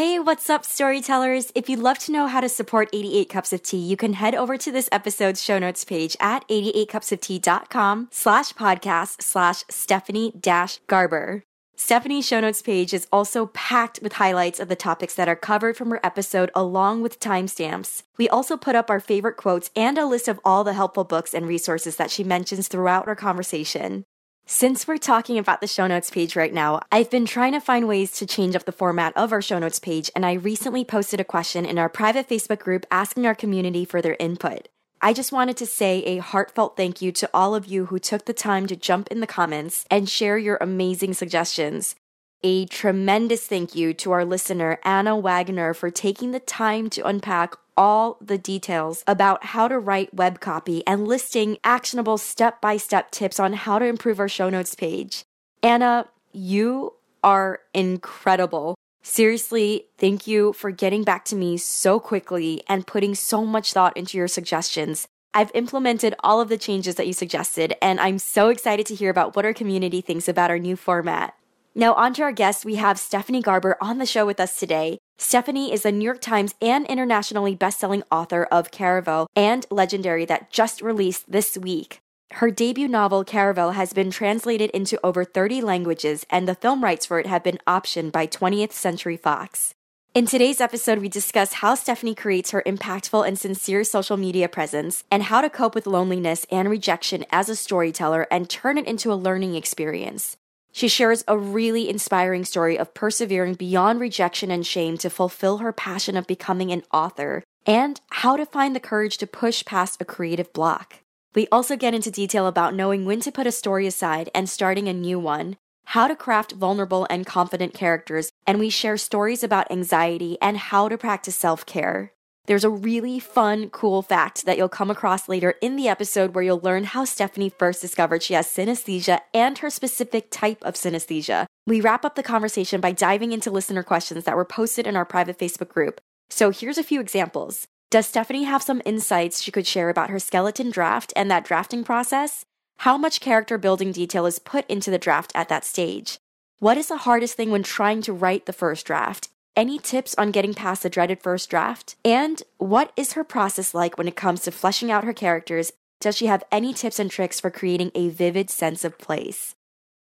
Hey, what's up, storytellers? If you'd love to know how to support 88 Cups of Tea, you can head over to this episode's show notes page at 88cupsoftea.com slash podcast slash Stephanie dash Garber. Stephanie's show notes page is also packed with highlights of the topics that are covered from her episode along with timestamps. We also put up our favorite quotes and a list of all the helpful books and resources that she mentions throughout our conversation. Since we're talking about the show notes page right now, I've been trying to find ways to change up the format of our show notes page, and I recently posted a question in our private Facebook group asking our community for their input. I just wanted to say a heartfelt thank you to all of you who took the time to jump in the comments and share your amazing suggestions. A tremendous thank you to our listener, Anna Wagner, for taking the time to unpack all the details about how to write web copy and listing actionable step by step tips on how to improve our show notes page. Anna, you are incredible. Seriously, thank you for getting back to me so quickly and putting so much thought into your suggestions. I've implemented all of the changes that you suggested, and I'm so excited to hear about what our community thinks about our new format. Now, on to our guest, we have Stephanie Garber on the show with us today. Stephanie is a New York Times and internationally best-selling author of Caraval and Legendary that just released this week. Her debut novel, Caraval, has been translated into over 30 languages, and the film rights for it have been optioned by 20th Century Fox. In today's episode, we discuss how Stephanie creates her impactful and sincere social media presence and how to cope with loneliness and rejection as a storyteller and turn it into a learning experience. She shares a really inspiring story of persevering beyond rejection and shame to fulfill her passion of becoming an author and how to find the courage to push past a creative block. We also get into detail about knowing when to put a story aside and starting a new one, how to craft vulnerable and confident characters, and we share stories about anxiety and how to practice self care. There's a really fun, cool fact that you'll come across later in the episode where you'll learn how Stephanie first discovered she has synesthesia and her specific type of synesthesia. We wrap up the conversation by diving into listener questions that were posted in our private Facebook group. So here's a few examples. Does Stephanie have some insights she could share about her skeleton draft and that drafting process? How much character building detail is put into the draft at that stage? What is the hardest thing when trying to write the first draft? Any tips on getting past the dreaded first draft? And what is her process like when it comes to fleshing out her characters? Does she have any tips and tricks for creating a vivid sense of place?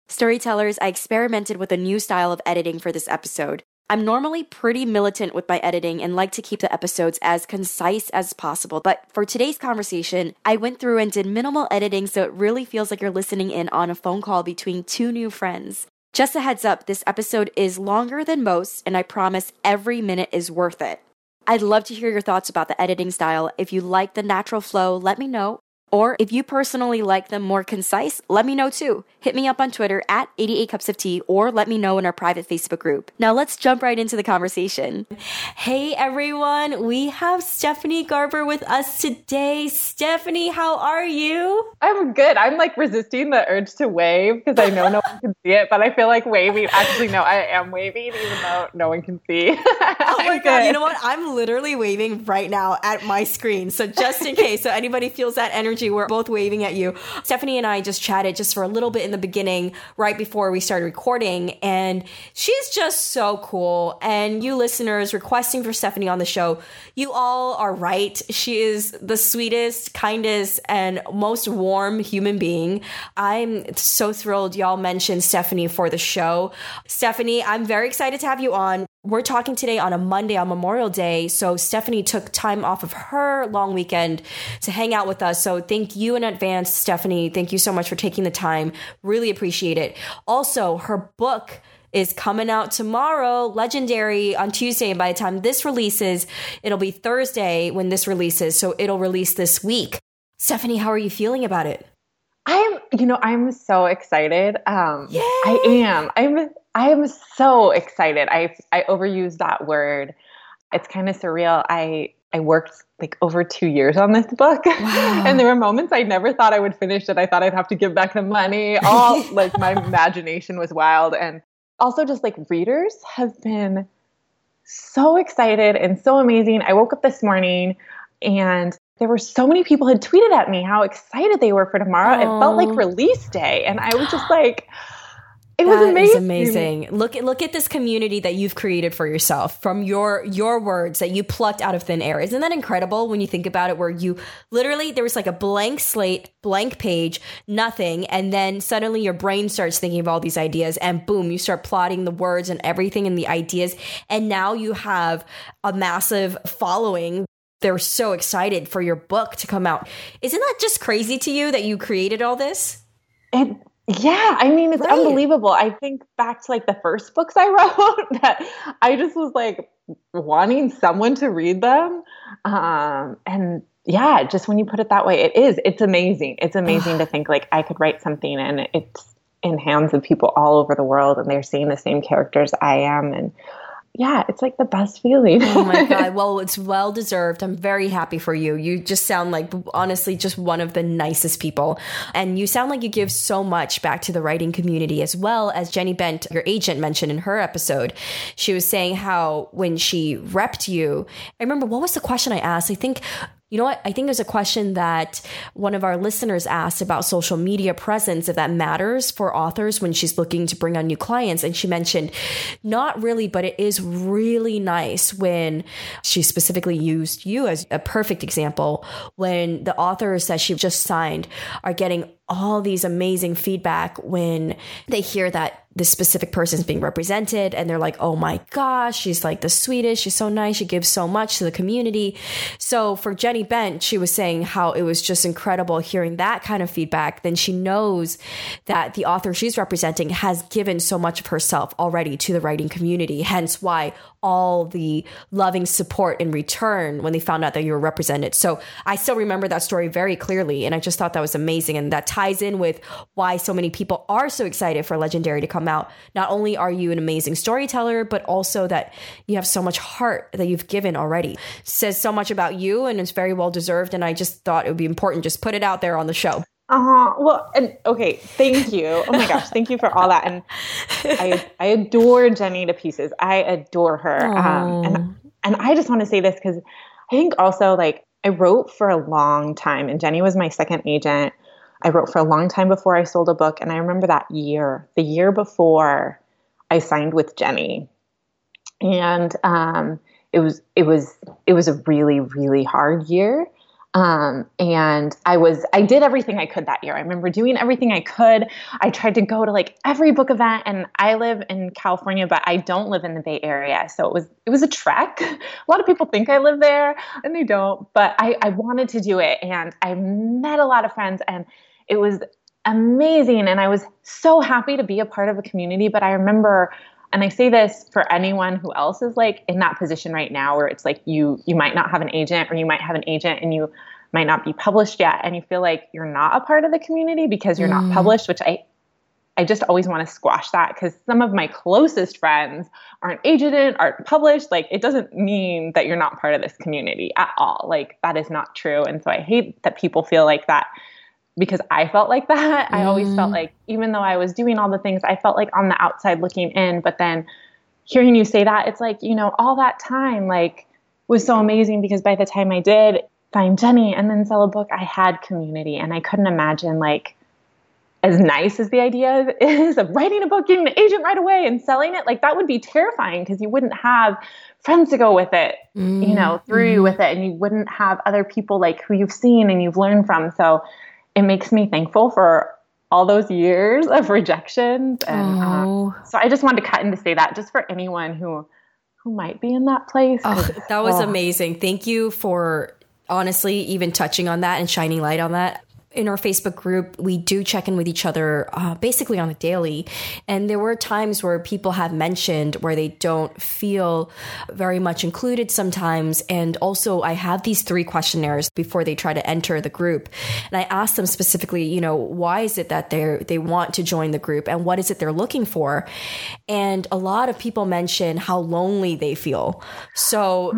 Storytellers, I experimented with a new style of editing for this episode. I'm normally pretty militant with my editing and like to keep the episodes as concise as possible, but for today's conversation, I went through and did minimal editing so it really feels like you're listening in on a phone call between two new friends. Just a heads up, this episode is longer than most, and I promise every minute is worth it. I'd love to hear your thoughts about the editing style. If you like the natural flow, let me know. Or if you personally like them more concise, let me know too. Hit me up on Twitter at 88 Cups of Tea or let me know in our private Facebook group. Now let's jump right into the conversation. Hey everyone, we have Stephanie Garber with us today. Stephanie, how are you? I'm good. I'm like resisting the urge to wave because I know no one can see it, but I feel like waving. Actually, no, I am waving even though no one can see. oh my God. You know what? I'm literally waving right now at my screen. So just in case, so anybody feels that energy energy. We're both waving at you. Stephanie and I just chatted just for a little bit in the beginning, right before we started recording. And she's just so cool. And you listeners requesting for Stephanie on the show, you all are right. She is the sweetest, kindest, and most warm human being. I'm so thrilled y'all mentioned Stephanie for the show. Stephanie, I'm very excited to have you on we're talking today on a Monday on Memorial Day. So Stephanie took time off of her long weekend to hang out with us. So thank you in advance, Stephanie. Thank you so much for taking the time. Really appreciate it. Also, her book is coming out tomorrow, Legendary on Tuesday. And by the time this releases, it'll be Thursday when this releases. So it'll release this week. Stephanie, how are you feeling about it? I'm, you know, I'm so excited. Um, Yay! I am. I'm, I am so excited. I, I overuse that word. It's kind of surreal. I, I worked like over two years on this book, wow. and there were moments I never thought I would finish it. I thought I'd have to give back the money. All like my imagination was wild, and also just like readers have been so excited and so amazing. I woke up this morning and there were so many people had tweeted at me how excited they were for tomorrow. Aww. It felt like oh. release day. And I was just like, it that was amazing. amazing. Look at look at this community that you've created for yourself from your your words that you plucked out of thin air. Isn't that incredible when you think about it? Where you literally there was like a blank slate, blank page, nothing, and then suddenly your brain starts thinking of all these ideas, and boom, you start plotting the words and everything and the ideas, and now you have a massive following they're so excited for your book to come out. Isn't that just crazy to you that you created all this? It yeah, I mean it's right. unbelievable. I think back to like the first books I wrote that I just was like wanting someone to read them. Um, and yeah, just when you put it that way, it is. It's amazing. It's amazing to think like I could write something and it's in hands of people all over the world and they're seeing the same characters I am and yeah, it's like the best feeling. oh my God. Well, it's well deserved. I'm very happy for you. You just sound like, honestly, just one of the nicest people. And you sound like you give so much back to the writing community as well as Jenny Bent, your agent, mentioned in her episode. She was saying how when she repped you, I remember what was the question I asked? I think you know what? I think there's a question that one of our listeners asked about social media presence, if that matters for authors when she's looking to bring on new clients. And she mentioned, not really, but it is really nice when she specifically used you as a perfect example when the authors that she just signed are getting all these amazing feedback when they hear that this specific person is being represented and they're like, oh my gosh, she's like the sweetest. She's so nice. She gives so much to the community. So for Jenny Bent, she was saying how it was just incredible hearing that kind of feedback. Then she knows that the author she's representing has given so much of herself already to the writing community. Hence why all the loving support in return when they found out that you were represented. So I still remember that story very clearly. And I just thought that was amazing. And that ties in with why so many people are so excited for Legendary to come out. Not only are you an amazing storyteller, but also that you have so much heart that you've given already. says so much about you and it's very well deserved. And I just thought it would be important just put it out there on the show. Uh-huh. Well, and okay, thank you. Oh my gosh, thank you for all that. And I I adore Jenny to pieces. I adore her. Um, and and I just want to say this because I think also like I wrote for a long time, and Jenny was my second agent. I wrote for a long time before I sold a book, and I remember that year, the year before I signed with Jenny, and um, it was it was it was a really really hard year um, and I was, I did everything I could that year. I remember doing everything I could. I tried to go to like every book event and I live in California, but I don't live in the Bay Area. So it was, it was a trek. a lot of people think I live there and they don't, but I, I wanted to do it. And I met a lot of friends and it was amazing. And I was so happy to be a part of a community. But I remember and i say this for anyone who else is like in that position right now where it's like you you might not have an agent or you might have an agent and you might not be published yet and you feel like you're not a part of the community because you're mm. not published which i i just always want to squash that because some of my closest friends aren't agented aren't published like it doesn't mean that you're not part of this community at all like that is not true and so i hate that people feel like that because I felt like that. Mm. I always felt mm. like, even though I was doing all the things, I felt like on the outside looking in. But then hearing you say that, it's like, you know, all that time, like, was so amazing because by the time I did find Jenny and then sell a book, I had community. And I couldn't imagine, like, as nice as the idea is of writing a book, getting an agent right away and selling it, like, that would be terrifying because you wouldn't have friends to go with it, mm. you know, through mm. with it. And you wouldn't have other people like who you've seen and you've learned from. So, it makes me thankful for all those years of rejections and um, oh. so i just wanted to cut in to say that just for anyone who who might be in that place oh, that was oh. amazing thank you for honestly even touching on that and shining light on that in our Facebook group, we do check in with each other uh, basically on a daily. And there were times where people have mentioned where they don't feel very much included sometimes. And also, I have these three questionnaires before they try to enter the group. And I ask them specifically, you know, why is it that they they want to join the group and what is it they're looking for? And a lot of people mention how lonely they feel. So,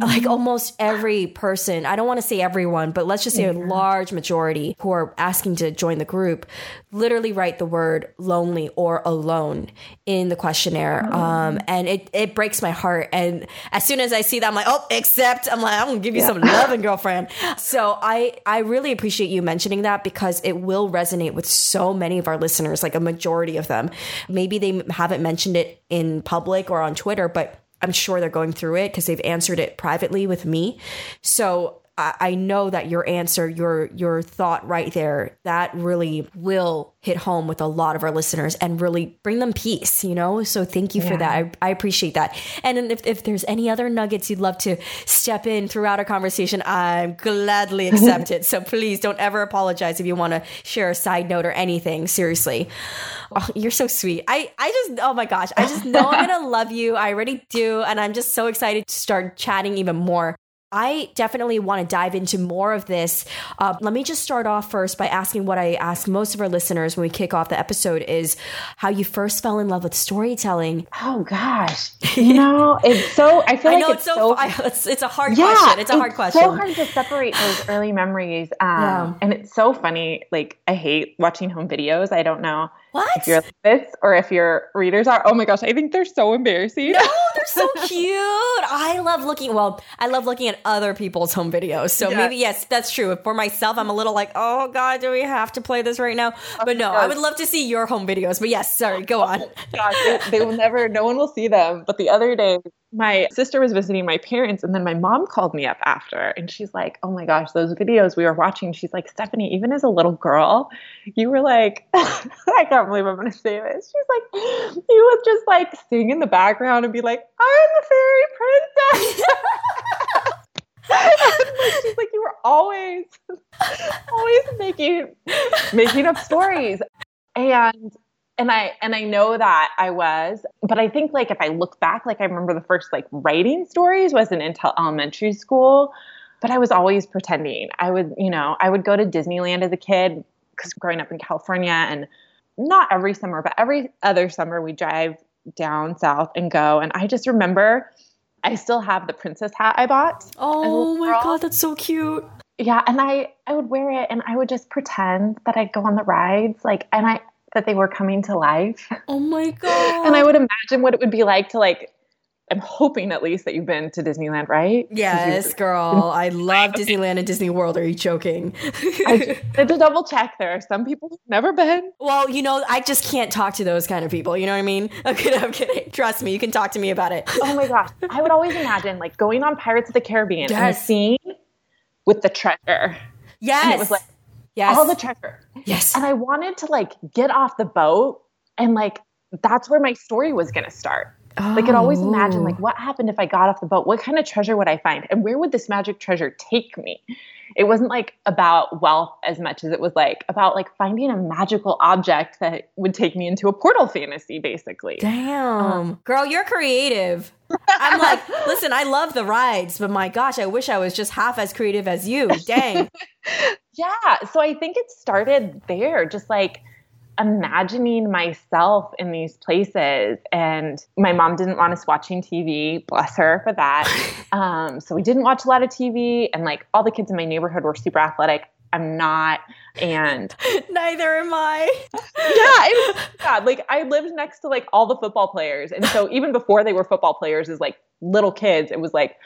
like almost every person, I don't want to say everyone, but let's just say a large majority who are asking to join the group literally write the word lonely or alone in the questionnaire. Oh. Um, and it, it breaks my heart. And as soon as I see that, I'm like, oh, accept. I'm like, I'm to give you yeah. some loving, girlfriend. So I, I really appreciate you mentioning that because it will resonate with so many of our listeners, like a majority of them. Maybe they haven't mentioned it in public or on Twitter, but I'm sure they're going through it because they've answered it privately with me. So I know that your answer, your your thought right there, that really will hit home with a lot of our listeners and really bring them peace, you know? So thank you yeah. for that. I, I, appreciate that. And if, if there's any other nuggets you'd love to step in throughout our conversation, I'm gladly accept it. So please don't ever apologize if you want to share a side note or anything. Seriously. Oh, you're so sweet. I, I just, oh my gosh, I just know I'm going to love you. I already do. And I'm just so excited to start chatting even more. I definitely want to dive into more of this. Uh, let me just start off first by asking what I ask most of our listeners when we kick off the episode is how you first fell in love with storytelling. Oh gosh, you know, it's so. I feel I like it's, it's, so. I, it's, it's, a hard yeah, question. It's a hard question. So hard to separate those early memories. Um, yeah. And it's so funny. Like I hate watching home videos. I don't know what? If you're like this or if your readers are. Oh my gosh, I think they're so embarrassing. No, they're so cute. I love looking, well, I love looking at other people's home videos. So maybe, yes, that's true. For myself, I'm a little like, oh God, do we have to play this right now? Oh but no, I would love to see your home videos. But yes, sorry, go oh on. Oh gosh, they, they will never, no one will see them. But the other day, my sister was visiting my parents and then my mom called me up after and she's like oh my gosh those videos we were watching she's like stephanie even as a little girl you were like i can't believe i'm going to say this. She's like you would just like sing in the background and be like i'm the fairy princess. She's like you were always always making making up stories. And and I and I know that I was, but I think like if I look back, like I remember the first like writing stories wasn't until elementary school, but I was always pretending. I would, you know, I would go to Disneyland as a kid because growing up in California and not every summer, but every other summer we drive down south and go. And I just remember I still have the princess hat I bought. Oh my god, that's so cute. Yeah, and I I would wear it and I would just pretend that I'd go on the rides like and I that they were coming to life. Oh my god. and I would imagine what it would be like to like I'm hoping at least that you've been to Disneyland, right? Yes, girl. I love Disneyland and Disney World. Are you joking? I had to double check. There are some people who've never been. Well, you know, I just can't talk to those kind of people. You know what I mean? I'm kidding. I'm kidding. Trust me, you can talk to me about it. oh my gosh. I would always imagine like going on Pirates of the Caribbean yes. and the scene with the treasure. Yes. And it was like Yes. All the treasure. Yes. And I wanted to like get off the boat and like that's where my story was going to start. Oh. Like I'd always imagine like what happened if I got off the boat? What kind of treasure would I find? And where would this magic treasure take me? It wasn't like about wealth as much as it was like about like finding a magical object that would take me into a portal fantasy basically. Damn. Um, Girl, you're creative. I'm like, listen, I love the rides, but my gosh, I wish I was just half as creative as you. Dang. yeah. So I think it started there, just like imagining myself in these places. And my mom didn't want us watching TV, bless her for that. Um, so we didn't watch a lot of TV. And like all the kids in my neighborhood were super athletic. I'm not, and neither am I. yeah, it was God. Like I lived next to like all the football players, and so even before they were football players, as like little kids, it was like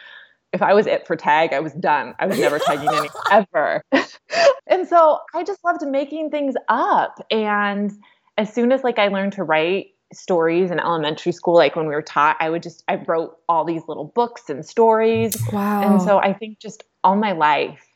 if I was it for tag, I was done. I was never tagging any ever. and so I just loved making things up. And as soon as like I learned to write stories in elementary school, like when we were taught, I would just I wrote all these little books and stories. Wow. And so I think just all my life,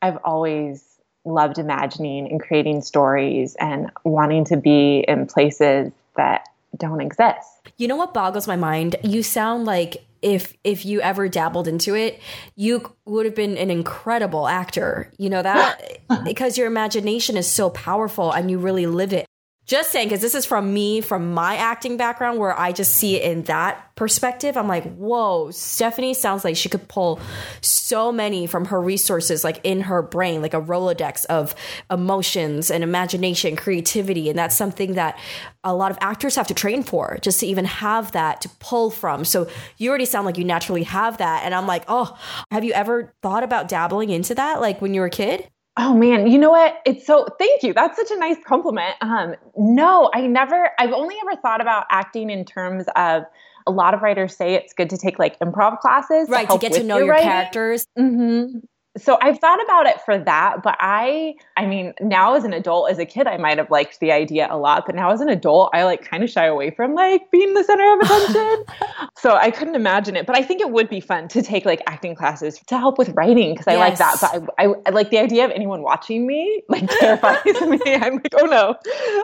I've always loved imagining and creating stories and wanting to be in places that don't exist. You know what boggles my mind? You sound like if if you ever dabbled into it, you would have been an incredible actor. You know that because your imagination is so powerful and you really live it. Just saying, because this is from me, from my acting background, where I just see it in that perspective. I'm like, whoa, Stephanie sounds like she could pull so many from her resources, like in her brain, like a Rolodex of emotions and imagination, creativity. And that's something that a lot of actors have to train for just to even have that to pull from. So you already sound like you naturally have that. And I'm like, oh, have you ever thought about dabbling into that, like when you were a kid? Oh man, you know what? It's so thank you. That's such a nice compliment. Um, no, I never I've only ever thought about acting in terms of a lot of writers say it's good to take like improv classes right to, to get to know your, your characters mm-hmm so I've thought about it for that, but I I mean, now as an adult, as a kid, I might have liked the idea a lot, but now as an adult, I like kind of shy away from like being the center of attention. so I couldn't imagine it, but I think it would be fun to take like acting classes to help with writing because I yes. like that. But I, I, I, like the idea of anyone watching me like terrifies me. I'm like, oh no.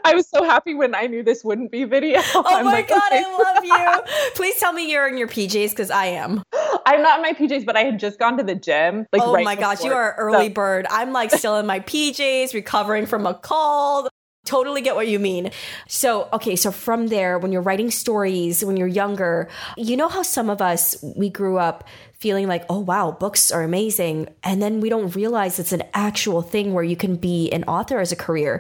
I was so happy when I knew this wouldn't be video. Oh I'm my like, god, okay. I love you. Please tell me you're in your PJs because I am. I'm not in my PJs, but I had just gone to the gym. Like, oh right my gosh, you are early so. bird. I'm like still in my PJs, recovering from a cold. Totally get what you mean. So, okay, so from there, when you're writing stories, when you're younger, you know how some of us, we grew up feeling like, oh, wow, books are amazing. And then we don't realize it's an actual thing where you can be an author as a career.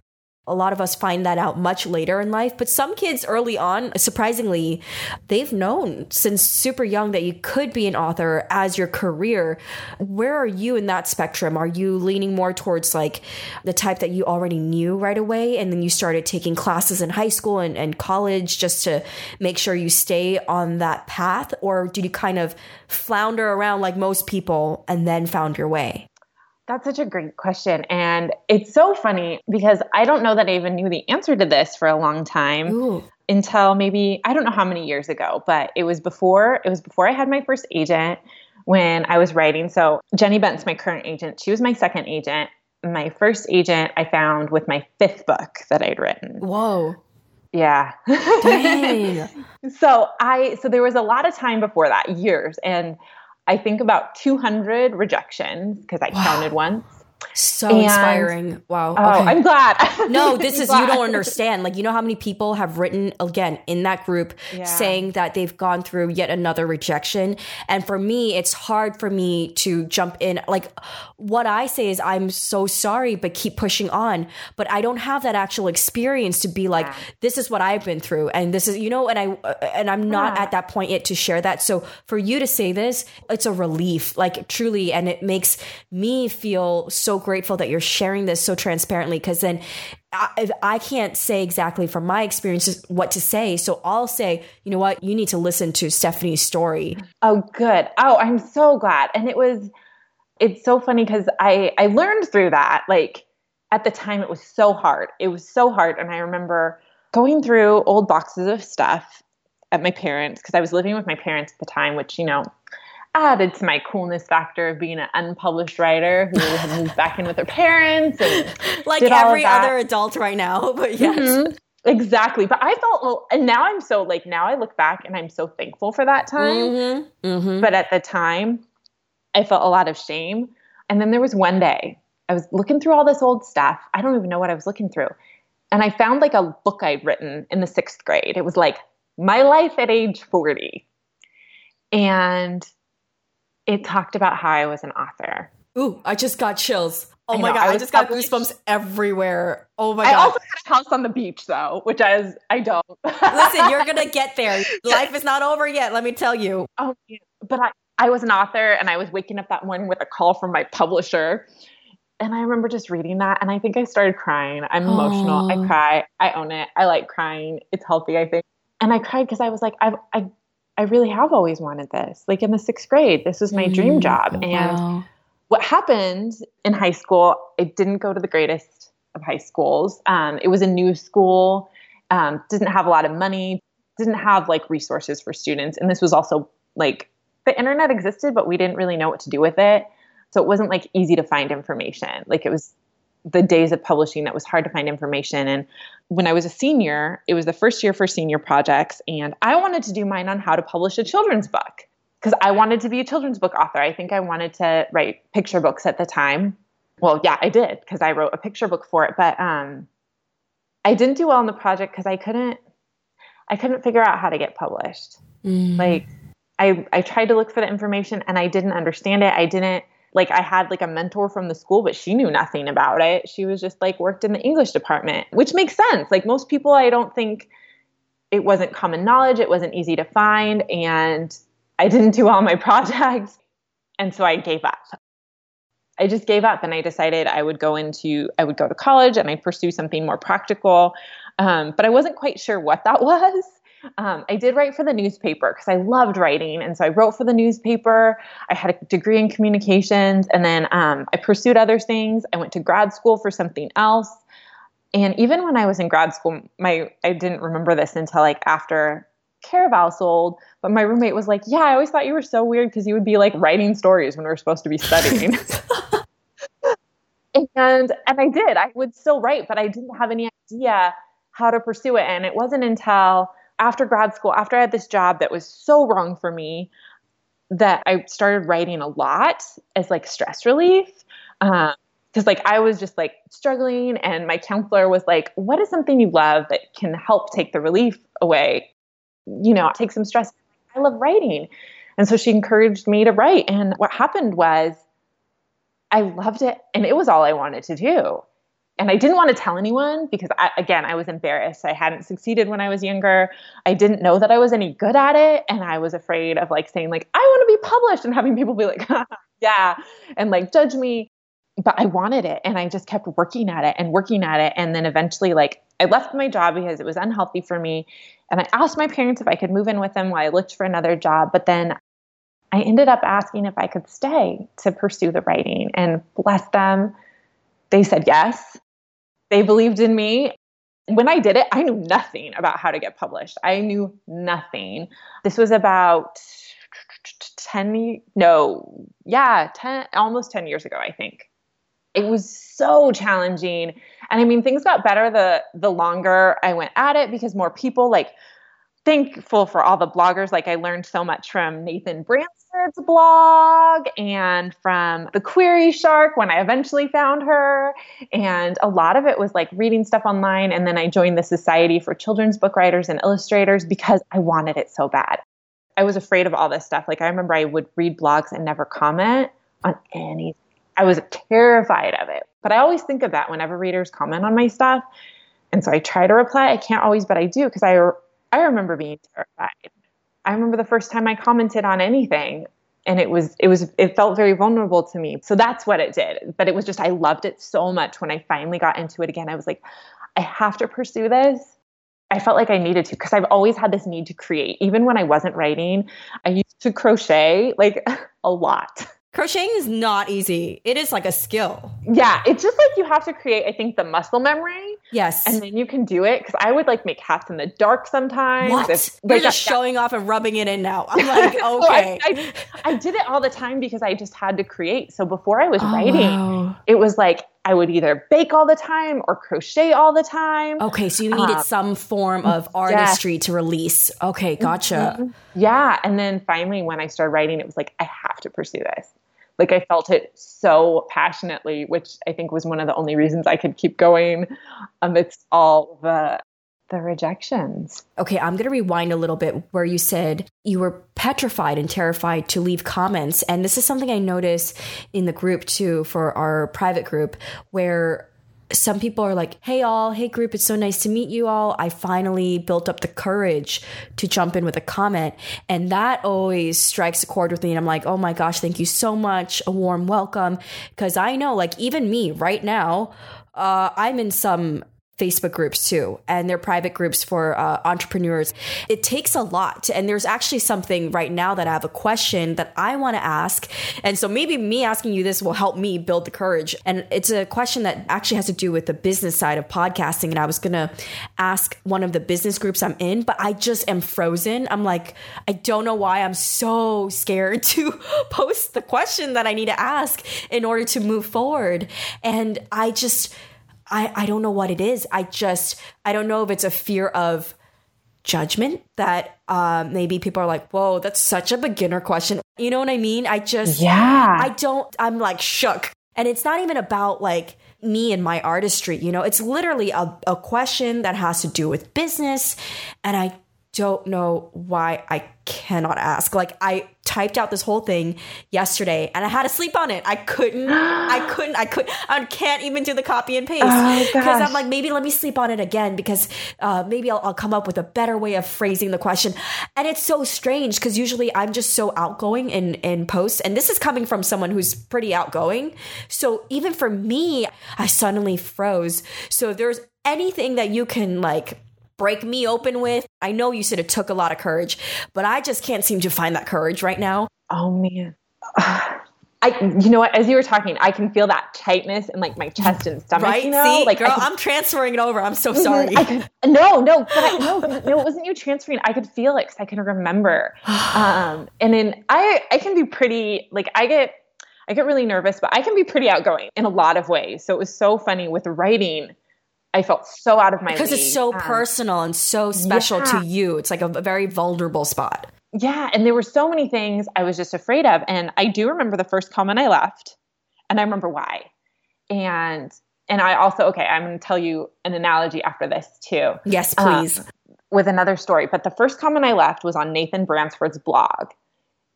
A lot of us find that out much later in life, but some kids early on, surprisingly, they've known since super young that you could be an author as your career. Where are you in that spectrum? Are you leaning more towards like the type that you already knew right away and then you started taking classes in high school and, and college just to make sure you stay on that path? Or did you kind of flounder around like most people and then found your way? That's such a great question. And it's so funny because I don't know that I even knew the answer to this for a long time. Ooh. Until maybe I don't know how many years ago, but it was before it was before I had my first agent when I was writing. So Jenny Bent's my current agent. She was my second agent. My first agent I found with my fifth book that I'd written. Whoa. Yeah. Dang. so I so there was a lot of time before that, years, and I think about 200 rejections because I wow. counted once. So and, inspiring. Wow. Oh, okay. I'm glad. no, this is, glad. you don't understand. Like, you know how many people have written, again, in that group yeah. saying that they've gone through yet another rejection. And for me, it's hard for me to jump in. Like, what I say is, I'm so sorry, but keep pushing on. But I don't have that actual experience to be like, yeah. this is what I've been through. And this is, you know, and I, uh, and I'm not yeah. at that point yet to share that. So for you to say this, it's a relief, like truly. And it makes me feel so so grateful that you're sharing this so transparently because then uh, I, I, can't say exactly from my experiences what to say. So I'll say, you know what, you need to listen to Stephanie's story. Oh, good. Oh, I'm so glad. And it was, it's so funny because I, I learned through that. Like at the time, it was so hard. It was so hard. And I remember going through old boxes of stuff at my parents because I was living with my parents at the time, which, you know, added to my coolness factor of being an unpublished writer who had moved back in with her parents and like every other adult right now but yes. Mm-hmm. exactly. But i felt well and now i'm so like now i look back and i'm so thankful for that time. Mm-hmm. Mm-hmm. but at the time i felt a lot of shame. And then there was one day i was looking through all this old stuff. I don't even know what i was looking through. And i found like a book i'd written in the sixth grade. It was like my life at age 40 and it talked about how I was an author. Ooh, I just got chills. Oh my god, I, I just got goosebumps everywhere. Oh my god. I also had a house on the beach though, which I I don't. Listen, you're gonna get there. Life is not over yet, let me tell you. Oh, but I I was an author and I was waking up that morning with a call from my publisher. And I remember just reading that and I think I started crying. I'm emotional. I cry. I own it. I like crying. It's healthy, I think. And I cried because I was like, I I I really have always wanted this. Like in the sixth grade, this was my mm, dream job. And wow. what happened in high school, it didn't go to the greatest of high schools. Um, it was a new school, um, didn't have a lot of money, didn't have like resources for students. And this was also like the internet existed, but we didn't really know what to do with it. So it wasn't like easy to find information. Like it was the days of publishing that was hard to find information. And when I was a senior, it was the first year for senior projects, and I wanted to do mine on how to publish a children's book. because I wanted to be a children's book author. I think I wanted to write picture books at the time. Well, yeah, I did because I wrote a picture book for it, but um, I didn't do well on the project because I couldn't I couldn't figure out how to get published. Mm. Like I I tried to look for the information and I didn't understand it. I didn't like I had like a mentor from the school, but she knew nothing about it. She was just like worked in the English department, which makes sense. Like most people, I don't think it wasn't common knowledge. It wasn't easy to find. And I didn't do all my projects. And so I gave up. I just gave up and I decided I would go into, I would go to college and I'd pursue something more practical. Um, but I wasn't quite sure what that was. Um, I did write for the newspaper because I loved writing. And so I wrote for the newspaper. I had a degree in communications. And then um, I pursued other things. I went to grad school for something else. And even when I was in grad school, my I didn't remember this until like after Caraval sold, but my roommate was like, "Yeah, I always thought you were so weird because you would be like writing stories when we were supposed to be studying." and and I did. I would still write, but I didn't have any idea how to pursue it. And it wasn't until after grad school, after I had this job that was so wrong for me, that I started writing a lot as like stress relief. Um, because like I was just like struggling, and my counselor was like, "What is something you love that can help take the relief away? You know, take some stress." I love writing, and so she encouraged me to write. And what happened was, I loved it, and it was all I wanted to do. And I didn't want to tell anyone because, I, again, I was embarrassed. I hadn't succeeded when I was younger. I didn't know that I was any good at it, and I was afraid of like saying like I want to be published and having people be like, "Yeah," and like judge me but I wanted it and I just kept working at it and working at it. And then eventually, like, I left my job because it was unhealthy for me. And I asked my parents if I could move in with them while I looked for another job. But then I ended up asking if I could stay to pursue the writing. And bless them, they said yes. They believed in me. When I did it, I knew nothing about how to get published. I knew nothing. This was about 10 no yeah 10 almost 10 years ago i think it was so challenging and i mean things got better the the longer i went at it because more people like thankful for all the bloggers like i learned so much from nathan bransford's blog and from the query shark when i eventually found her and a lot of it was like reading stuff online and then i joined the society for children's book writers and illustrators because i wanted it so bad i was afraid of all this stuff like i remember i would read blogs and never comment on anything I was terrified of it. But I always think of that whenever readers comment on my stuff. And so I try to reply. I can't always, but I do because I, I remember being terrified. I remember the first time I commented on anything and it was it was it felt very vulnerable to me. So that's what it did. But it was just I loved it so much when I finally got into it again. I was like I have to pursue this. I felt like I needed to because I've always had this need to create. Even when I wasn't writing, I used to crochet like a lot. Crocheting is not easy. It is like a skill. Yeah, it's just like you have to create, I think, the muscle memory. Yes. And then you can do it. Because I would like make hats in the dark sometimes. What? If, You're just showing off and rubbing it in now. I'm like, okay. so I, I, I, did it all the time because I just had to create. So before I was oh, writing, wow. it was like I would either bake all the time or crochet all the time. Okay, so you needed um, some form of artistry yes. to release. Okay, gotcha. Mm-hmm. Yeah. And then finally, when I started writing, it was like, I have to pursue this like I felt it so passionately, which I think was one of the only reasons I could keep going amidst all the the rejections. Okay, I'm going to rewind a little bit where you said you were petrified and terrified to leave comments. And this is something I noticed in the group too, for our private group, where some people are like, hey, all, hey, group, it's so nice to meet you all. I finally built up the courage to jump in with a comment. And that always strikes a chord with me. And I'm like, oh my gosh, thank you so much. A warm welcome. Because I know, like, even me right now, uh, I'm in some Facebook groups too, and they're private groups for uh, entrepreneurs. It takes a lot. And there's actually something right now that I have a question that I want to ask. And so maybe me asking you this will help me build the courage. And it's a question that actually has to do with the business side of podcasting. And I was going to ask one of the business groups I'm in, but I just am frozen. I'm like, I don't know why I'm so scared to post the question that I need to ask in order to move forward. And I just, I, I don't know what it is. I just, I don't know if it's a fear of judgment that um, maybe people are like, whoa, that's such a beginner question. You know what I mean? I just, yeah, I don't, I'm like shook. And it's not even about like me and my artistry, you know, it's literally a, a question that has to do with business. And I don't know why I cannot ask. Like I typed out this whole thing yesterday and I had to sleep on it. I couldn't I couldn't I could I can't even do the copy and paste because oh, I'm like maybe let me sleep on it again because uh, maybe I'll, I'll come up with a better way of phrasing the question. And it's so strange because usually I'm just so outgoing in in posts and this is coming from someone who's pretty outgoing. So even for me, I suddenly froze. So if there's anything that you can like break me open with. I know you said it took a lot of courage, but I just can't seem to find that courage right now. Oh man. I, you know what? As you were talking, I can feel that tightness in like my chest and stomach. Right? You know? See, like, girl, I'm transferring it over. I'm so mm-hmm. sorry. Could, no, no, but I, no, no, it wasn't you transferring. I could feel it because I can remember. Um, and then I, I can be pretty like I get, I get really nervous, but I can be pretty outgoing in a lot of ways. So it was so funny with writing I felt so out of my because league. it's so um, personal and so special yeah. to you. It's like a, a very vulnerable spot. Yeah, and there were so many things I was just afraid of, and I do remember the first comment I left, and I remember why. And and I also okay, I'm going to tell you an analogy after this too. Yes, please. Um, with another story, but the first comment I left was on Nathan Bransford's blog,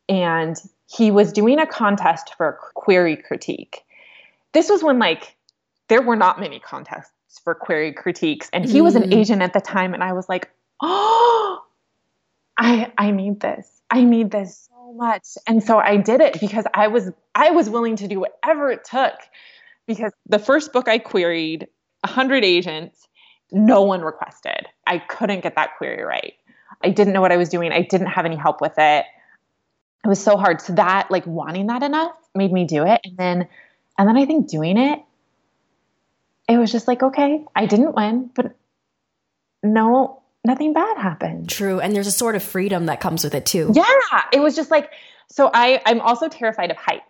and he was doing a contest for query critique. This was when like there were not many contests for query critiques. And he was an mm. agent at the time. And I was like, oh, I, I need this. I need this so much. And so I did it because I was, I was willing to do whatever it took because the first book I queried, 100 agents, no one requested. I couldn't get that query right. I didn't know what I was doing. I didn't have any help with it. It was so hard. So that like wanting that enough made me do it. And then and then I think doing it it was just like, okay, I didn't win, but no, nothing bad happened. True. And there's a sort of freedom that comes with it too. Yeah. It was just like, so I, I'm also terrified of height.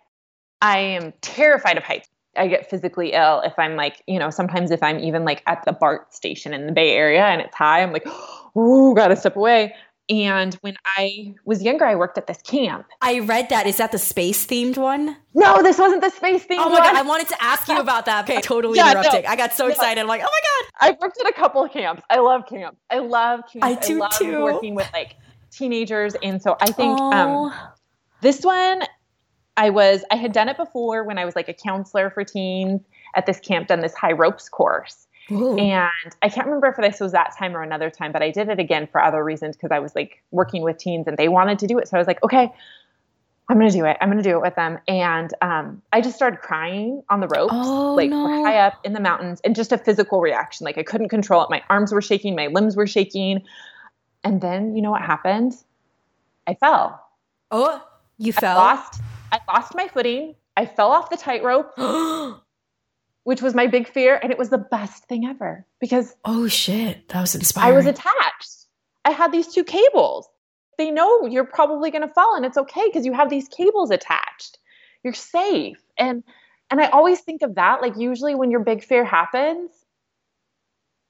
I am terrified of heights. I get physically ill if I'm like, you know, sometimes if I'm even like at the BART station in the Bay Area and it's high, I'm like, ooh, gotta step away. And when I was younger, I worked at this camp. I read that. Is that the space themed one? No, this wasn't the space themed Oh my one. God. I wanted to ask you about that. Okay, totally yeah, interrupting. No, I got so no. excited. I'm like, oh my God. I've worked at a couple of camps. I love camps. I love camps. I do I love too. working with like teenagers. And so I think um, this one, I was, I had done it before when I was like a counselor for teens at this camp, done this high ropes course. Ooh. And I can't remember if this was that time or another time, but I did it again for other reasons because I was like working with teens and they wanted to do it. So I was like, okay, I'm going to do it. I'm going to do it with them. And um, I just started crying on the ropes, oh, like no. high up in the mountains, and just a physical reaction. Like I couldn't control it. My arms were shaking, my limbs were shaking. And then you know what happened? I fell. Oh, you fell? I lost, I lost my footing. I fell off the tightrope. which was my big fear. And it was the best thing ever because. Oh, shit. That was inspiring. I was attached. I had these two cables. They know you're probably going to fall and it's okay because you have these cables attached. You're safe. And and I always think of that like usually when your big fear happens,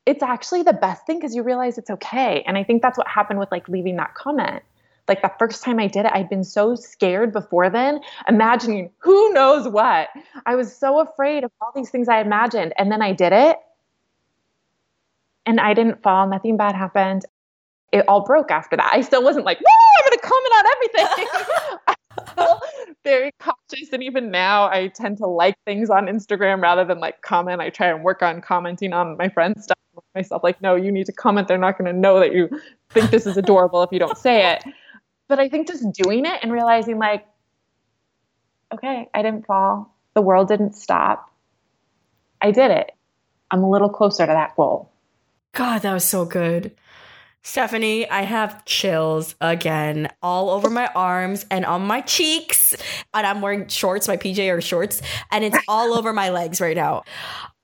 it's actually the best thing because you realize it's okay. And I think that's what happened with like leaving that comment like the first time I did it, I'd been so scared before then, imagining who knows what. I was so afraid of all these things I imagined. And then I did it. And I didn't fall. Nothing bad happened. It all broke after that. I still wasn't like, I'm going to comment on everything. very cautious. And even now, I tend to like things on Instagram rather than like comment. I try and work on commenting on my friends' stuff myself. Like, no, you need to comment. They're not going to know that you think this is adorable if you don't say it but I think just doing it and realizing like, okay, I didn't fall. The world didn't stop. I did it. I'm a little closer to that goal. God, that was so good. Stephanie, I have chills again all over my arms and on my cheeks. And I'm wearing shorts, my PJ or shorts, and it's all over my legs right now.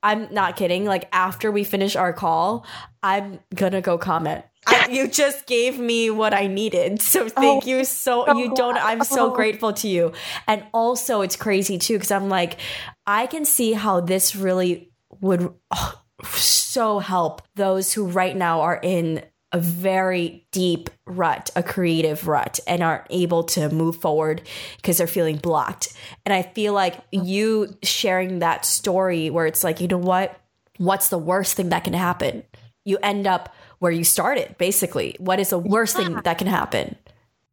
I'm not kidding. Like after we finish our call, I'm gonna go comment I, you just gave me what I needed. So oh, thank oh, you so, so you don't I'm so oh. grateful to you. And also it's crazy too cuz I'm like I can see how this really would oh, so help those who right now are in a very deep rut, a creative rut, and aren't able to move forward because they're feeling blocked. And I feel like you sharing that story where it's like, you know what? What's the worst thing that can happen? You end up where you started, basically. What is the worst yeah. thing that can happen?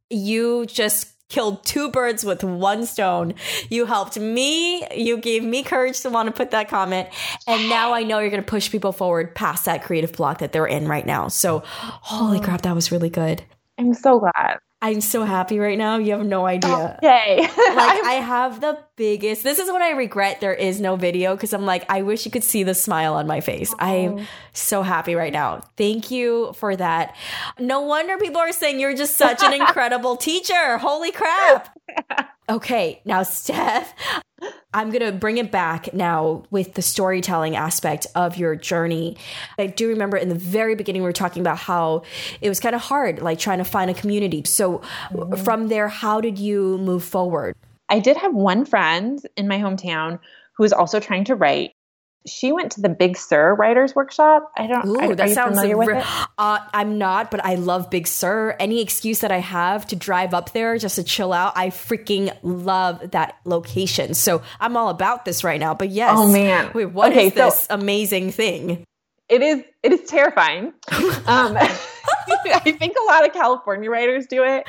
You just killed two birds with one stone. You helped me. You gave me courage to want to put that comment. And now I know you're going to push people forward past that creative block that they're in right now. So, holy oh. crap, that was really good. I'm so glad. I'm so happy right now. You have no idea. Yay. like I have the biggest this is what I regret there is no video because I'm like, I wish you could see the smile on my face. Oh. I'm so happy right now. Thank you for that. No wonder people are saying you're just such an incredible teacher. Holy crap. Okay, now Steph, I'm going to bring it back now with the storytelling aspect of your journey. I do remember in the very beginning, we were talking about how it was kind of hard, like trying to find a community. So, mm-hmm. from there, how did you move forward? I did have one friend in my hometown who was also trying to write she went to the Big Sur Writers Workshop. I don't. Ooh, I, that sounds familiar with it? Uh, I'm not, but I love Big Sur. Any excuse that I have to drive up there just to chill out, I freaking love that location. So I'm all about this right now. But yes, oh man, wait, what okay, is this so amazing thing? It is. It is terrifying. um, I think a lot of California writers do it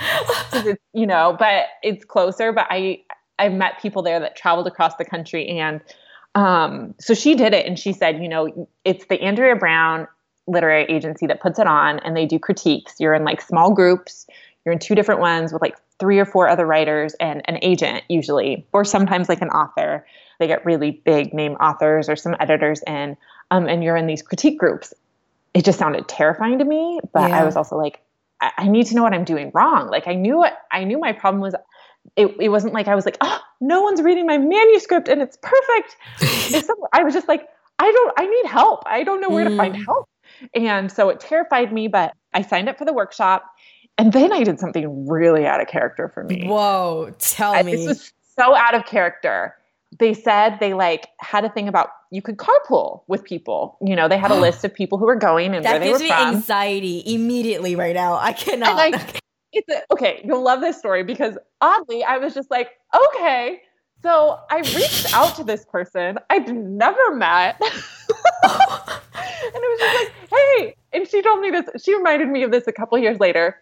it's you know, but it's closer. But I I've met people there that traveled across the country and um, so she did it and she said, you know, it's the Andrea Brown literary agency that puts it on and they do critiques. You're in like small groups, you're in two different ones with like three or four other writers and an agent usually, or sometimes like an author. They get really big name authors or some editors in, um, and you're in these critique groups. It just sounded terrifying to me, but yeah. I was also like, I, I need to know what I'm doing wrong. Like I knew what I knew my problem was it, it wasn't like I was like, oh, no one's reading my manuscript and it's perfect. it's I was just like, I don't, I need help. I don't know where mm. to find mm. help. And so it terrified me, but I signed up for the workshop. And then I did something really out of character for me. Whoa, tell I, me. This was so out of character. They said they like had a thing about you could carpool with people. You know, they had a list of people who were going and that where they were from. That gives me anxiety immediately right now. I cannot. It's a, okay. You'll love this story because oddly, I was just like, okay. So I reached out to this person I'd never met. and it was just like, hey. And she told me this, she reminded me of this a couple years later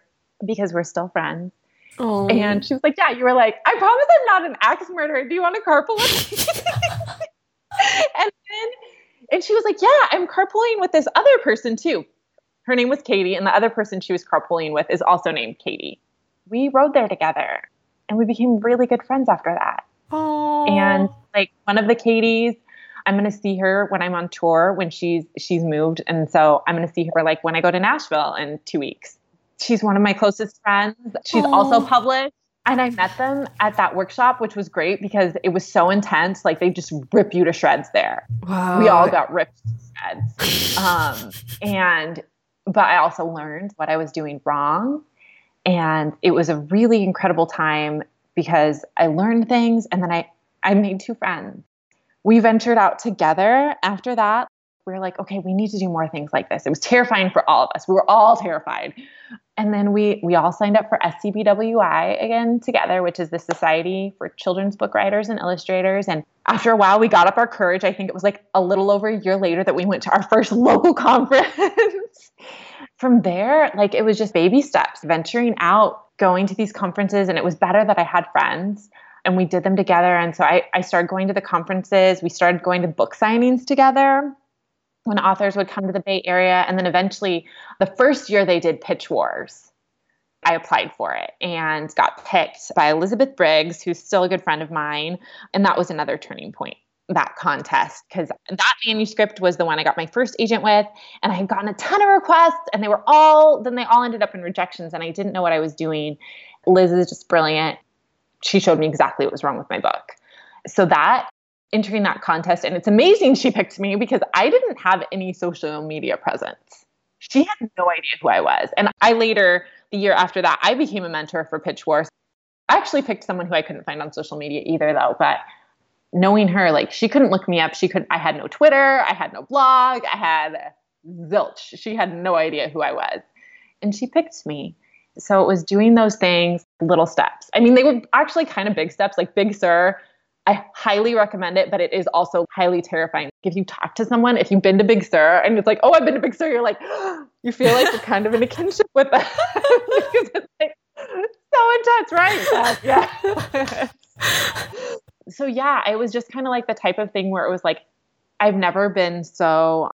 because we're still friends. Oh. And she was like, Yeah, you were like, I promise I'm not an axe murderer. Do you want to carpool with me? and then and she was like, Yeah, I'm carpooling with this other person too her name was Katie, and the other person she was carpooling with is also named Katie. We rode there together, and we became really good friends after that. Aww. And like one of the Katies, I'm gonna see her when I'm on tour when she's she's moved, and so I'm gonna see her like when I go to Nashville in two weeks. She's one of my closest friends. She's Aww. also published. And I met them at that workshop, which was great because it was so intense. Like they just rip you to shreds there. Wow. We all got ripped to shreds. Um, and but I also learned what I was doing wrong. And it was a really incredible time because I learned things and then I, I made two friends. We ventured out together after that. We were like, okay, we need to do more things like this. It was terrifying for all of us. We were all terrified. And then we we all signed up for SCBWI again together, which is the Society for Children's Book Writers and Illustrators. And after a while, we got up our courage. I think it was like a little over a year later that we went to our first local conference from there, like it was just baby steps, venturing out, going to these conferences. And it was better that I had friends and we did them together. And so I, I started going to the conferences. We started going to book signings together when authors would come to the Bay Area. And then eventually, the first year they did Pitch Wars. I applied for it and got picked by Elizabeth Briggs, who's still a good friend of mine. And that was another turning point that contest because that manuscript was the one I got my first agent with, and I had gotten a ton of requests, and they were all then they all ended up in rejections, and I didn't know what I was doing. Liz is just brilliant. She showed me exactly what was wrong with my book. So that entering that contest, and it's amazing she picked me because I didn't have any social media presence. She had no idea who I was. And I later, the year after that, I became a mentor for Pitch Wars. I actually picked someone who I couldn't find on social media either, though. But knowing her, like she couldn't look me up. She could I had no Twitter, I had no blog, I had zilch. She had no idea who I was. and she picked me. So it was doing those things, little steps. I mean, they were actually kind of big steps, like Big Sur. I highly recommend it, but it is also highly terrifying. If you talk to someone, if you've been to Big Sur and it's like, oh, I've been to Big Sur, you're like, you feel like you're kind of in a kinship with them because it's like so intense, right? Yeah. so yeah, it was just kind of like the type of thing where it was like, I've never been so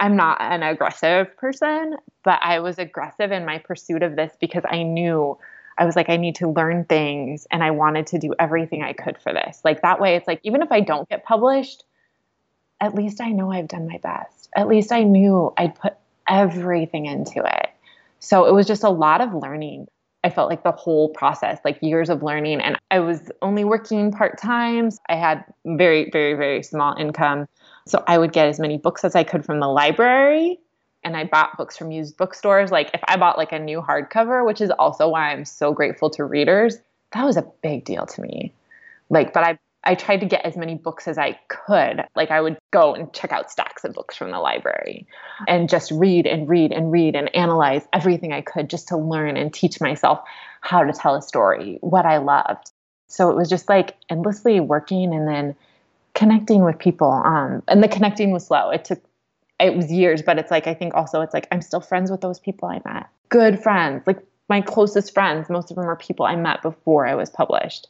I'm not an aggressive person, but I was aggressive in my pursuit of this because I knew I was like, I need to learn things and I wanted to do everything I could for this. Like that way, it's like, even if I don't get published, at least I know I've done my best. At least I knew I'd put everything into it. So it was just a lot of learning. I felt like the whole process, like years of learning. And I was only working part time. I had very, very, very small income. So I would get as many books as I could from the library. And I bought books from used bookstores. Like if I bought like a new hardcover, which is also why I'm so grateful to readers, that was a big deal to me. Like, but I I tried to get as many books as I could. Like I would go and check out stacks of books from the library and just read and read and read and analyze everything I could just to learn and teach myself how to tell a story, what I loved. So it was just like endlessly working and then connecting with people. Um, and the connecting was slow. It took it was years, but it's like I think also it's like I'm still friends with those people I met. Good friends, like my closest friends. Most of them are people I met before I was published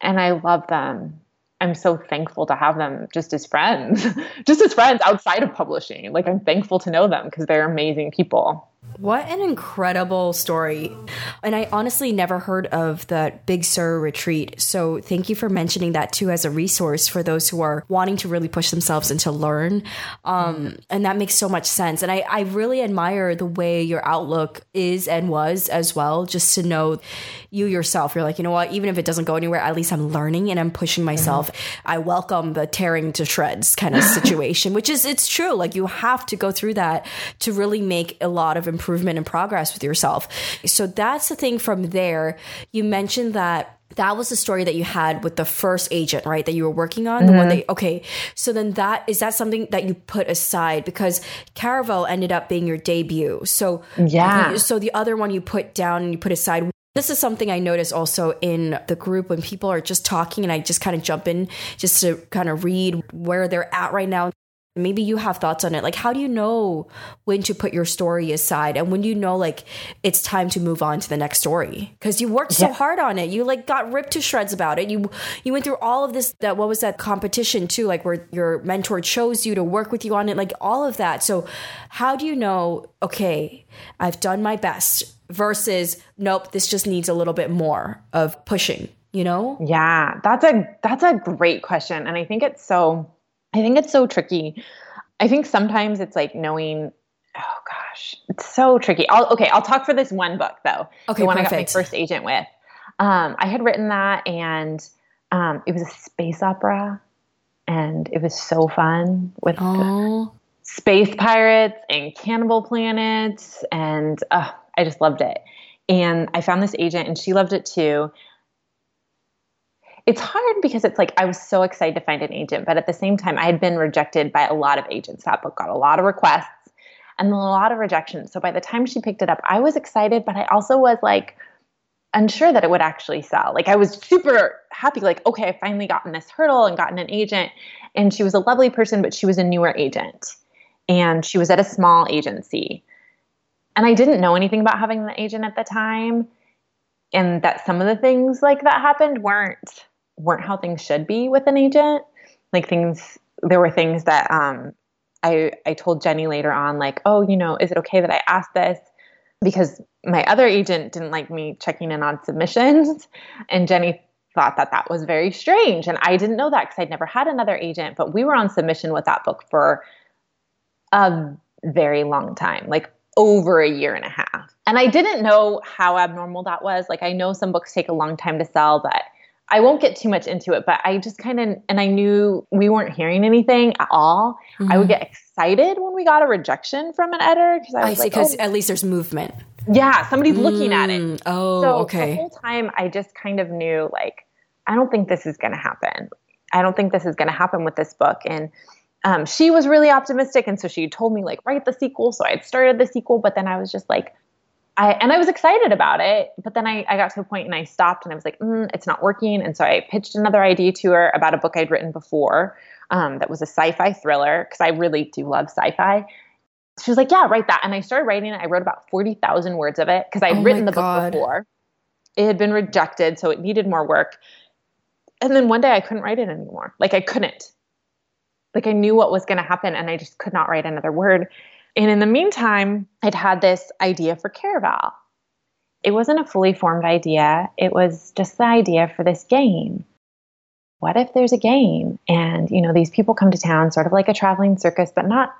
and I love them. I'm so thankful to have them just as friends, just as friends outside of publishing. Like I'm thankful to know them because they're amazing people. What an incredible story. And I honestly never heard of the Big Sur retreat. So thank you for mentioning that too as a resource for those who are wanting to really push themselves and to learn. Um, and that makes so much sense. And I, I really admire the way your outlook is and was as well, just to know you yourself. You're like, you know what, even if it doesn't go anywhere, at least I'm learning and I'm pushing myself. Mm-hmm. I welcome the tearing to shreds kind of situation, which is, it's true. Like you have to go through that to really make a lot of improvement and progress with yourself. So that's the thing from there. You mentioned that that was the story that you had with the first agent, right? That you were working on, mm-hmm. the one mm-hmm. that, okay. So then that, is that something that you put aside? Because Caraval ended up being your debut. So, yeah. So the other one you put down and you put aside. This is something I notice also in the group when people are just talking and I just kind of jump in just to kind of read where they're at right now maybe you have thoughts on it. Like how do you know when to put your story aside and when you know like it's time to move on to the next story? Because you worked so hard on it. You like got ripped to shreds about it. You you went through all of this that what was that competition too like where your mentor chose you to work with you on it like all of that. So how do you know okay i've done my best versus nope this just needs a little bit more of pushing you know? Yeah that's a that's a great question. And i think it's so I think it's so tricky. I think sometimes it's like knowing oh gosh, it's so tricky. I'll okay, I'll talk for this one book though. Okay, the one perfect. I got my first agent with. Um, I had written that and um, it was a space opera and it was so fun with oh. space pirates and cannibal planets and uh, I just loved it. And I found this agent and she loved it too it's hard because it's like I was so excited to find an agent, but at the same time, I had been rejected by a lot of agents. That book got a lot of requests and a lot of rejections. So by the time she picked it up, I was excited, but I also was like unsure that it would actually sell. Like I was super happy, like, okay, I finally gotten this hurdle and gotten an agent. And she was a lovely person, but she was a newer agent and she was at a small agency. And I didn't know anything about having an agent at the time. And that some of the things like that happened weren't weren't how things should be with an agent. Like things, there were things that um, I I told Jenny later on, like, oh, you know, is it okay that I asked this? Because my other agent didn't like me checking in on submissions, and Jenny thought that that was very strange, and I didn't know that because I'd never had another agent. But we were on submission with that book for a very long time, like over a year and a half. And I didn't know how abnormal that was. Like I know some books take a long time to sell, but I won't get too much into it, but I just kind of, and I knew we weren't hearing anything at all. Mm-hmm. I would mm-hmm. get excited when we got a rejection from an editor because I was I see, because oh. at least there's movement. Yeah, somebody's mm. looking at it. Mm, oh, so okay. The whole time, I just kind of knew, like, I don't think this is going to happen. I don't think this is going to happen with this book. And um, she was really optimistic, and so she told me like write the sequel. So I had started the sequel, but then I was just like, I and I was excited about it, but then I, I got to a point and I stopped and I was like, mm, it's not working. And so I pitched another idea to her about a book I'd written before um, that was a sci-fi thriller because I really do love sci-fi. She was like, yeah, write that. And I started writing it. I wrote about forty thousand words of it because I'd Oh written the God. book before. It had been rejected, so it needed more work. And then one day I couldn't write it anymore. Like I couldn't. Like I knew what was going to happen, and I just could not write another word. And in the meantime, I'd had this idea for Caraval. It wasn't a fully formed idea, it was just the idea for this game. What if there's a game and, you know, these people come to town sort of like a traveling circus, but not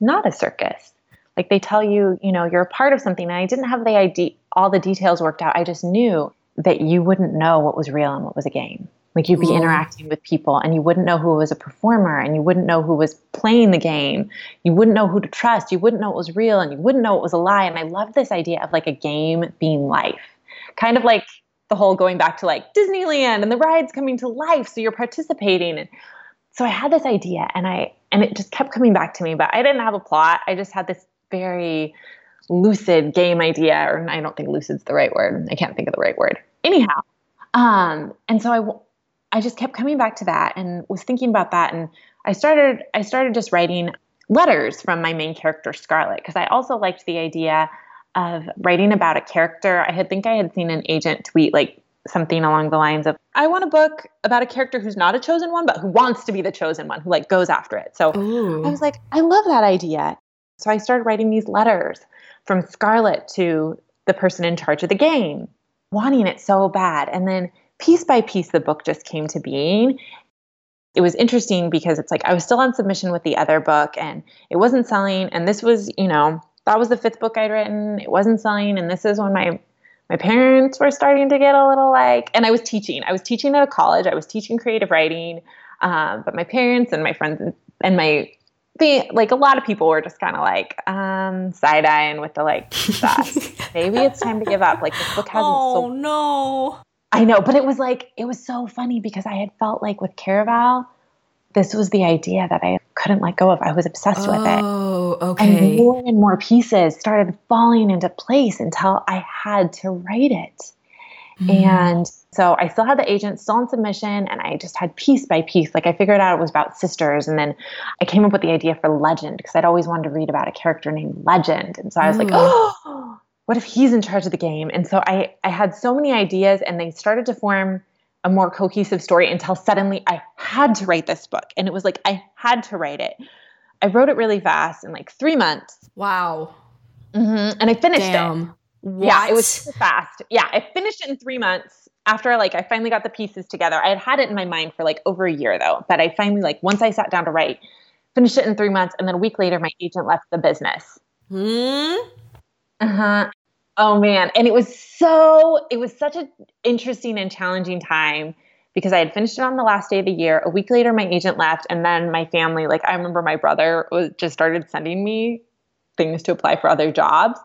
not a circus. Like they tell you, you know, you're a part of something. And I didn't have the idea all the details worked out. I just knew that you wouldn't know what was real and what was a game. Like you'd be Ooh. interacting with people and you wouldn't know who was a performer and you wouldn't know who was playing the game. You wouldn't know who to trust. You wouldn't know what was real and you wouldn't know what was a lie. And I love this idea of like a game being life. Kind of like the whole going back to like Disneyland and the rides coming to life. So you're participating. And so I had this idea and I and it just kept coming back to me, but I didn't have a plot. I just had this very lucid game idea, or I don't think lucid's the right word. I can't think of the right word. Anyhow, um, and so I, I just kept coming back to that and was thinking about that, and I started, I started just writing letters from my main character Scarlett because I also liked the idea of writing about a character. I had think I had seen an agent tweet like something along the lines of, "I want a book about a character who's not a chosen one, but who wants to be the chosen one, who like goes after it." So Ooh. I was like, I love that idea. So I started writing these letters from Scarlett to the person in charge of the game, wanting it so bad. And then piece by piece, the book just came to being. It was interesting because it's like I was still on submission with the other book and it wasn't selling. And this was, you know, that was the fifth book I'd written. It wasn't selling. And this is when my my parents were starting to get a little like, and I was teaching. I was teaching at a college. I was teaching creative writing. Um, but my parents and my friends and, my the like a lot of people were just kind of like um side eyeing with the like maybe it's time to give up like this book hasn't oh sold no. I know but it was like it was so funny because i had felt like with caraval this was the idea that i couldn't let go of i was obsessed with it Oh, okay. and more and more pieces started falling into place until i had to write it Mm-hmm. and so I still had the agent still in submission, and I just had piece by piece. Like I figured out it was about sisters, and then I came up with the idea for Legend because I'd always wanted to read about a character named Legend, and so I was like, oh, what if he's in charge of the game? And so I I had so many ideas, and they started to form a more cohesive story until suddenly I had to write this book, and it was like I had to write it. I wrote it really fast in like three months, wow. Mhm, and I finished it. Damn. Yeah, it was fast. Yeah, I finished it in three months after like I finally got the pieces together. I had had it in my mind for like over a year though, but I finally like once I sat down to write, finished it in three months, and then a week later my agent left the business. Hmm? Uh huh. Oh man, and it was so it was such an interesting and challenging time because I had finished it on the last day of the year. A week later, my agent left, and then my family. Like I remember my brother was just started sending me things to apply for other jobs.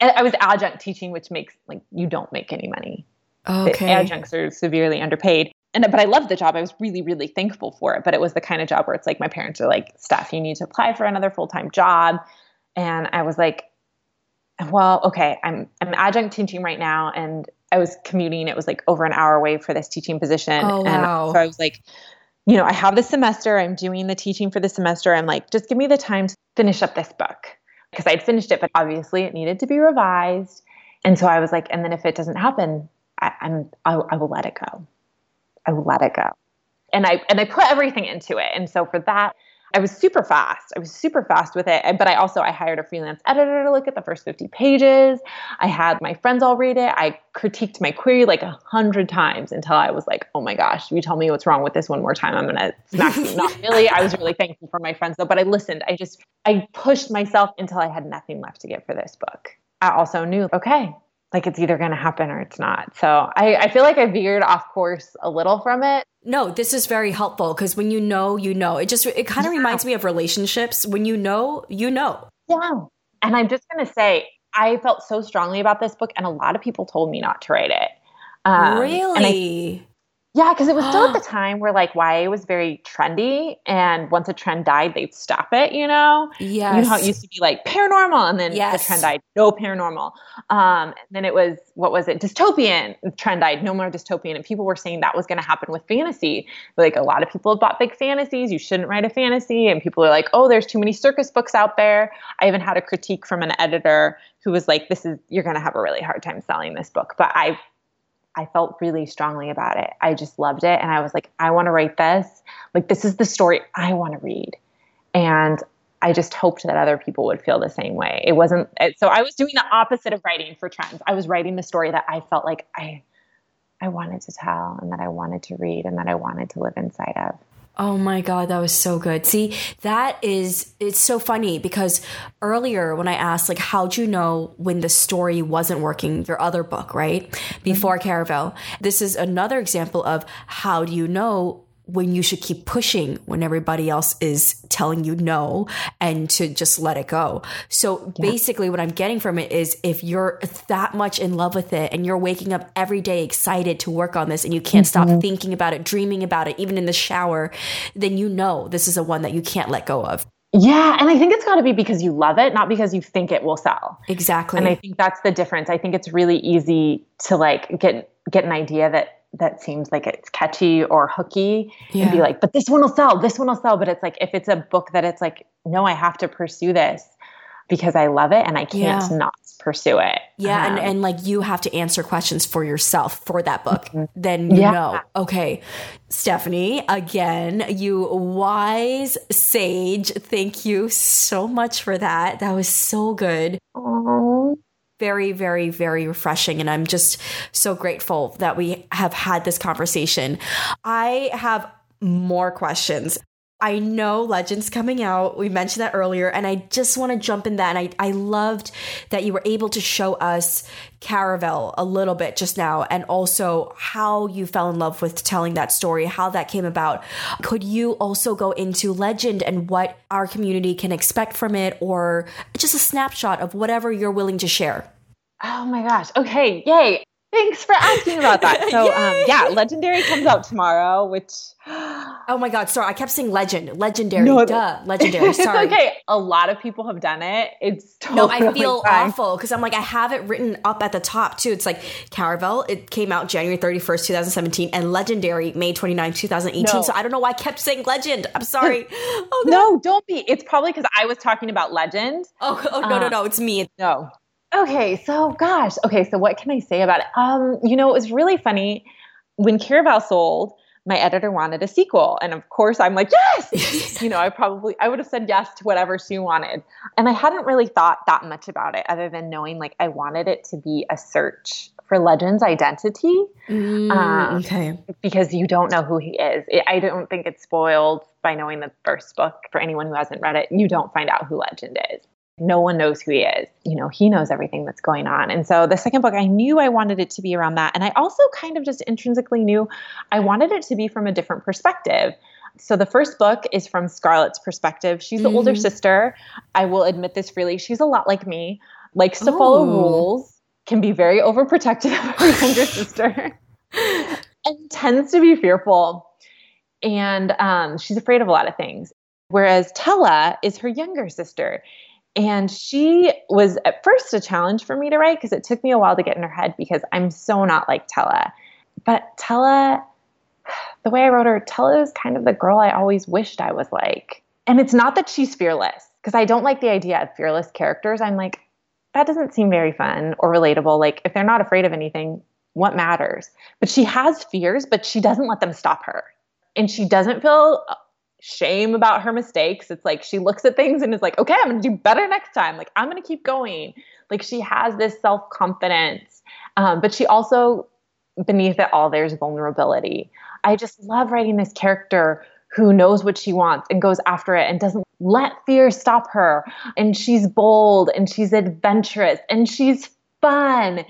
And I was adjunct teaching, which makes like you don't make any money. The Okay. adjuncts are severely underpaid. And but I loved the job. I was really, really thankful for it. But it was the kind of job where it's like my parents are like, Steph, you need to apply for another full-time job. And I was like, well, okay, I'm I'm adjunct teaching right now and I was commuting. It was like over an hour away for this teaching position. Oh, and wow. so I was like, you know, I have this semester, I'm doing the teaching for the semester. I'm like, just give me the time to finish up this book. Because I'd finished it, but obviously it needed to be revised. And so I was like, and then if it doesn't happen, I, I'm I, I will let it go. I will let it go. And I and I put everything into it. And so for that, I was super fast. I was super fast with it. But I also I hired a freelance editor to look at the first 50 pages. I had my friends all read it. I critiqued my query like a hundred times until I was like, oh my gosh, you tell me what's wrong with this one more time, I'm gonna smack you. Not really. I was really thankful for my friends though, but I listened. I just I pushed myself until I had nothing left to give for this book. I also knew, okay, like it's either gonna happen or it's not. So I, I feel like I veered off course a little from it. No, this is very helpful because when you know, you know. It just it kind of Yeah. reminds me of relationships. When you know, you know. Yeah. And I'm just going to say, I felt so strongly about this book, and a lot of people told me not to write it. Um, and I- really? Yeah, because it was still at the time where like YA was very trendy, and once a trend died, they'd stop it. You know, yeah. you know how it used to be like paranormal, and then Yes. the trend died, no paranormal. Um, and then it was what was it, dystopian? Trend died, no more dystopian, and people were saying that was going to happen with fantasy. Like a lot of people have bought big fantasies, you shouldn't write a fantasy, and people are like, oh, there's too many circus books out there. I even had a critique from an editor who was like, this is you're going to have a really hard time selling this book, but I I felt really strongly about it. I just loved it. And I was like, I want to write this. Like, this is the story I want to read. And I just hoped that other people would feel the same way. It wasn't, it, so I was doing the opposite of writing for trends. I was writing the story that I felt like I, I wanted to tell and that I wanted to read and that I wanted to live inside of. Oh my God, that was so good. See, that is, it's so funny because earlier when I asked, like, how'd you know when the story wasn't working, your other book, right? Before mm-hmm. Caraval, this is another example of how do you know when you should keep pushing when everybody else is telling you no and to just let it go. So basically what I'm getting from it is if you're that much in love with it and you're waking up every day excited to work on this and you can't stop mm-hmm. thinking about it, dreaming about it, even in the shower, then you know this is a one that you can't let go of. Yeah. And I think it's got to be because you love it, not because you think it will sell. Exactly. And I think that's the difference. I think it's really easy to like get, get an idea that that seems like it's catchy or hooky and be like, but this one will sell, this one will sell. But it's like, if it's a book that it's like, no, I have to pursue this because I love it and I can't Yeah. not pursue it. Yeah, and, Um, and like you have to answer questions for yourself for that book. Then you Yeah. know. Okay. Stephanie, again, you wise sage. Thank you so much for that. That was so good. Aw. Very, very, very refreshing. And I'm just so grateful that we have had this conversation. I have more questions. I know Legends coming out. We mentioned that earlier, and I just want to jump in that. And I, I loved that you were able to show us Caraval a little bit just now, and also how you fell in love with telling that story, how that came about. Could you also go into Legend and what our community can expect from it, or just a snapshot of whatever you're willing to share? Oh my gosh. Okay. Yay. Thanks for asking about that. So, um, yeah, Legendary comes out tomorrow, which Oh my God! Sorry, I kept saying legend, legendary. No, duh, legendary. it's Sorry. okay. A lot of people have done it. It's No, I feel fine. awful because I'm like I have it written up at the top too. It's like Caraval. It came out January 31st, 2017, and Legendary May 29, 2018. No. So I don't know why I kept saying Legend. I'm sorry. Oh, No, don't be. It's probably because I was talking about Legend. Oh, oh no, no, Uh, no! It's me. No. Okay, so gosh. Okay, so what can I say about it? Um, you know, it was really funny when Caraval sold. My editor wanted a sequel, and of course, I'm like, yes. you know, I probably I would have said yes to whatever she wanted, and I hadn't really thought that much about it, other than knowing like I wanted it to be a search for Legend's identity Mm, Um, okay. because you don't know who he is. It, I don't think it's spoiled by knowing the first book. For anyone who hasn't read it, you don't find out who Legend is. No one knows who he is. You know, he knows everything that's going on. And so the second book, I knew I wanted it to be around that. And I also kind of just intrinsically knew I wanted it to be from a different perspective. So the first book is from Scarlett's perspective. She's the older Mhm. sister. I will admit this freely. She's a lot like me, likes to follow rules, can be very overprotective of her younger sister and tends to be fearful. And um, she's afraid of a lot of things. Whereas Tella is her younger sister. And she was at first a challenge for me to write because it took me a while to get in her head because I'm so not like Tella. But Tella, the way I wrote her, Tella is kind of the girl I always wished I was like. And it's not that she's fearless because I don't like the idea of fearless characters. I'm like, that doesn't seem very fun or relatable. Like, if they're not afraid of anything, what matters? But she has fears, but she doesn't let them stop her. And she doesn't feel shame about her mistakes. It's like she looks at things and is like, okay, I'm going to do better next time. Like, I'm going to keep going. Like, she has this self confidence. Um, but she also, beneath it all, there's vulnerability. I just love writing this character who knows what she wants and goes after it and doesn't let fear stop her. And she's bold and she's adventurous and she's fun.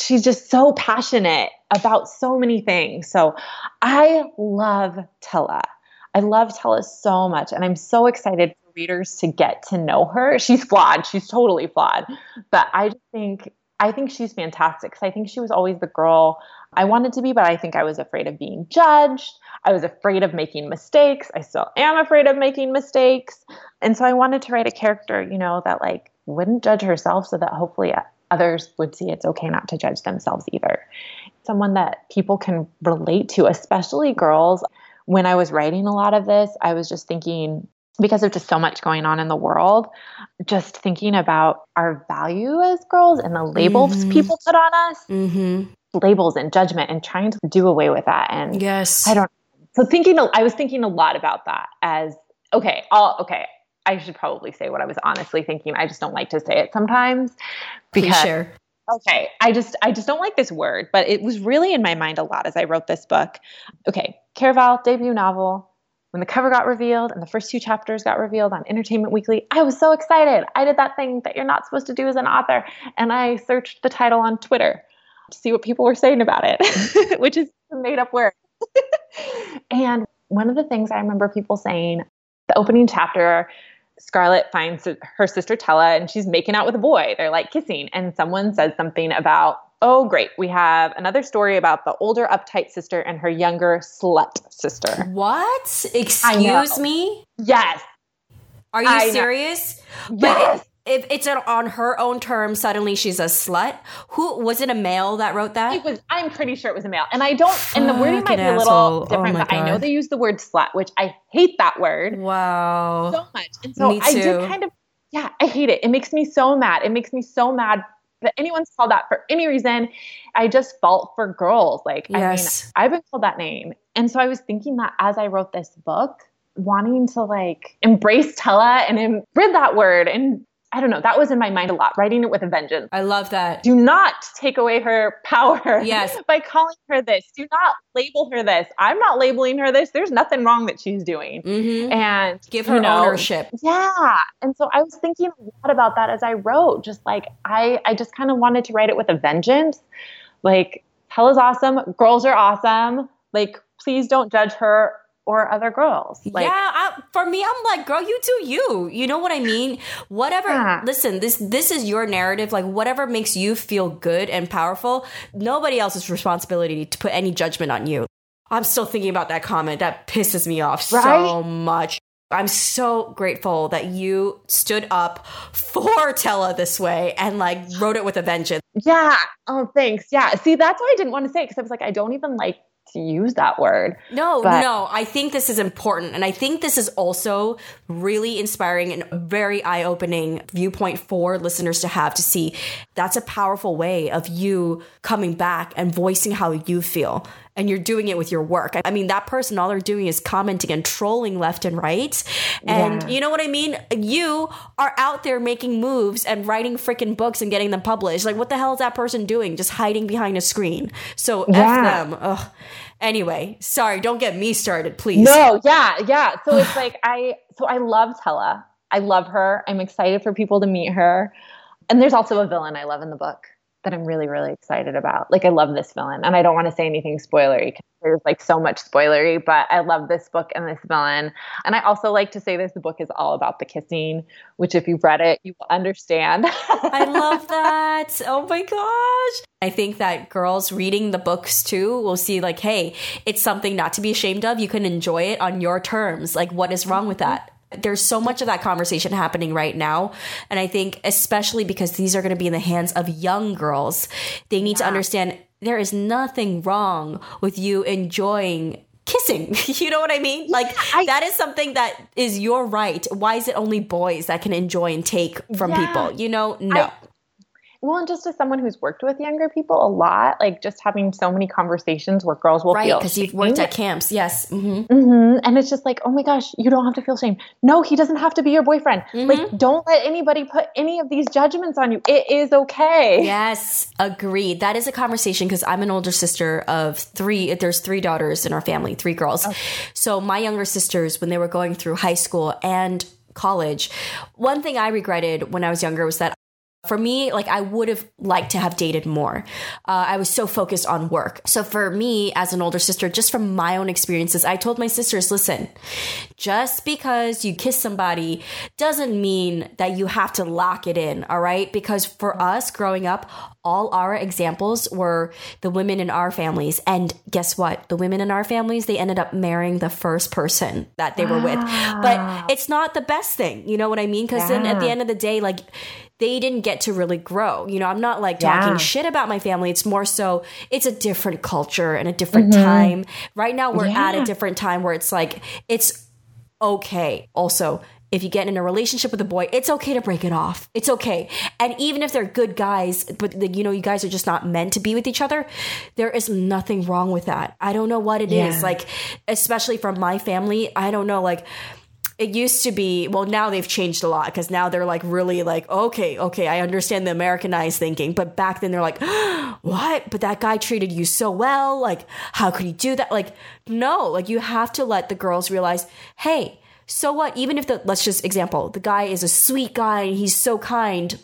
She's just so passionate about so many things. So I love Tella. I love Tella so much. And I'm so excited for readers to get to know her. She's flawed. She's totally flawed. But I just think I think she's fantastic because I think she was always the girl I wanted to be, but I think I was afraid of being judged. I was afraid of making mistakes. I still am afraid of making mistakes. And so I wanted to write a character, you know, that like wouldn't judge herself so that hopefully others would see it's okay not to judge themselves either. Someone that people can relate to, especially girls. When I was writing a lot of this, I was just thinking, because of just so much going on in the world, just thinking about our value as girls and the labels mm-hmm. people put on us, mm-hmm. labels and judgment, and trying to do away with that. And yes, I don't. So thinking, I was thinking a lot about that as okay. I'll okay. I should probably say what I was honestly thinking. I just don't like to say it sometimes because sure. okay, I just I just don't like this word, but it was really in my mind a lot as I wrote this book. Okay, Caraval debut novel. When the cover got revealed and the first two chapters got revealed on Entertainment Weekly, I was so excited. I did that thing that you're not supposed to do as an author, and I searched the title on Twitter to see what people were saying about it, which is a made up word. and one of the things I remember people saying, the opening chapter, Scarlett finds her sister Tella and she's making out with a boy. They're like kissing. And someone says something about, oh, great, we have another story about the older uptight sister and her younger slut sister. What? Excuse me? Yes. Are you I serious? Know. Yes if it's on her own terms, suddenly she's a slut. Who was it? A male that wrote that? It was. I'm pretty sure it was a male. And I don't. and the wording might be a little oh different, oh but God. I know they use the word slut, which I hate that word. Wow. So much. And so I did kind of. Yeah, I hate it. It makes me so mad. It makes me so mad that anyone's called that for any reason. I just felt for girls. Like, yes. I mean, I've been called that name. And so I was thinking that as I wrote this book, wanting to like embrace Tella and rid that word and I don't know, that was in my mind a lot, writing it with a vengeance. I love that. Do not take away her power yes. by calling her this. Do not label her this. I'm not labeling her this. There's nothing wrong that she's doing. Mm-hmm. And give her you know, ownership. Yeah. And so I was thinking a lot about that as I wrote. Just like I, I just kind of wanted to write it with a vengeance. Like, Tella's awesome. Girls are awesome. Like, please don't judge her or other girls. Like, yeah, I, for me, I'm like, girl, you do you. You know what I mean? Whatever. Yeah. Listen, this this is your narrative. Like whatever makes you feel good and powerful. Nobody else's responsibility to put any judgment on you. I'm still thinking about that comment. That pisses me off right? so much. I'm so grateful that you stood up for Tella this way and like wrote it with a vengeance. Yeah. Oh, thanks. Yeah. See, that's why I didn't want to say because I was like, I don't even like use that word. No, but- no, I think this is important. And I think this is also really inspiring and very eye opening viewpoint for listeners to have to see that's a powerful way of you coming back and voicing how you feel and you're doing it with your work. I mean, that person, all they're doing is commenting and trolling left and right. And yeah. you know what I mean? You are out there making moves and writing freaking books and getting them published. Like, what the hell is that person doing? Just hiding behind a screen. So, yeah. F them. Ugh. Anyway, sorry, don't get me started, please. No, yeah, yeah. So it's like, I, so I love Tella. I love her. I'm excited for people to meet her. And there's also a villain I love in the book that I'm really, really excited about. Like, I love this villain, and I don't want to say anything spoilery because there's like so much spoilery, but I love this book and this villain. And I also like to say this the book is all about the kissing, which, if you've read it, you will understand. I love that. Oh my gosh. I think that girls reading the books too will see, like, hey, it's something not to be ashamed of. You can enjoy it on your terms. Like, what is wrong with that? There's so much of that conversation happening right now. And I think, especially because these are going to be in the hands of young girls, they need yeah. to understand there is nothing wrong with you enjoying kissing. you know what I mean? Like I, that is something that is your right. Why is it only boys that can enjoy and take from yeah, people? You know, no. I, well, and just as someone who's worked with younger people a lot, like just having so many conversations where girls will right, feel because you've worked at camps, yes, mm-hmm. Mm-hmm. and it's just like, oh my gosh, you don't have to feel shame. No, he doesn't have to be your boyfriend. Mm-hmm. Like, don't let anybody put any of these judgments on you. It is okay. Yes, agreed. That is a conversation because I'm an older sister of three. There's three daughters in our family, three girls. Okay. So my younger sisters, when they were going through high school and college, one thing I regretted when I was younger was that For me, like I would have liked to have dated more. Uh, I was so focused on work. So for me, as an older sister, just from my own experiences, I told my sisters, listen, just because you kiss somebody doesn't mean that you have to lock it in. All right. Because for us growing up, all our examples were the women in our families. And guess what? The women in our families, they ended up marrying the first person that they were with. But it's not the best thing. You know what I mean? Because yeah. then at the end of the day, like, they didn't get to really grow. You know, I'm not like talking yeah. shit about my family. It's more so it's a different culture and a different mm-hmm. time. Right now we're yeah. at a different time where it's like it's okay. Also, if you get in a relationship with a boy, it's okay to break it off. It's okay. And even if they're good guys, but you know, you guys are just not meant to be with each other, there is nothing wrong with that. I don't know what it yeah. is. Like, especially from my family, I don't know, like, it used to be well now they've changed a lot because now they're like really like okay okay i understand the americanized thinking but back then they're like what? But that guy treated you so well like how could he do that? Like no like you have to let the girls realize hey so what? Even if the let's just example the guy is a sweet guy and he's so kind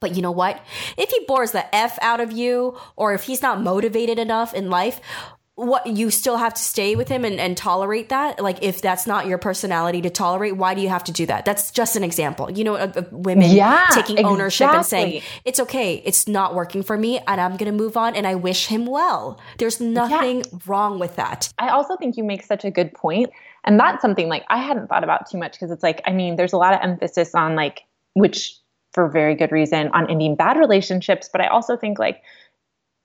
but you know what? If he bores the F out of you, or if he's not motivated enough in life, what you still have to stay with him and, and tolerate that? Like if that's not your personality to tolerate why do you have to do that? That's just an example. You know of, of women yeah, taking ownership exactly. and saying it's okay. It's not working for me and i'm gonna move on and i wish him well. There's nothing yeah. wrong with that. I also think you make such a good point and that's something like i hadn't thought about too much because it's like i mean there's a lot of emphasis on like which for very good reason on ending bad relationships but i also think like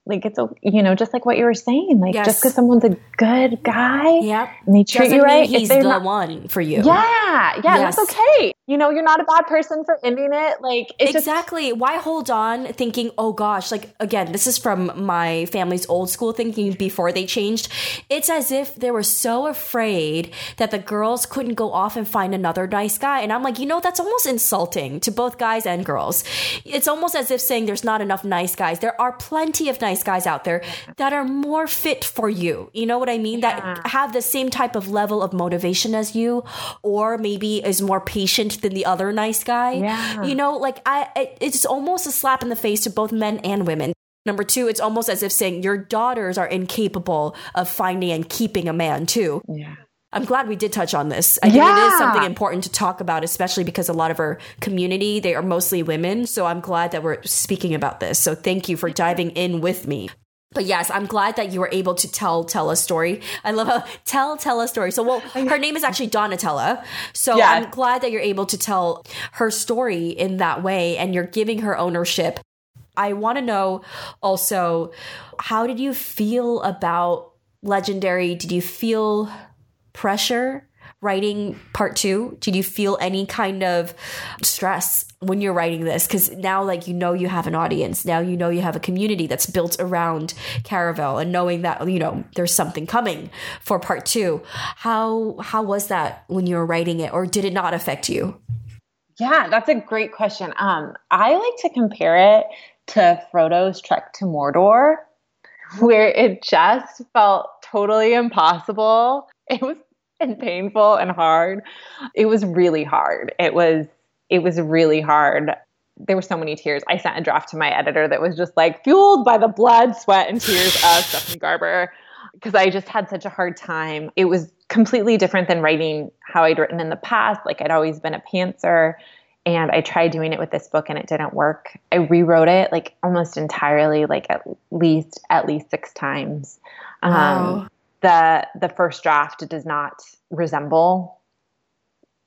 like it's a you know just like what you were saying like yes. just because someone's a good guy yep. and they treat Doesn't you right he's the not, one for you yeah yeah yes. that's okay you know you're not a bad person for ending it like exactly just- why hold on thinking oh gosh like again this is from my family's old school thinking before they changed it's as if they were so afraid that the girls couldn't go off and find another nice guy and i'm like you know that's almost insulting to both guys and girls it's almost as if saying there's not enough nice guys there are plenty of nice guys out there that are more fit for you. You know what I mean? Yeah. That have the same type of level of motivation as you, or maybe is more patient than the other nice guy. Yeah. You know, like I, it's almost a slap in the face to both men and women. Number two, it's almost as if saying your daughters are incapable of finding and keeping a man too. Yeah. I'm glad we did touch on this. I think it is something important to talk about, especially because a lot of our community, they are mostly women. So I'm glad that we're speaking about this. So thank you for diving in with me. But yes, I'm glad that you were able to tell tell a story. I love how tell tell a story. So well, her name is actually Donatella. So yeah. I'm glad that you're able to tell her story in that way and you're giving her ownership. I want to know also how did you feel about Legendary? Did you feel pressure writing part two? Did you feel any kind of stress when you're writing this? Because now, like, you know, you have an audience. Now you know you have a community that's built around Caraval and knowing that, you know, there's something coming for part two. How, how was that when you were writing it, or did it not affect you? Yeah, that's a great question. Um, I like to compare it to Frodo's trek to Mordor, where it just felt totally impossible it was and painful and hard. It was really hard. It was it was really hard. There were so many tears. I sent a draft to my editor that was just like fueled by the blood, sweat, and tears of Stephanie Garber because I just had such a hard time. It was completely different than writing how I'd written in the past. Like I'd always been a pantser and I tried doing it with this book and it didn't work. I rewrote it like almost entirely, like at least at least six times. Um, the the first draft does not resemble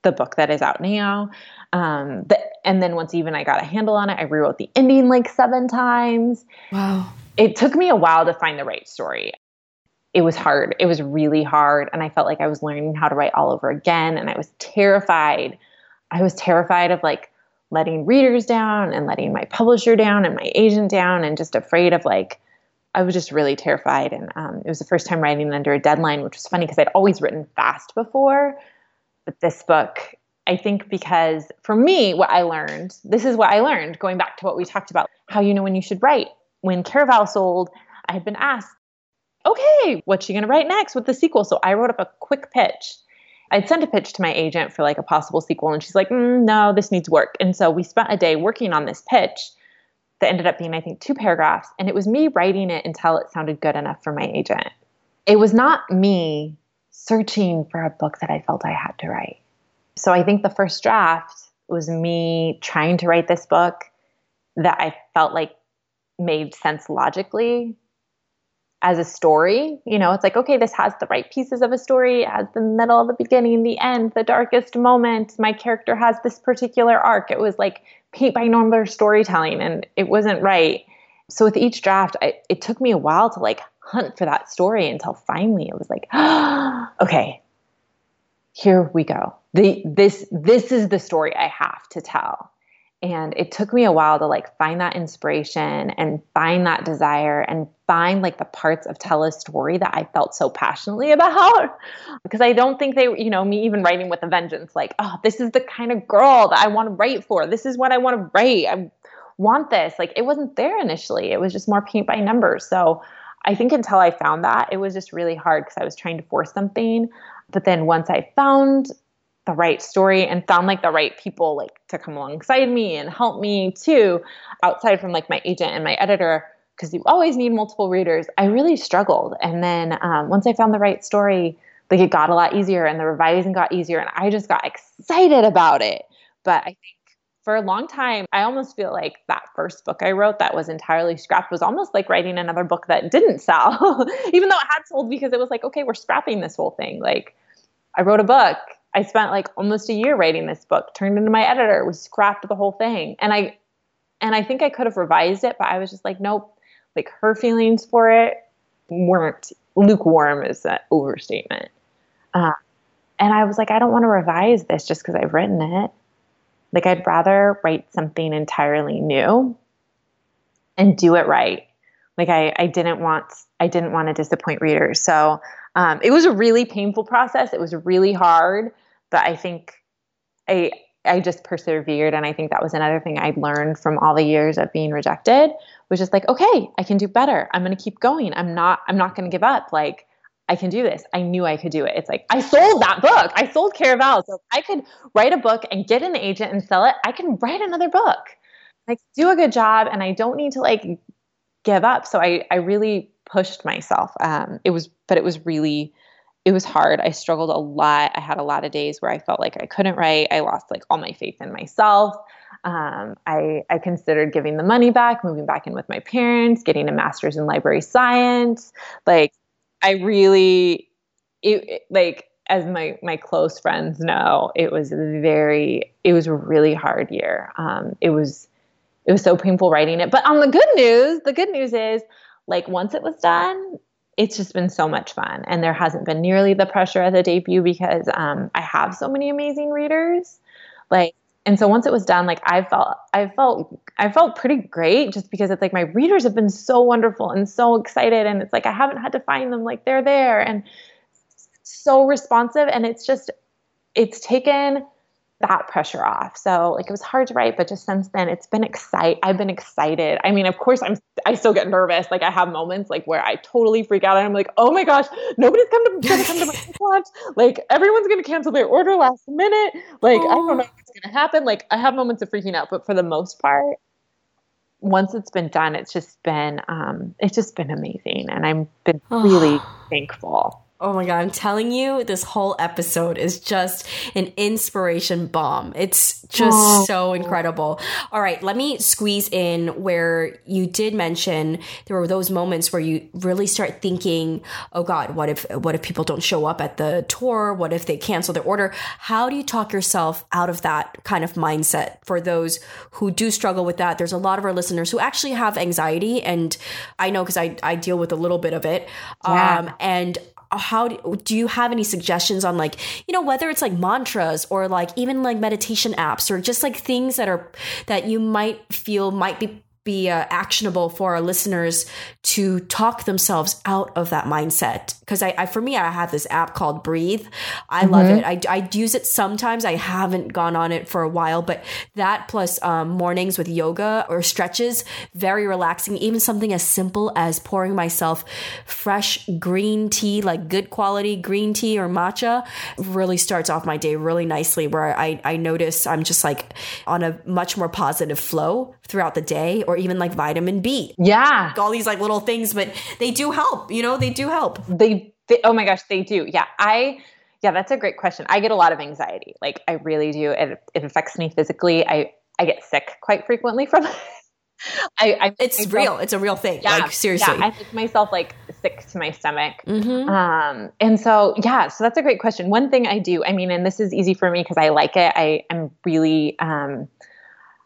the book that is out now. Um, the, and then once even I got a handle on it, I rewrote the ending like seven times. Wow. It took me a while to find the right story. It was hard. It was really hard. And I felt like I was learning how to write all over again. And I was terrified. I was terrified of like letting readers down and letting my publisher down and my agent down and just afraid of like I was just really terrified. And um, it was the first time writing under a deadline, which was funny because I'd always written fast before. But this book, I think because for me, what I learned, this is what I learned going back to what we talked about how you know when you should write. When Caraval sold, I had been asked, okay, what's she going to write next with the sequel? So I wrote up a quick pitch. I'd sent a pitch to my agent for like a possible sequel, and she's like, mm, no, this needs work. And so we spent a day working on this pitch that ended up being, I think, two paragraphs. And it was me writing it until it sounded good enough for my agent. It was not me searching for a book that I felt I had to write. So I think the first draft was me trying to write this book that I felt like made sense logically as a story. You know, it's like, okay, this has the right pieces of a story, it has the middle, the beginning, the end, the darkest moment. My character has this particular arc. It was like paint by number storytelling, and it wasn't right. So with each draft, I, it took me a while to like hunt for that story until finally it was like, okay, here we go. The this this is the story I have to tell and it took me a while to like find that inspiration and find that desire and find like the parts of tell a story that i felt so passionately about. Because i don't think they you know me even writing with a vengeance like oh this is the kind of girl that i want to write for. This is what i want to write. I want this. Like it wasn't there initially. It was just more paint by numbers. So i think until i found that it was just really hard because i was trying to force something. But then once i found the right story and found like the right people like to come alongside me and help me too outside from like my agent and my editor because you always need multiple readers. I really struggled. And then um, once i found the right story like it got a lot easier and the revising got easier and i just got excited about it. But i think for a long time i almost feel like that first book i wrote that was entirely scrapped was almost like writing another book that didn't sell even though it had sold because it was like okay we're scrapping this whole thing. Like i wrote a book I spent like almost a year writing this book, turned into my editor, was scrapped the whole thing. And I and I think I could have revised it, but I was just like, nope. Like her feelings for it weren't lukewarm is an overstatement. Uh, and I was like, I don't want to revise this just because I've written it. Like I'd rather write something entirely new and do it right. Like I, I didn't want I didn't want to disappoint readers. So um, it was a really painful process. It was really hard but I think I I just persevered and I think that was another thing I learned from all the years of being rejected was just like okay I can do better. I'm going to keep going. I'm not I'm not going to give up. Like I can do this. I knew I could do it. It's like I sold that book. I sold Caraval so I could write a book and get an agent and sell it I can write another book. Like do a good job and I don't need to like give up. So I I really pushed myself. Um it was but it was really it was hard. I struggled a lot. I had a lot of days where I felt like I couldn't write. I lost like all my faith in myself. Um, I, I considered giving the money back, moving back in with my parents, getting a master's in library science. Like, I really, it, it, like, as my my close friends know, it was very, it was a really hard year. Um, it was, it was so painful writing it. But on the good news, the good news is, like, once it was done, it's just been so much fun. And there hasn't been nearly the pressure at the debut because um, i have so many amazing readers. Like and so once it was done like i felt i felt i felt pretty great just because it's like my readers have been so wonderful and so excited. And it's like i haven't had to find them like they're there and so responsive. And it's just it's taken that pressure off. So like it was hard to write, but just since then it's been excite. I've been excited. I mean, of course, I'm I still get nervous. Like I have moments like where I totally freak out and I'm like, oh my gosh, nobody's come to gonna come to my launch. Like everyone's gonna cancel their order last minute. Like I don't know what's gonna happen. Like I have moments of freaking out, but for the most part, once it's been done, it's just been um, it's just been amazing, and I'm been really thankful. Oh my God, I'm telling you, this whole episode is just an inspiration bomb. It's just oh. so incredible. All right, let me squeeze in where you did mention there were those moments where you really start thinking, oh God, what if what if people don't show up at the tour? What if they cancel their order? How do you talk yourself out of that kind of mindset for those who do struggle with that? There's a lot of our listeners who actually have anxiety, and I know because I, I deal with a little bit of it. Yeah. Um, and how do, do you have any suggestions on like you know whether it's like mantras or like even like meditation apps or just like things that are that you might feel might be be uh, actionable for our listeners to talk themselves out of that mindset. Because I, I, for me i have this app called breathe. I mm-hmm. love it. I, I use it sometimes. I haven't gone on it for a while but that plus um, mornings with yoga or stretches very relaxing. Even something as simple as pouring myself fresh green tea like good quality green tea or matcha really starts off my day really nicely where i, I notice i'm just like on a much more positive flow throughout the day or even like vitamin B. Yeah. All these like little things, but they do help, you know, they do help. They, they oh my gosh, they do. Yeah. I yeah, that's a great question. I get a lot of anxiety. Like I really do. It, it affects me physically. I I get sick quite frequently from it. I, I it's myself, real. It's a real thing. Yeah, like seriously. Yeah, I make myself like sick to my stomach. Mm-hmm. Um, and so yeah, so that's a great question. One thing I do, I mean, and this is easy for me because I like it. I am really um,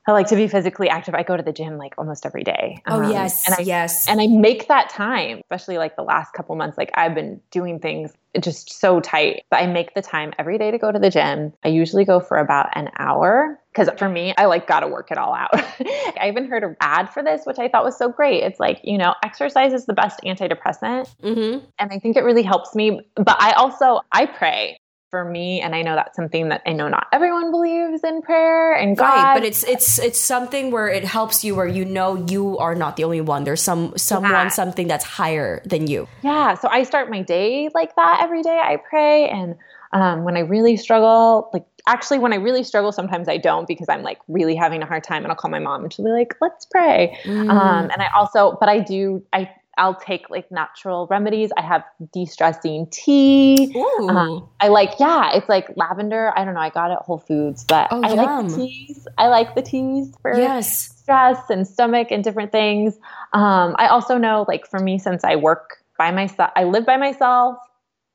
I like to be physically active. I go to the gym like almost every day. Oh um, yes, and I, yes. And I make that time, especially like the last couple months. Like I've been doing things just so tight, but I make the time every day to go to the gym. I usually go for about an hour because for me, I like got to work it all out. I even heard an ad for this, which I thought was so great. It's like you know, exercise is the best antidepressant, mm-hmm. and I think it really helps me. But I also I pray for me and i know that's something that i know not everyone believes in prayer and god right, but it's it's it's something where it helps you where you know you are not the only one there's some someone yeah. something that's higher than you yeah so i start my day like that every day i pray and um, when i really struggle like actually when i really struggle sometimes i don't because i'm like really having a hard time and i'll call my mom and she'll be like let's pray mm. um, and i also but i do i I'll take like natural remedies. I have de-stressing tea. Um, I like, yeah, it's like lavender. I don't know. I got it at Whole Foods, but oh, I yum. like the teas. I like the teas for yes. stress and stomach and different things. Um, I also know, like for me, since I work by myself, I live by myself.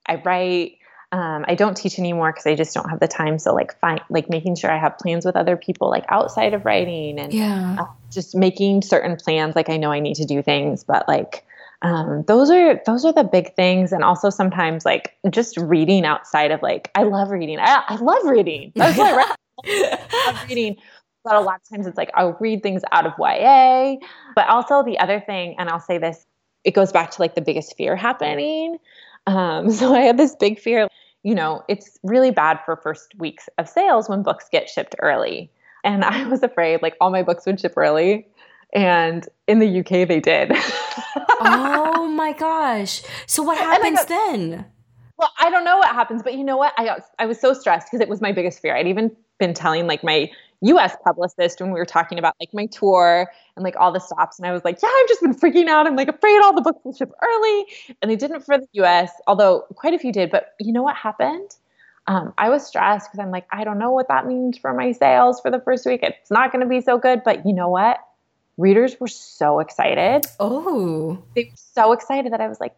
I write. Um, I don't teach anymore because I just don't have the time. So like, find like making sure I have plans with other people, like outside of writing, and yeah. Uh, just making certain plans. Like I know I need to do things, but like um, those are those are the big things and also sometimes like just reading outside of like i love reading i, I love reading that's what I, I love reading but a lot of times it's like i'll read things out of ya but also the other thing and i'll say this it goes back to like the biggest fear happening um, so i had this big fear you know it's really bad for first weeks of sales when books get shipped early and i was afraid like all my books would ship early and in the UK, they did. oh my gosh. So what happens got, then? Well, I don't know what happens, but you know what? I got, I was so stressed because it was my biggest fear. I'd even been telling like my US publicist when we were talking about like my tour and like all the stops. And I was like, yeah, I've just been freaking out. I'm like afraid all the books will ship early. And they didn't for the US, although quite a few did. But you know what happened? Um, I was stressed because I'm like, I don't know what that means for my sales for the first week. It's not going to be so good. But you know what? readers were so excited. Oh. They were so excited that I was like,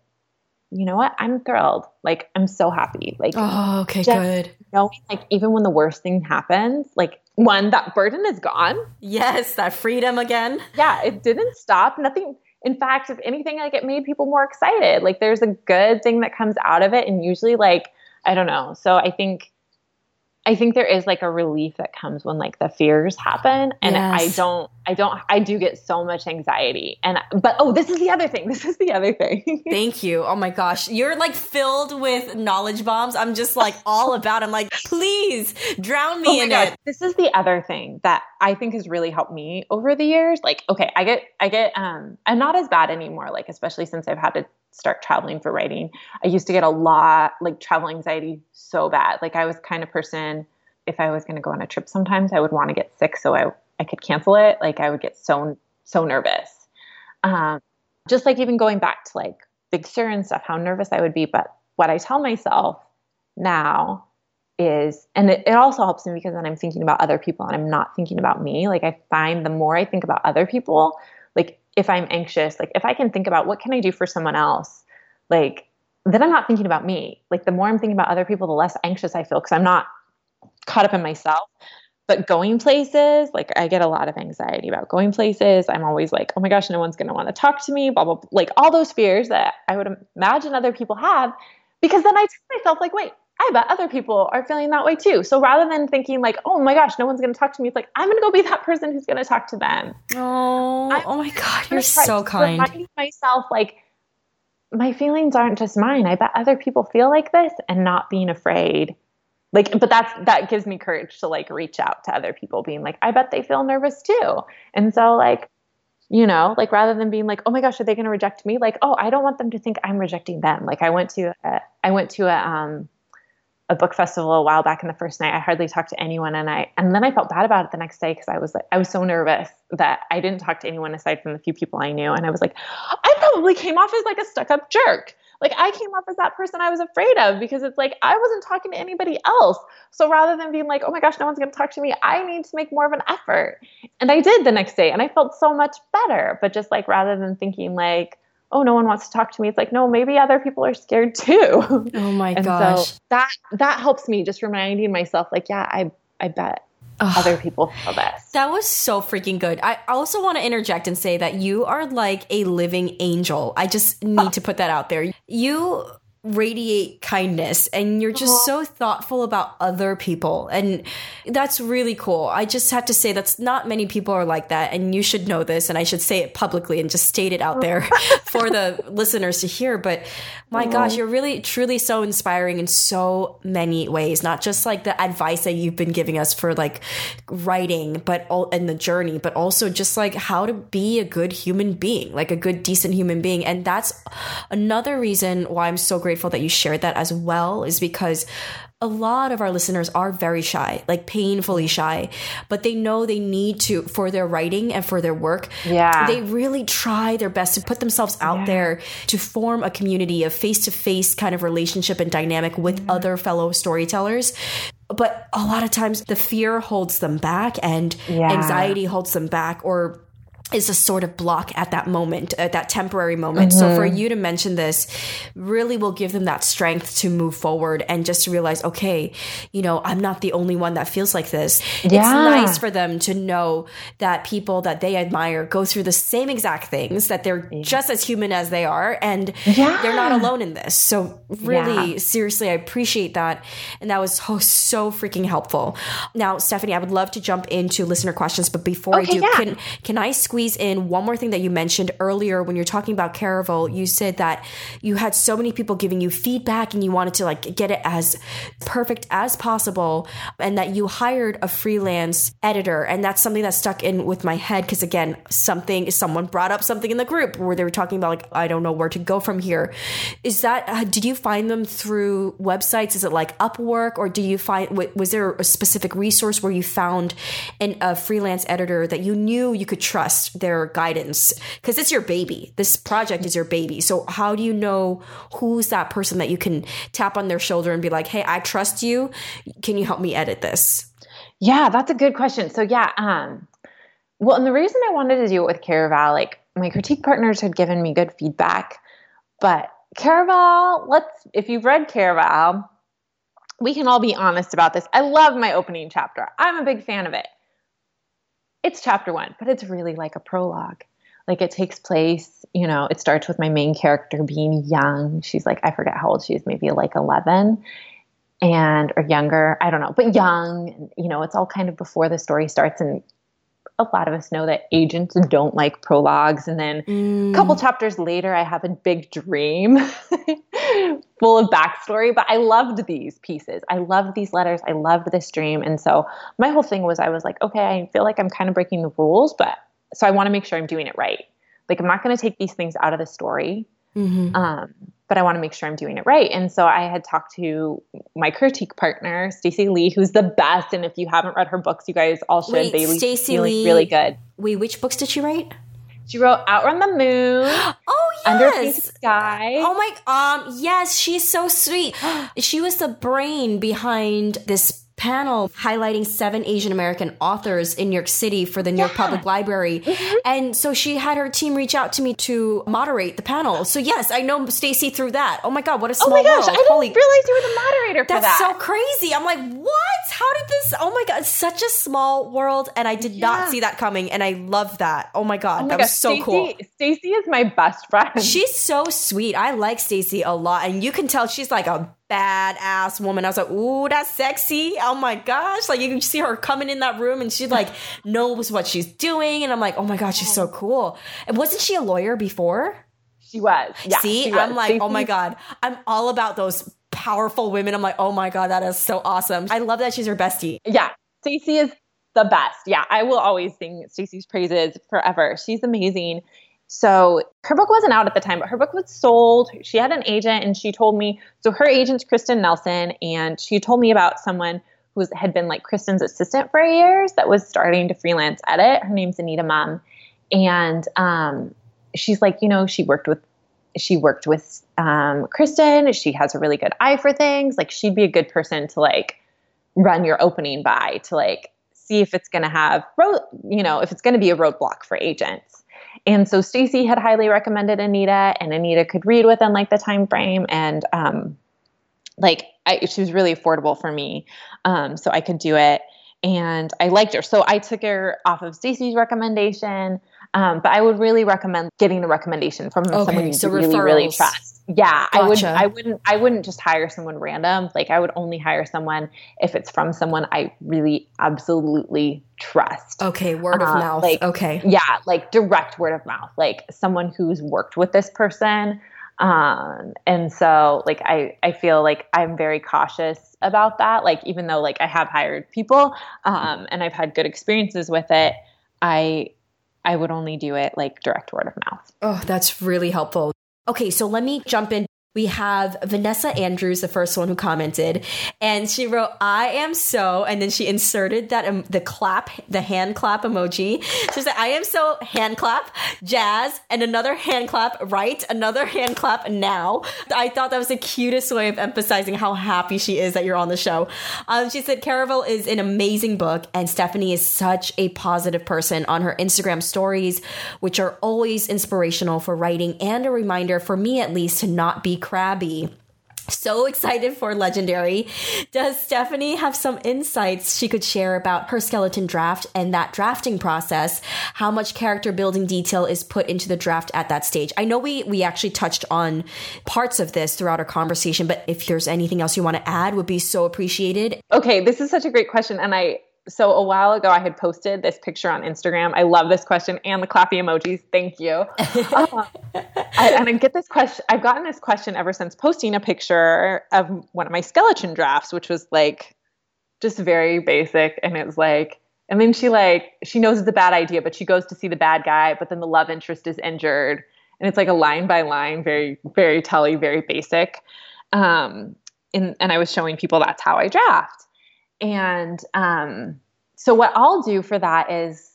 you know what? I'm thrilled. Like I'm so happy. Like Oh, okay, good. Knowing like even when the worst thing happens, like one, that burden is gone. Yes, that freedom again. Yeah, it didn't stop. Nothing in fact, if anything, like it made people more excited. Like there's a good thing that comes out of it. And usually like, I don't know. So I think I think there is like a relief that comes when like the fears happen and yes. I don't I don't I do get so much anxiety and but oh this is the other thing this is the other thing Thank you. Oh my gosh. You're like filled with knowledge bombs. I'm just like all about I'm like please drown me oh in God. it. This is the other thing that I think has really helped me over the years. Like okay, I get I get um I'm not as bad anymore like especially since I've had to start traveling for writing. I used to get a lot like travel anxiety so bad. Like I was kind of person if I was going to go on a trip sometimes I would want to get sick so I I could cancel it. Like I would get so so nervous. Um, just like even going back to like Big Sur and stuff, how nervous I would be. But what I tell myself now is, and it, it also helps me because then I'm thinking about other people and I'm not thinking about me. Like I find the more I think about other people, like if I'm anxious, like if I can think about what can I do for someone else, like then I'm not thinking about me. Like the more I'm thinking about other people, the less anxious I feel because I'm not caught up in myself. But going places, like I get a lot of anxiety about going places. I'm always like, oh my gosh, no one's going to want to talk to me, blah, blah, blah. Like all those fears that I would imagine other people have. Because then I tell myself, like, wait, I bet other people are feeling that way too. So rather than thinking like, oh my gosh, no one's going to talk to me, it's like I'm going to go be that person who's going to talk to them. Oh, I'm oh my god, you're so kind. Reminding myself like my feelings aren't just mine. I bet other people feel like this, and not being afraid. Like, but that's that gives me courage to like reach out to other people, being like, I bet they feel nervous too. And so like you know like rather than being like oh my gosh are they going to reject me like oh i don't want them to think i'm rejecting them like i went to a, i went to a um a book festival a while back in the first night. I hardly talked to anyone and I and then I felt bad about it the next day because I was like I was so nervous that I didn't talk to anyone aside from the few people I knew. And I was like, I probably came off as like a stuck-up jerk. Like I came off as that person I was afraid of because it's like I wasn't talking to anybody else. So rather than being like, oh my gosh, no one's gonna talk to me, I need to make more of an effort. And I did the next day and I felt so much better. But just like rather than thinking like, oh no one wants to talk to me it's like no maybe other people are scared too oh my and gosh so that that helps me just reminding myself like yeah i i bet Ugh. other people feel this that was so freaking good. I also want to interject and say that you are like a living angel. I just need to put that out there. You radiate kindness and you're just uh-huh. so thoughtful about other people. And that's really cool. I just have to say that's not many people are like that and you should know this and i should say it publicly and just state it out there for the listeners to hear. But my uh-huh. gosh you're really truly so inspiring in so many ways not just like the advice that you've been giving us for like writing but all in the journey but also just like how to be a good human being like a good decent human being. And that's another reason why i'm so grateful grateful that you shared that as well, is because a lot of our listeners are very shy, like painfully shy, but they know they need to for their writing and for their work. Yeah. They really try their best to put themselves out yeah. there to form a community of face to face kind of relationship and dynamic with mm-hmm. other fellow storytellers but a lot of times the fear holds them back and yeah. anxiety holds them back or is a sort of block at that moment, at that temporary moment. Mm-hmm. So for mm-hmm. you to mention this really will give them that strength to move forward and just to realize, okay, you know, I'm not the only one that feels like this. Yeah. It's nice for them to know that people that they admire go through the same exact things, that they're yeah. just as human as they are, and yeah. they're not alone in this. So really, seriously, I appreciate that. And that was so, so freaking helpful. Now, Stephanie, I would love to jump into listener questions, but before okay, I do, can, can I squeeze squeeze in one more thing that you mentioned earlier when you're talking about Caraval. You said that you had so many people giving you feedback and you wanted to like get it as perfect as possible and that you hired a freelance editor. And that's something that stuck in with my head because again, something someone brought up something in the group where they were talking about like I don't know where to go from here. Is that uh, did you find them through websites? Is it like Upwork or do you find was there a specific resource where you found an, a freelance editor that you knew you could trust their guidance because it's your baby. This project is your baby. So how do you know who's that person that you can tap on their shoulder and be like, "Hey, I trust you. Can you help me edit this?" Yeah, that's a good question. So yeah, um well, and the reason I wanted to do it with Caraval, like my critique partners had given me good feedback, but Caraval, let's if you've read Caraval, we can all be honest about this. I love my opening chapter. I'm a big fan of it it's chapter one, but it's really like a prologue. Like it takes place, you know, it starts with my main character being young. She's like, I forget how old she is, maybe like 11 and or younger. I don't know, but young. You know, it's all kind of before the story starts. And a lot of us know that agents don't like prologues. And then mm. a couple chapters later, I have a big dream full of backstory. But I loved these pieces. I loved these letters. I loved this dream. And so my whole thing was I was like, okay, I feel like I'm kind of breaking the rules, but so I want to make sure I'm doing it right. Like, I'm not going to take these things out of the story. Mm-hmm. Um, but I want to make sure I'm doing it right. And so I had talked to my critique partner, Stacey Lee, who's the best. And if you haven't read her books, you guys all should. Wait, they Stacey Lee, really good. Wait, which books did she write? She wrote Outrun the Moon. Oh yes. Under Pink Sky. Oh my um yes, she's so sweet. she was the brain behind this panel highlighting seven Asian American authors in New York City for the New York Public Library. Mm-hmm. And so she had her team reach out to me to moderate the panel. So yes, I know Stacey through that. Oh my god, what a small Oh my gosh, world. I didn't Holy, realize you were the moderator for that's that. so crazy. I'm like, what? How did this? Oh my god, such a small world, and I did yeah. not see that coming, and I love that. Oh my god, oh my that gosh. was so Stacey, cool. Stacey is my best friend. She's so sweet. I like Stacey a lot, and you can tell she's like a badass woman. I was like, ooh, that's sexy. Oh my gosh. Like you can see her coming in that room and she like knows what she's doing. And I'm like, oh my gosh, she's so cool. And wasn't she a lawyer before? She was. Yeah. See, was. I'm like, oh my God. I'm all about those powerful women. I'm like, oh my God, that is so awesome. I love that she's her bestie. Yeah. Stacey is the best. Yeah. I will always sing Stacey's praises forever. She's amazing. So her book wasn't out at the time, but her book was sold. She had an agent and she told me, so her agent's Kristin Nelson, and she told me about someone who had been like Kristin's assistant for years that was starting to freelance edit. Her name's Anita Mumm. And um, she's like, you know, she worked with she worked with um, Kristin. She has a really good eye for things. Like she'd be a good person to like run your opening by to like see if it's going to have road, you know, if it's going to be a roadblock for agents. And so Stacey had highly recommended Anita, and Anita could read within like the time frame, and um, like I, she was really affordable for me, um, so I could do it. And I liked her, so I took her off of Stacey's recommendation. Um, but I would really recommend getting the recommendation from okay, someone you so really, really trust. Yeah, gotcha. I would. I wouldn't. I wouldn't just hire someone random. Like I would only hire someone if it's from someone I really absolutely trust. Okay, word of uh, mouth. Like, okay, yeah, like direct word of mouth. Like someone who's worked with this person. Um, and so like I I feel like I'm very cautious about that. Like even though like I have hired people, um, and I've had good experiences with it, I I would only do it like direct word of mouth. Oh, that's really helpful. Okay, so let me jump in we have Vanessa Andrews, the first one who commented, and she wrote, "I am so," and then she inserted that um, the clap, the hand clap emoji. She said, "I am so." Hand clap, jazz, and another hand clap. Right, another hand clap. Now, I thought that was the cutest way of emphasizing how happy she is that you're on the show. Um, she said, "Caraval is an amazing book, and Stephanie is such a positive person on her Instagram stories, which are always inspirational for writing and a reminder for me at least to not be." Crabby. So excited for Legendary. Does Stephanie have some insights she could share about her skeleton draft and that drafting process? How much character building detail is put into the draft at that stage? I know we we actually touched on parts of this throughout our conversation, but if there's anything else you want to add would be so appreciated. Okay, this is such a great question and I so a while ago i had posted this picture on instagram. I love this question and the clappy emojis. Thank you. Uh, I, and i get this question i've gotten this question ever since posting a picture of one of my skeleton drafts which was like just very basic. And it's like and then she like she knows it's a bad idea but she goes to see the bad guy but then the love interest is injured. And it's like a line by line very very telly very basic. Um and, and i was showing people that's how i draft and um, so what I'll do for that is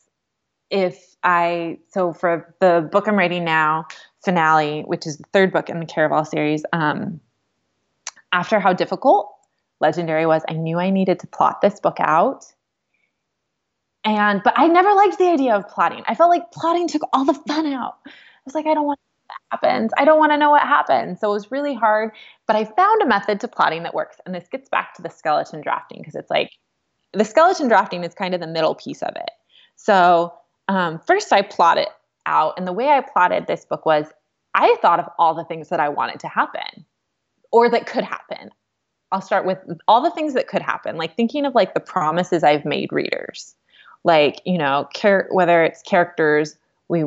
if I so for the book I'm writing now, finale, which is the third book in the Caraval series, um, after how difficult Legendary was, I knew I needed to plot this book out. And but I never liked the idea of plotting. I felt like plotting took all the fun out. I was like, I don't want happens. I don't want to know what happens. So it was really hard, but I found a method to plotting that works. And this gets back to the skeleton drafting because it's like the skeleton drafting is kind of the middle piece of it. So um, first, I plot it out. And the way I plotted this book was I thought of all the things that I wanted to happen or that could happen. I'll start with all the things that could happen, like thinking of like the promises I've made readers, like you know, char- whether it's characters we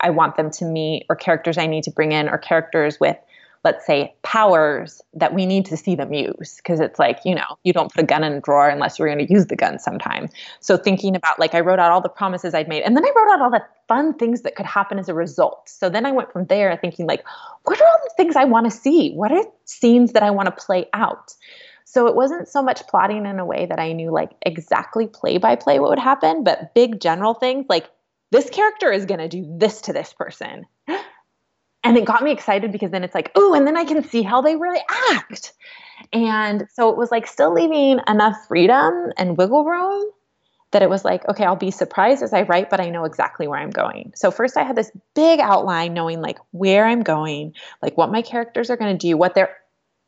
I want them to meet, or characters I need to bring in, or characters with, let's say, powers that we need to see them use. Because it's like, you know, you don't put a gun in a drawer unless you're going to use the gun sometime. So thinking about, like, I wrote out all the promises I'd made, and then I wrote out all the fun things that could happen as a result. So then I went from there thinking, like, what are all the things I want to see? What are scenes that I want to play out? So it wasn't so much plotting in a way that I knew like exactly play by play what would happen, but big general things like this character is going to do this to this person. And it got me excited because then it's like, oh, and then I can see how they really act. And so it was like still leaving enough freedom and wiggle room that it was like, okay, I'll be surprised as I write, but I know exactly where I'm going. So first I had this big outline knowing like where I'm going, like what my characters are going to do, what their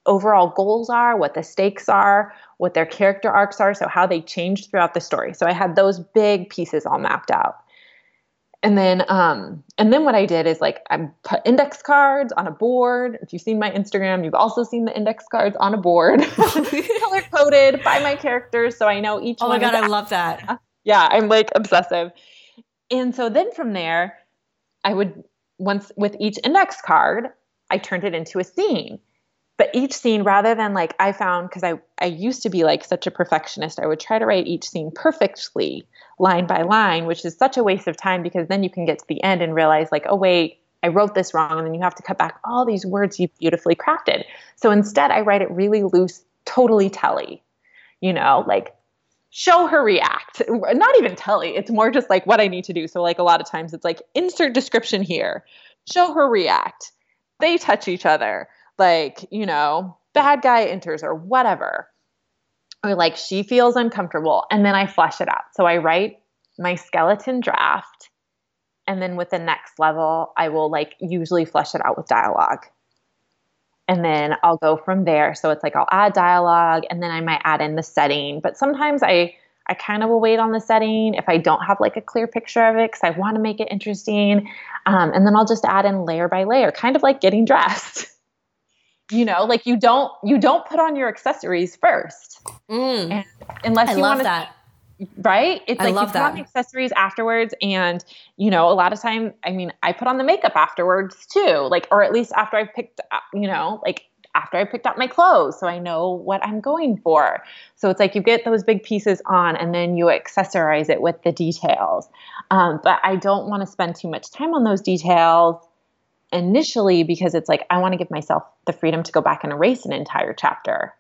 overall goals are, what the stakes are, what their character arcs are, so how they change throughout the story. So I had those big pieces all mapped out and then um and then what i did is like i put index cards on a board. If you've seen my instagram you've also seen the index cards on a board. Color coded by my characters so i know each oh my god i love that. Yeah i'm like obsessive. And so then from there i would once with each index card i turned it into a scene but each scene rather than like i found because i i used to be like such a perfectionist i would try to write each scene perfectly line by line which is such a waste of time because then you can get to the end and realize like oh wait i wrote this wrong and then you have to cut back all these words you beautifully crafted. So instead i write it really loose totally telly you know like show her react. Not even telly it's more just like what i need to do. So like a lot of times it's like insert description here show her react. They touch each other like, you know, bad guy enters or whatever. Or like she feels uncomfortable. And then I flesh it out. So I write my skeleton draft. And then with the next level, I will like usually flesh it out with dialogue. And then I'll go from there. So it's like I'll add dialogue and then I might add in the setting. But sometimes I I kind of will wait on the setting if I don't have like a clear picture of it because I want to make it interesting. Um, and then I'll just add in layer by layer, kind of like getting dressed. you know like you don't you don't put on your accessories first. Mm. unless I you want that. Right? It's I like you put that. on accessories afterwards and you know a lot of time i mean i put on the makeup afterwards too like or at least after I've picked you know like after i picked out my clothes so i know what i'm going for. So it's like you get those big pieces on and then you accessorize it with the details. Um, but i don't want to spend too much time on those details initially because it's like I want to give myself the freedom to go back and erase an entire chapter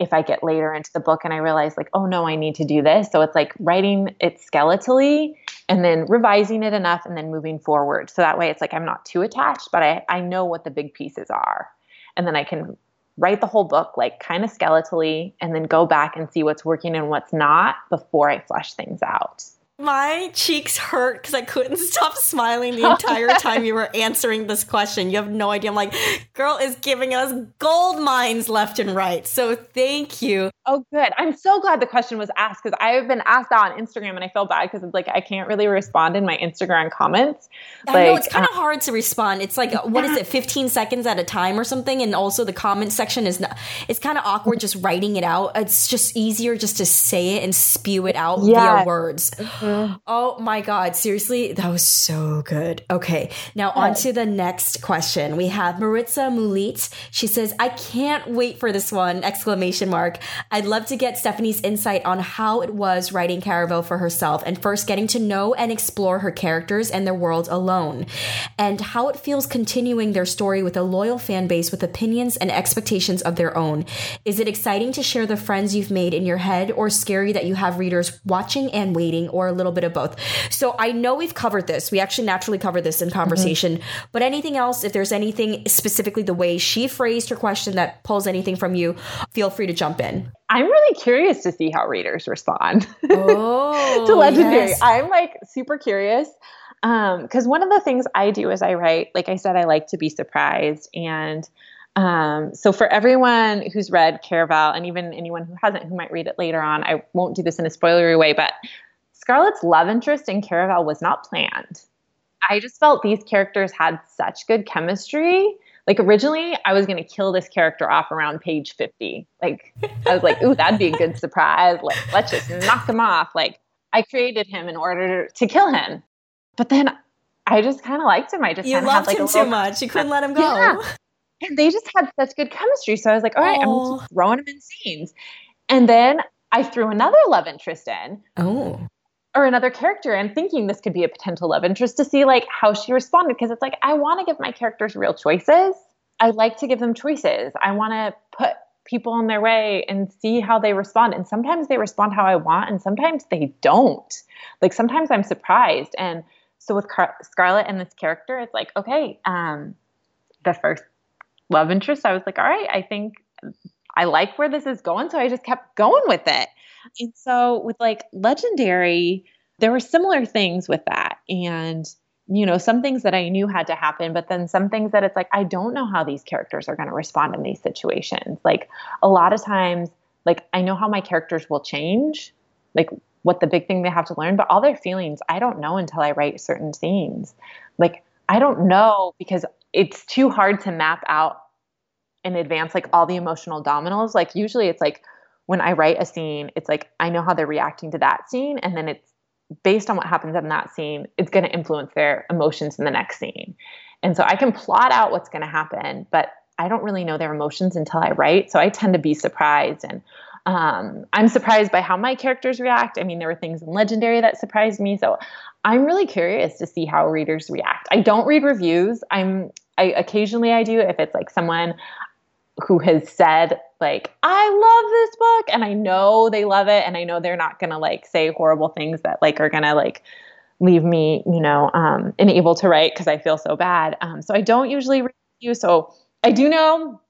if I get later into the book and I realize like, oh no, I need to do this. So it's like writing it skeletally and then revising it enough and then moving forward. So that way it's like I'm not too attached, but I, I know what the big pieces are. And then I can write the whole book like kind of skeletally and then go back and see what's working and what's not before I flesh things out my cheeks hurt because I couldn't stop smiling the entire time you were answering this question. You have no idea. I'm like, girl is giving us gold mines left and right. So thank you. Oh, good. I'm so glad the question was asked because I have been asked that on Instagram and I feel bad because it's like I can't really respond in my Instagram comments. I like, know it's kind of uh, hard to respond. It's like what is it, 15 seconds at a time or something, and also the comment section is not. It's kind of awkward just writing it out. It's just easier just to say it and spew it out yes. via words. Oh my god, seriously, that was so good. Okay, now on to the next question. We have Maritza Mulit. She says, "I can't wait for this one!" Exclamation mark. I'd love to get Stephanie's insight on how it was writing Caraval for herself and first getting to know and explore her characters and their world alone, and how it feels continuing their story with a loyal fan base with opinions and expectations of their own. Is it exciting to share the friends you've made in your head, or scary that you have readers watching and waiting, or a little bit of both? So I know we've covered this. We actually naturally covered this in conversation, mm-hmm. but anything else, if there's anything specifically the way she phrased her question that pulls anything from you, feel free to jump in. I'm really curious to see how readers respond oh, to Legendary. Yes. I'm like super curious because um, one of the things I do is I write, like I said, I like to be surprised. And um, so for everyone who's read Caraval, and even anyone who hasn't, who might read it later on, I won't do this in a spoilery way, but Scarlett's love interest in Caraval was not planned. I just felt these characters had such good chemistry like originally, I was going to kill this character off around page 50. Like, I was like, ooh, that'd be a good surprise. Like, let's just knock him off. Like, I created him in order to kill him. But then I just kind of liked him. I just you loved had, like, him too much. You couldn't let him go. Yeah. And they just had such good chemistry. So I was like, all right, oh. I'm just throwing him in scenes. And then I threw another love interest in. Oh or another character and thinking this could be a potential love interest to see like how she responded because it's like I want to give my characters real choices. I like to give them choices. I want to put people in their way and see how they respond and sometimes they respond how I want and sometimes they don't. Like sometimes I'm surprised and so with Car- Scarlett and this character it's like okay, um the first love interest I was like all right, I think I like where this is going so I just kept going with it. And so with like legendary, there were similar things with that. And, you know, some things that I knew had to happen, but then some things that it's like, I don't know how these characters are going to respond in these situations. Like a lot of times, like I know how my characters will change, like what the big thing they have to learn, but all their feelings, I don't know until I write certain scenes. Like I don't know because it's too hard to map out in advance like all the emotional dominoes. Like usually it's like when I write a scene, it's like I know how they're reacting to that scene, and then it's based on what happens in that scene, it's going to influence their emotions in the next scene. And so I can plot out what's going to happen, but I don't really know their emotions until I write. So I tend to be surprised. And um, I'm surprised by how my characters react. I mean, there were things in Legendary that surprised me. So I'm really curious to see how readers react. I don't read reviews. I'm I occasionally I do if it's like someone who has said like I love this book and I know they love it and I know they're not going to like say horrible things that like are going to like leave me, you know, um, unable to write because I feel so bad. Um, so I don't usually review. So I do know,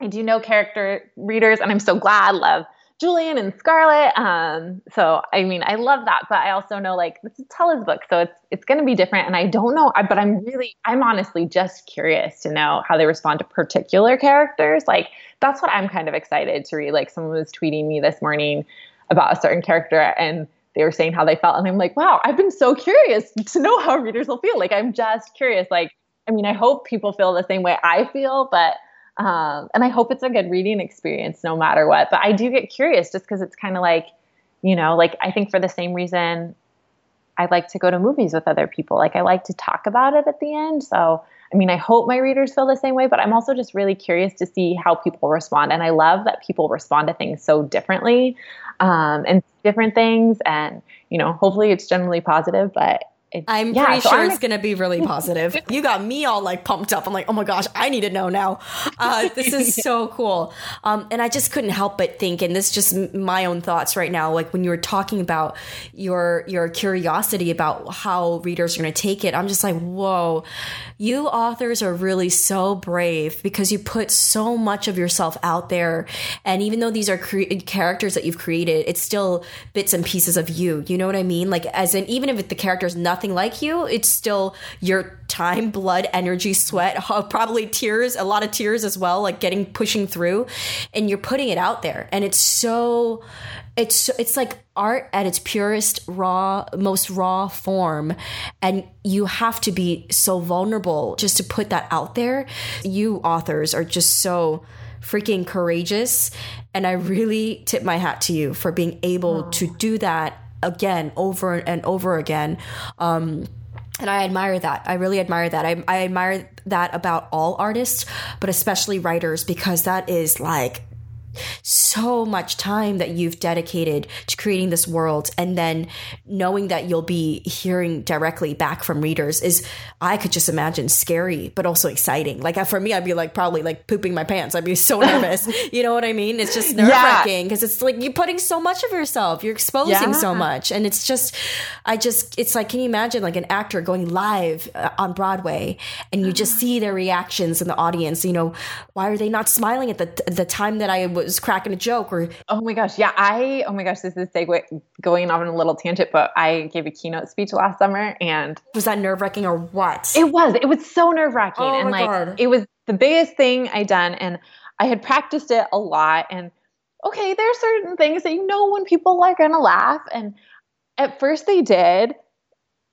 I do know character readers, and I'm so glad. Love Julian and Scarlett. Um, so I mean, I love that, but I also know like this is Tella's book, so it's it's going to be different. And I don't know, but I'm really, I'm honestly just curious to know how they respond to particular characters. Like that's what I'm kind of excited to read. Like someone was tweeting me this morning about a certain character, and they were saying how they felt and i'm like wow i've been so curious to know how readers will feel like i'm just curious like i mean i hope people feel the same way i feel but um, and i hope it's a good reading experience no matter what but i do get curious just because it's kind of like you know like i think for the same reason i like to go to movies with other people like i like to talk about it at the end so I mean, I hope my readers feel the same way, but I'm also just really curious to see how people respond. And I love that people respond to things so differently um, and different things. And, you know, hopefully it's generally positive, but I'm yeah, pretty so sure I'm it's going to be really positive. you got me all like pumped up. I'm like, oh my gosh, I need to know now. Uh, this is so cool. Um, and I just couldn't help but think, and this is just my own thoughts right now. Like when you were talking about your your curiosity about how readers are going to take it, I'm just like, whoa, you authors are really so brave because you put so much of yourself out there. And even though these are cre- characters that you've created, it's still bits and pieces of you. You know what I mean? Like as in, even if the character is nothing like you, it's still your time, blood, energy, sweat, probably tears, a lot of tears as well, like getting pushing through, and you're putting it out there, and it's so. It's it's like art at its purest, raw, most raw form, and you have to be so vulnerable just to put that out there. You authors are just so freaking courageous, and I really tip my hat to you for being able oh. to do that again over and over again. Um, and I admire that. I really admire that. I, I admire that about all artists, but especially writers, because that is like so much time that you've dedicated to creating this world and then knowing that you'll be hearing directly back from readers is i could just imagine scary but also exciting. Like for me i'd be like probably like pooping my pants. I'd be so nervous. You know what i mean? It's just nerve-wracking because yeah. it's like you're putting so much of yourself. You're exposing yeah. so much. And it's just i just it's like can you imagine like an actor going live uh, on broadway and you just see their reactions in the audience? You know why are they not smiling at the the time that i was was cracking a joke or oh my gosh. Yeah i oh my gosh this is segue going off on a little tangent but i gave a keynote speech last summer and was that nerve-wracking or what? It was. It was so nerve-wracking oh and like God. it was the biggest thing i done and i had practiced it a lot and okay there are certain things that you know when people are gonna laugh and at first they did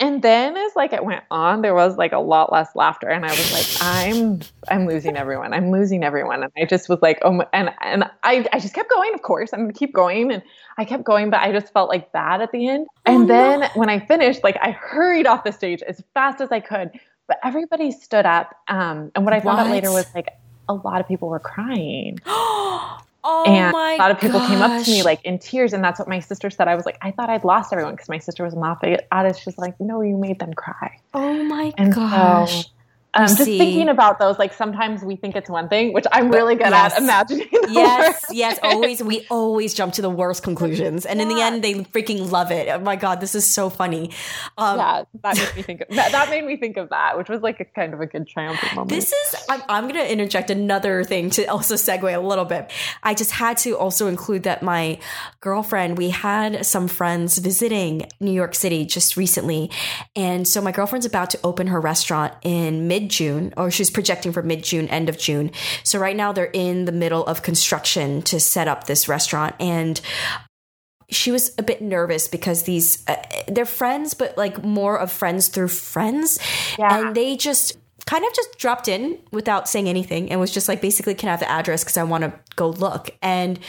and then as like it went on there was like a lot less laughter and i was like i'm i'm losing everyone i'm losing everyone and i just was like oh my, and and i i just kept going of course i'm gonna keep going and i kept going but i just felt like bad at the end oh, and then no. when i finished like i hurried off the stage as fast as i could but everybody stood up um and what i found what? out later was like a lot of people were crying Oh and a lot of people gosh. came up to me like in tears, and that's what my sister said. I was like, I thought I'd lost everyone because my sister was laughing at it. She's like, No, you made them cry. Oh my and gosh. So, um, just see. thinking about those, like sometimes we think it's one thing, which I'm really good yes. at imagining. yes, yes, always. We always jump to the worst conclusions, and yeah. in the end, they freaking love it. Oh my god, this is so funny. Um, yeah, that made me think. Of, that, that, made me think of that, which was like a kind of a good triumphant moment. This is. I'm, I'm going to interject another thing to also segue a little bit. I just had to also include that my girlfriend. We had some friends visiting New York City just recently, and so my girlfriend's about to open her restaurant in mid mid June, or she's projecting for mid June, end of June. So right now they're in the middle of construction to set up this restaurant. And she was a bit nervous because these uh, they're friends but like more of friends through friends yeah. and they just kind of just dropped in without saying anything and was just like basically can I have the address because I want to go look and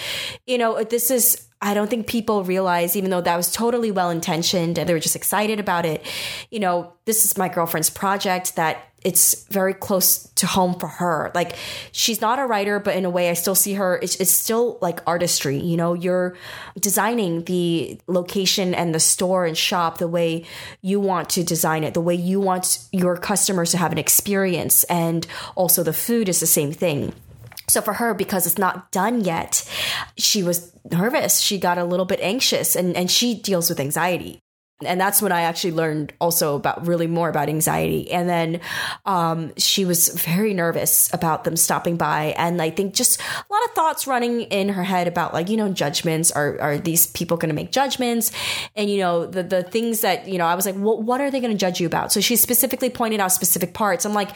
you know this is I don't think people realize, even though that was totally well intentioned and they were just excited about it, you know, this is my girlfriend's project that it's very close to home for her. Like she's not a writer, but in a way I still see her, it's, it's still like artistry. You know, you're designing the location and the store and shop the way you want to design it, the way you want your customers to have an experience. And also the food is the same thing. So for her, because it's not done yet, she was nervous. She got a little bit anxious and, and she deals with anxiety. And that's when I actually learned also about really more about anxiety. And then um, she was very nervous about them stopping by. And I think just a lot of thoughts running in her head about like, you know, judgments. Are, are these people going to make judgments? And, you know, the, the things that, you know, I was like, well, what are they going to judge you about? So she specifically pointed out specific parts. I'm like,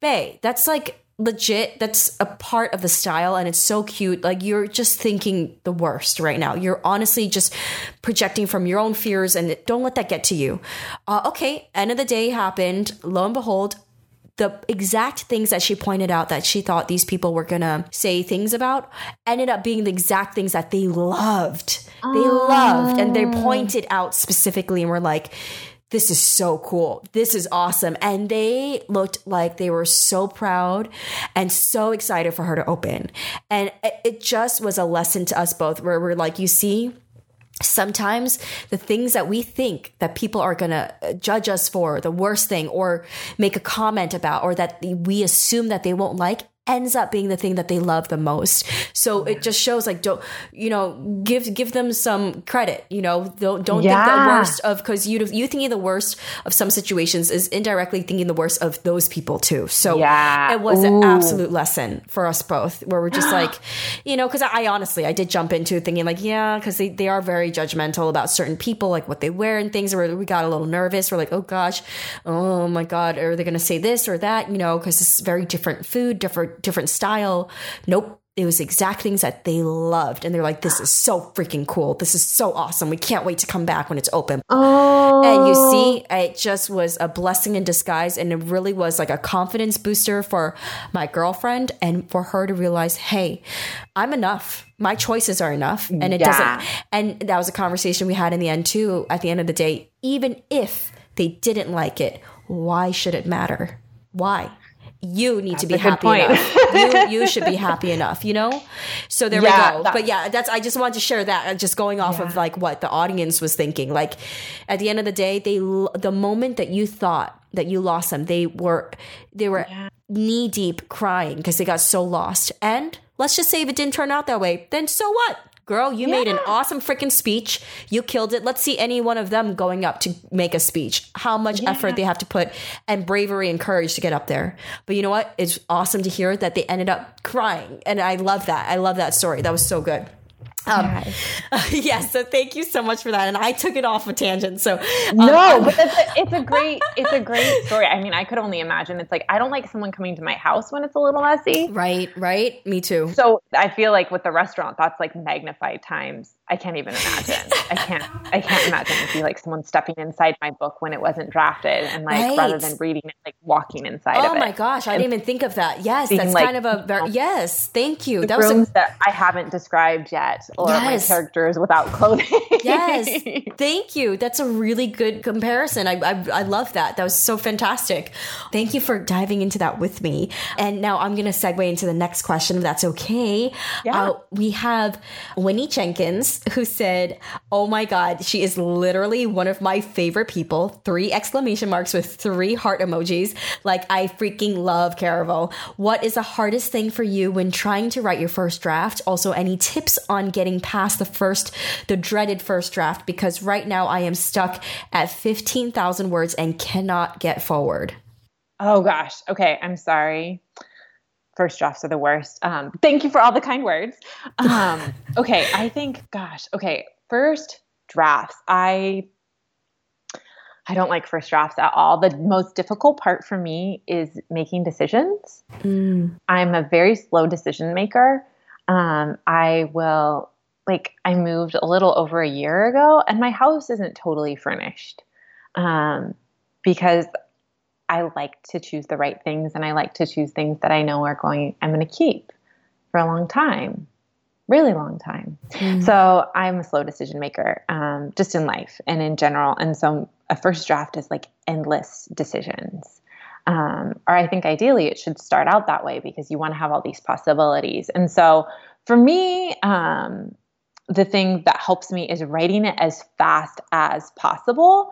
Bae, that's like legit that's a part of the style and it's so cute like you're just thinking the worst right now you're honestly just projecting from your own fears and don't let that get to you uh, okay end of the day happened lo and behold the exact things that she pointed out that she thought these people were gonna say things about ended up being the exact things that they loved. They oh. loved and they pointed out specifically and were like, this is so cool. This is awesome. And they looked like they were so proud and so excited for her to open. And it just was a lesson to us both where we're like, you see, sometimes the things that we think that people are going to uh, judge us for the worst thing or make a comment about or that we assume that they won't like ends up being the thing that they love the most. So it just shows like don't you know give give them some credit. You know don't don't yeah. think the worst of because you you thinking the worst of some situations is indirectly thinking the worst of those people too. So yeah. it was Ooh. an absolute lesson for us both where we're just like you know because I, I, honestly I did jump into thinking like yeah because they they are very judgmental about certain people like what they wear and things. Where we got a little nervous. We're like oh gosh oh my god are they going to say this or that you know because it's very different food different different style. Nope. It was exact things that they loved. And they're like, this is so freaking cool. This is so awesome. We can't wait to come back when it's open. Oh. And you oh. see, it just was a blessing in disguise. And it really was like a confidence booster for my girlfriend and for her to realize, hey, I'm enough. My choices are enough. And it yeah. doesn't. And that was a conversation we had in the end, too. At the end of the day, even if they didn't like it, why should it matter? Why? You need that's to be happy enough. you you should be happy enough, you know? So there yeah, we go. That, but yeah, that's I just wanted to share that uh, just going off yeah. of like what the audience was thinking. Like at the end of the day, they the moment that you thought that you lost them, they were they were yeah. knee deep crying because they got so lost. And let's just say if it didn't turn out that way, then so what? Girl, you yeah. made an awesome freaking speech. You killed it. Let's see any one of them going up to make a speech. How much yeah. effort they have to put and bravery and courage to get up there. But you know what? It's awesome to hear that they ended up crying. And I love that. I love that story. That was so good. Um, yes. yeah, so thank you so much for that. And I took it off a tangent. So um, no, but it's a, it's a great it's a great story. I mean, I could only imagine. It's like I don't like someone coming to my house when it's a little messy. Right, right. Me too. So I feel like with the restaurant, that's like magnified times I can't even imagine. I can't. I can't imagine it'd be like someone stepping inside my book when it wasn't drafted, and like right. rather than reading it, like walking inside. It. Oh my gosh, I didn't even think of that. Yes, that's like, kind of a very, yes. Thank you. That rooms was a, that I haven't described yet, or yes. my characters without clothing. yes, thank you. That's a really good comparison. I, I I love that. That was so fantastic. Thank you for diving into that with me. And now I'm going to segue into the next question, if that's okay. Yeah. Uh, we have Winnie Jenkins who said, Oh my God, she is literally one of my favorite people. Three exclamation marks with three heart emojis. Like, I freaking love Caraval. What is the hardest thing for you when trying to write your first draft? Also, any tips on getting past the first, the dreaded first draft? Because right now I am stuck at 15,000 words and cannot get forward. Oh gosh. Okay. I'm sorry first drafts are the worst. Um, thank you for all the kind words. Um, okay, I think, gosh, okay, first drafts. I I don't like first drafts at all. The most difficult part for me is making decisions. Mm. I'm a very slow decision maker. Um, I will like I moved a little over a year ago, and my house isn't totally furnished um, because I like to choose the right things and I like to choose things that I know are going I'm going to keep for a long time. really long time. Mm. So I'm a slow decision maker, um, just in life and in general. And so a first draft is like endless decisions. Um, or I think ideally it should start out that way because you want to have all these possibilities. And so for me, um, the thing that helps me is writing it as fast as possible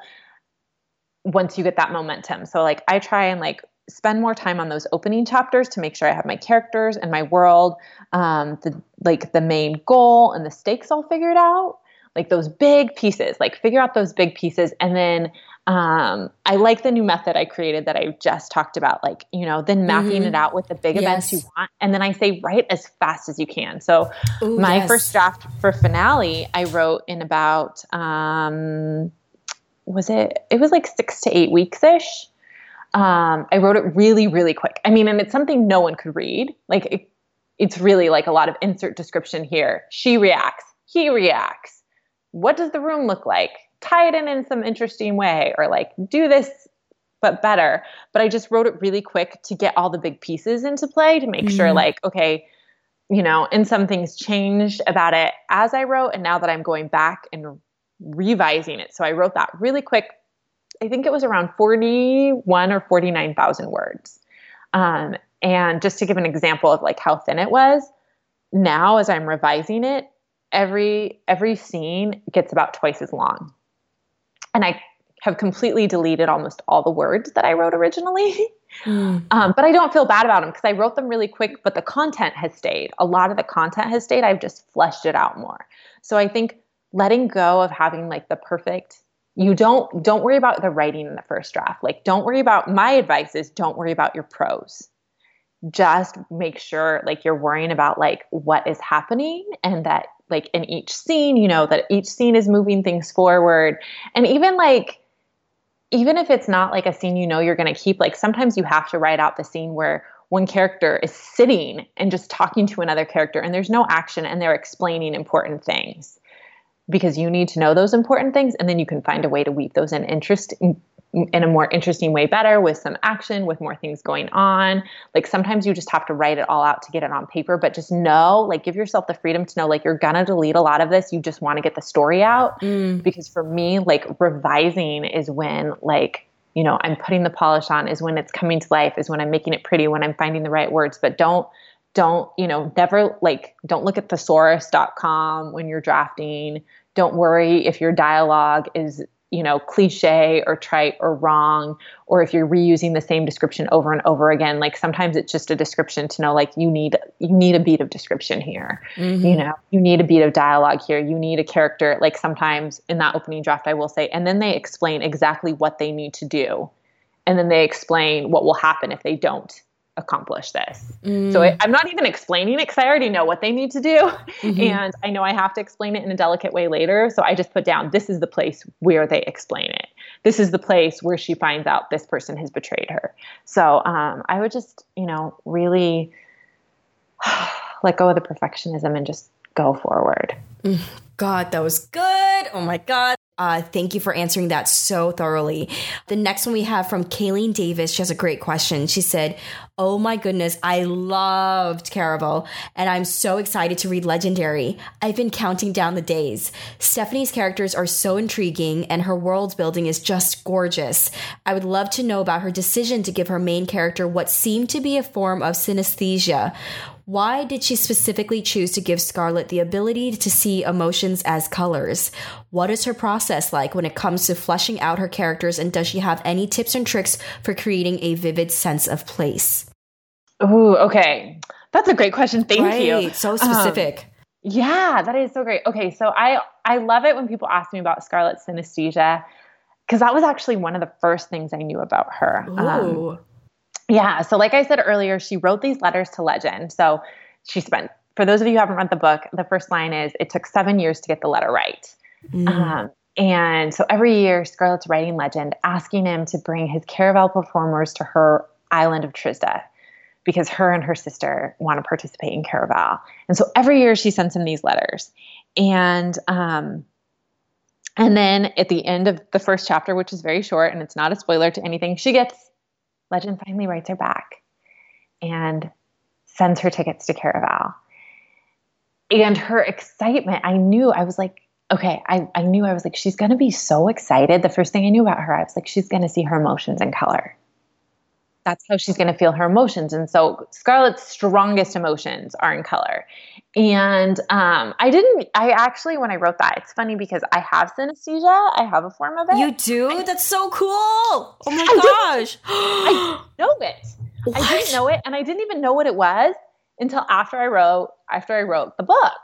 once you get that momentum. So like I try and like spend more time on those opening chapters to make sure I have my characters and my world, um, the like the main goal and the stakes all figured out. Like those big pieces, like figure out those big pieces, and then um, I like the new method I created that I just talked about. Like you know, then mapping mm-hmm. it out with the big yes. events you want, and then I say write as fast as you can. So Ooh, my yes. first draft for finale, I wrote in about um, was it? It was like six to eight weeks ish um, I wrote it really, really quick. I mean, and it's something no one could read. Like, it, it's really like a lot of insert description here. She reacts, he reacts. What does the room look like? Tie it in in some interesting way, or like do this but better. But I just wrote it really quick to get all the big pieces into play to make mm-hmm. sure, like, okay, you know, and some things changed about it as I wrote, and now that I'm going back and revising it. So I wrote that really quick I think it was around 41 or 49,000 words. Um, and just to give an example of like how thin it was, now as I'm revising it, every every scene gets about twice as long. And I have completely deleted almost all the words that I wrote originally. Mm. Um, but I don't feel bad about them because I wrote them really quick, but the content has stayed. A lot of the content has stayed. I've just fleshed it out more. So I think letting go of having like the perfect you don't don't worry about the writing in the first draft. Like don't worry about my advice is don't worry about your prose. Just make sure like you're worrying about like what is happening and that like in each scene you know that each scene is moving things forward. And even like even if it's not like a scene you know you're going to keep like sometimes you have to write out the scene where one character is sitting and just talking to another character and there's no action and they're explaining important things because you need to know those important things and then you can find a way to weave those in interest in, a more interesting way better with some action with more things going on. Like sometimes you just have to write it all out to get it on paper but just know like give yourself the freedom to know like you're gonna delete a lot of this. You just want to get the story out. Mm. because for me like revising is when like you know i'm putting the polish on is when it's coming to life is when i'm making it pretty when i'm finding the right words. But don't don't you know never like don't look at thesaurus.com when you're drafting. Don't worry if your dialogue is you know cliche or trite or wrong or if you're reusing the same description over and over again. Like sometimes it's just a description to know like you need you need a beat of description here. Mm-hmm. you know you need a beat of dialogue here. You need a character. Like sometimes in that opening draft i will say and then they explain exactly what they need to do. And then they explain what will happen if they don't accomplish this. Mm. So I, am not even explaining it because I already know what they need to do. Mm-hmm. And I know I have to explain it in a delicate way later. So I just put down this is the place where they explain it. This is the place where she finds out this person has betrayed her. So um, I would just, you know, really let go of the perfectionism and just go forward. Mm. God, that was good. Oh my God. Uh, thank you for answering that so thoroughly. The next one we have from Kayleen Davis. She has a great question. She said, Oh my goodness, I loved Caraval, and I'm so excited to read Legendary. I've been counting down the days. Stephanie's characters are so intriguing, and her world building is just gorgeous. I would love to know about her decision to give her main character what seemed to be a form of synesthesia. Why did she specifically choose to give Scarlett the ability to see emotions as colors? What is her process like when it comes to fleshing out her characters, and does she have any tips and tricks for creating a vivid sense of place? Oh, okay. That's a great question. Thank right. you. So specific. Um, yeah, that is so great. Okay, so I I love it when people ask me about Scarlett's synesthesia because that was actually one of the first things I knew about her. Um, yeah. So, like I said earlier, she wrote these letters to legend. So, she spent, for those of you who haven't read the book, the first line is, It took seven years to get the letter right. Mm. Um, and so every year, Scarlett's writing legend, asking him to bring his Caraval performers to her island of Trisda because her and her sister want to participate in Caraval. And so every year she sends him these letters. And um, and then at the end of the first chapter, which is very short and it's not a spoiler to anything, she gets Legend finally writes her back and sends her tickets to Caraval. and her excitement, I knew I was like, okay, I, I knew I was like, she's going to be so excited. The first thing I knew about her, I was like, she's going to see her emotions in color. That's how she's going to feel her emotions. And so Scarlett's strongest emotions are in color. And um, I didn't, I actually, when I wrote that, it's funny because I have synesthesia. I have a form of it. You do? That's so cool. Oh my I gosh. I know it. What? I didn't know it. And I didn't even know what it was until after I wrote, after I wrote the book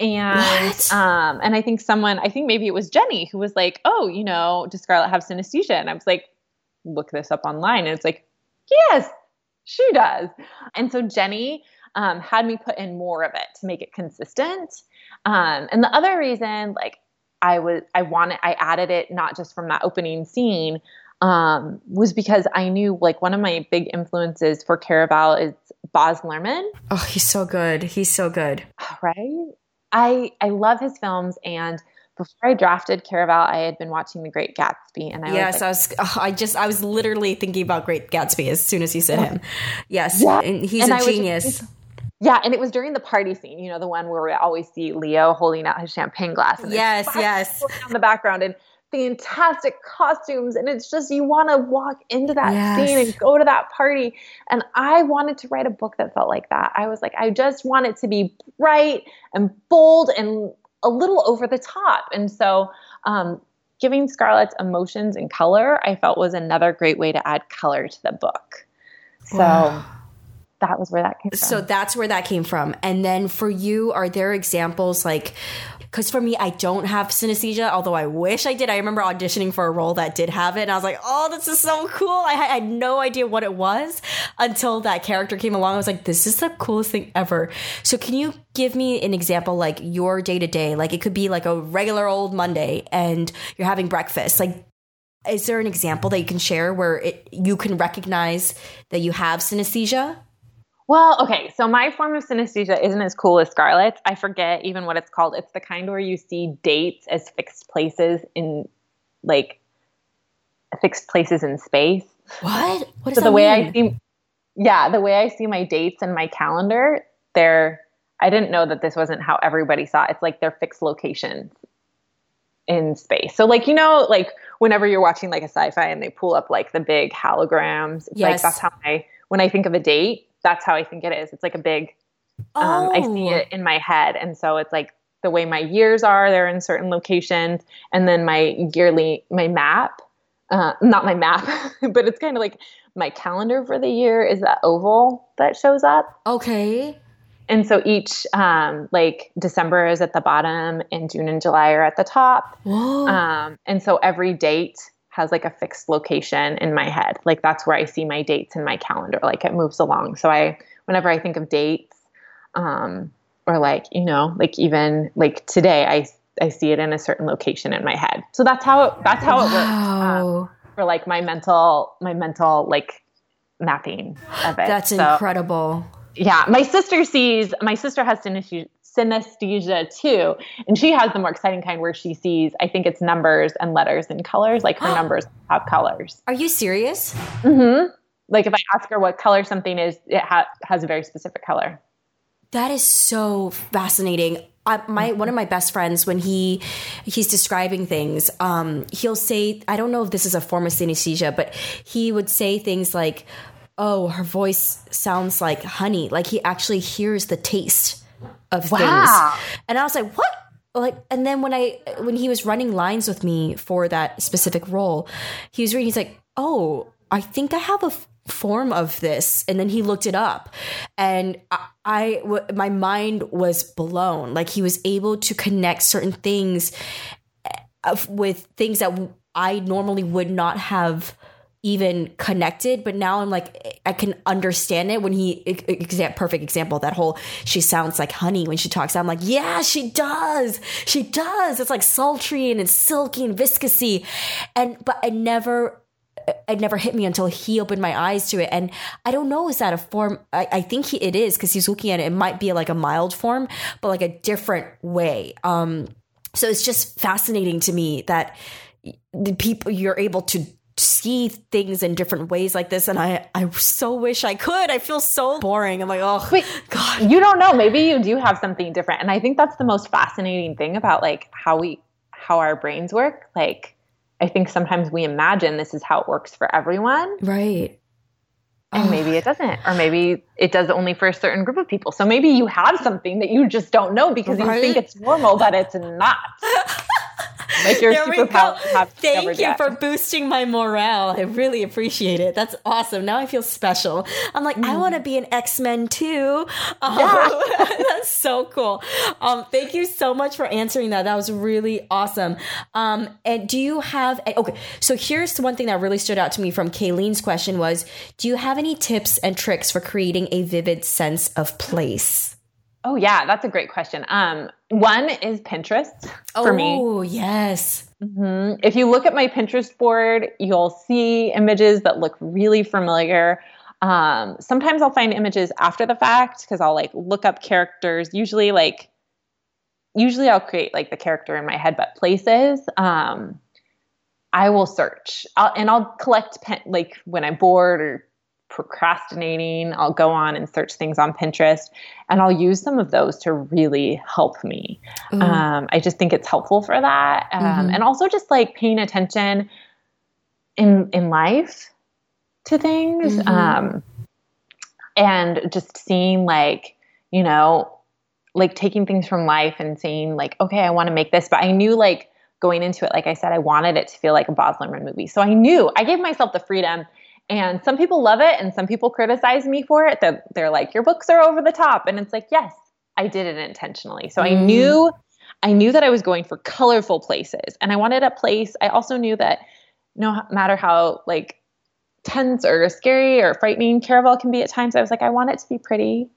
and um and i think someone i think maybe it was jenny who was like oh you know does scarlett have synesthesia and i was like look this up online and it's like yes she does and so jenny um, had me put in more of it to make it consistent um, and the other reason like i was i wanted i added it not just from that opening scene um, was because i knew like one of my big influences for caraval is Baz Luhrmann. Oh, he's so good. He's so good. Right? I I love his films and before I drafted Caraval, I had been watching The Great Gatsby, and I yes, was like, I was. Oh, I just, I was literally thinking about Great Gatsby as soon as you said him. Yes, yeah. and he's and a I genius. Yeah, and it was during the party scene, you know, the one where we always see Leo holding out his champagne glass. And yes, yes. In the background, and fantastic costumes and it's just you want to walk into that yes. scene and go to that party and i wanted to write a book that felt like that i was like i just want it to be bright and bold and a little over the top. And so um, giving scarlett's emotions and color i felt was another great way to add color to the book. So wow. that was where that came from. so that's where that came from. And then for you are there examples like because for me, I don't have synesthesia, although I wish I did. I remember auditioning for a role that did have it, and I was like, oh, this is so cool. I had no idea what it was until that character came along. I was like, this is the coolest thing ever. So, can you give me an example, like your day to day? Like, it could be like a regular old Monday and you're having breakfast. Like, is there an example that you can share where it, you can recognize that you have synesthesia? Well, okay. So my form of synesthesia isn't as cool as Scarlett's. I forget even what it's called. It's the kind where you see dates as fixed places in like fixed places in space. What? What does so the way I see yeah, the way I see my dates and my calendar, they're I didn't know that this wasn't how everybody saw it. It's like they're fixed locations in space. So like you know, like whenever you're watching like a sci-fi and they pull up like the big holograms, it's yes. like that's how I when I think of a date, that's how I think it is. It's like a big, oh. um, I see it oh. in my head. And so it's like the way my years are, they're in certain locations. And then my yearly, my map, uh, not my map, but it's kind of like my calendar for the year is that oval that shows up. Okay. And so each, um, like December is at the bottom and June and July are at the top. Um, and so every date has like a fixed location in my head. Like that's where I see my dates in my calendar. Like it moves along. So I, whenever I think of dates, um, or like you know, like even like today, I I see it in a certain location in my head. So that's how it, that's how it wow. works um, for like my mental my mental like mapping of it. That's so, incredible. Yeah, my sister sees my sister has synesthesia, synesthesia too. And she has the more exciting kind where she sees, I think it's numbers and letters and colors, like her numbers have colors. Are you serious? Mm-hmm. Like if I ask her what color something is, it ha- has a very specific color. That is so fascinating. I, my one of my best friends when he he's describing things um, he'll say i don't know if this is a form of synesthesia but he would say things like oh her voice sounds like honey like he actually hears the taste of wow. things. And I was like, what? Like, and then when I when he was running lines with me for that specific role, he was reading. He's like, "Oh, I think I have a f- form of this." And then he looked it up, and I, I w- my mind was blown. Like he was able to connect certain things eh, with things that I normally would not have even connected but now i'm like i can understand it when he exa- perfect example that whole she sounds like honey when she talks. I'm like yeah she does. She does. It's like sultry and it's silky and viscousy. And but i never it never hit me until he opened my eyes to it. And i don't know is that a form i, I think he, it is because he's looking at it. It might be like a mild form but like a different way. Um so it's just fascinating to me that the people you're able to see things in different ways like this and I I so wish I could. I feel so boring. I'm like, oh but God. You don't know. Maybe you do have something different. And I think that's the most fascinating thing about like how we how our brains work. Like I think sometimes we imagine this is how it works for everyone. Right. And oh. maybe it doesn't. Or maybe it does only for a certain group of people. So maybe you have something that you just don't know because right? you think it's normal, but it's not. Like your superpower. Thank you yet. for boosting my morale. I really appreciate it. That's awesome. Now I feel special. I'm like, mm. I want to be an X Men too. Yeah. that's so cool. Um, thank you so much for answering that. That was really awesome. Um, and do you have? Okay, so here's one thing that really stood out to me from Kayleen's question was, do you have any tips and tricks for creating a vivid sense of place? Oh yeah, that's a great question. Um, one is Pinterest for oh, me. Oh yes. Mm-hmm. If you look at my Pinterest board, you'll see images that look really familiar. Um, sometimes I'll find images after the fact because I'll like look up characters. Usually, like usually I'll create like the character in my head, but places. Um, I will search I'll, and I'll collect pen, like when I'm bored or procrastinating, I'll go on and search things on Pinterest and I'll use some of those to really help me. Mm-hmm. Um, I just think it's helpful for that. Um, mm-hmm. And also just like paying attention in, in life to things. Mm-hmm. Um, and just seeing like, you know, like taking things from life and saying like, okay, I want to make this, but I knew like going into it, like I said, I wanted it to feel like a Baz Luhrmann movie. So I knew I gave myself the freedom and some people love it and some people criticize me for it. That they're like, your books are over the top. And it's like, yes, I did it intentionally. So mm. I knew I knew that I was going for colorful places. And I wanted a place. I also knew that no matter how like tense or scary or frightening Caraval can be at times, I was like, I want it to be pretty.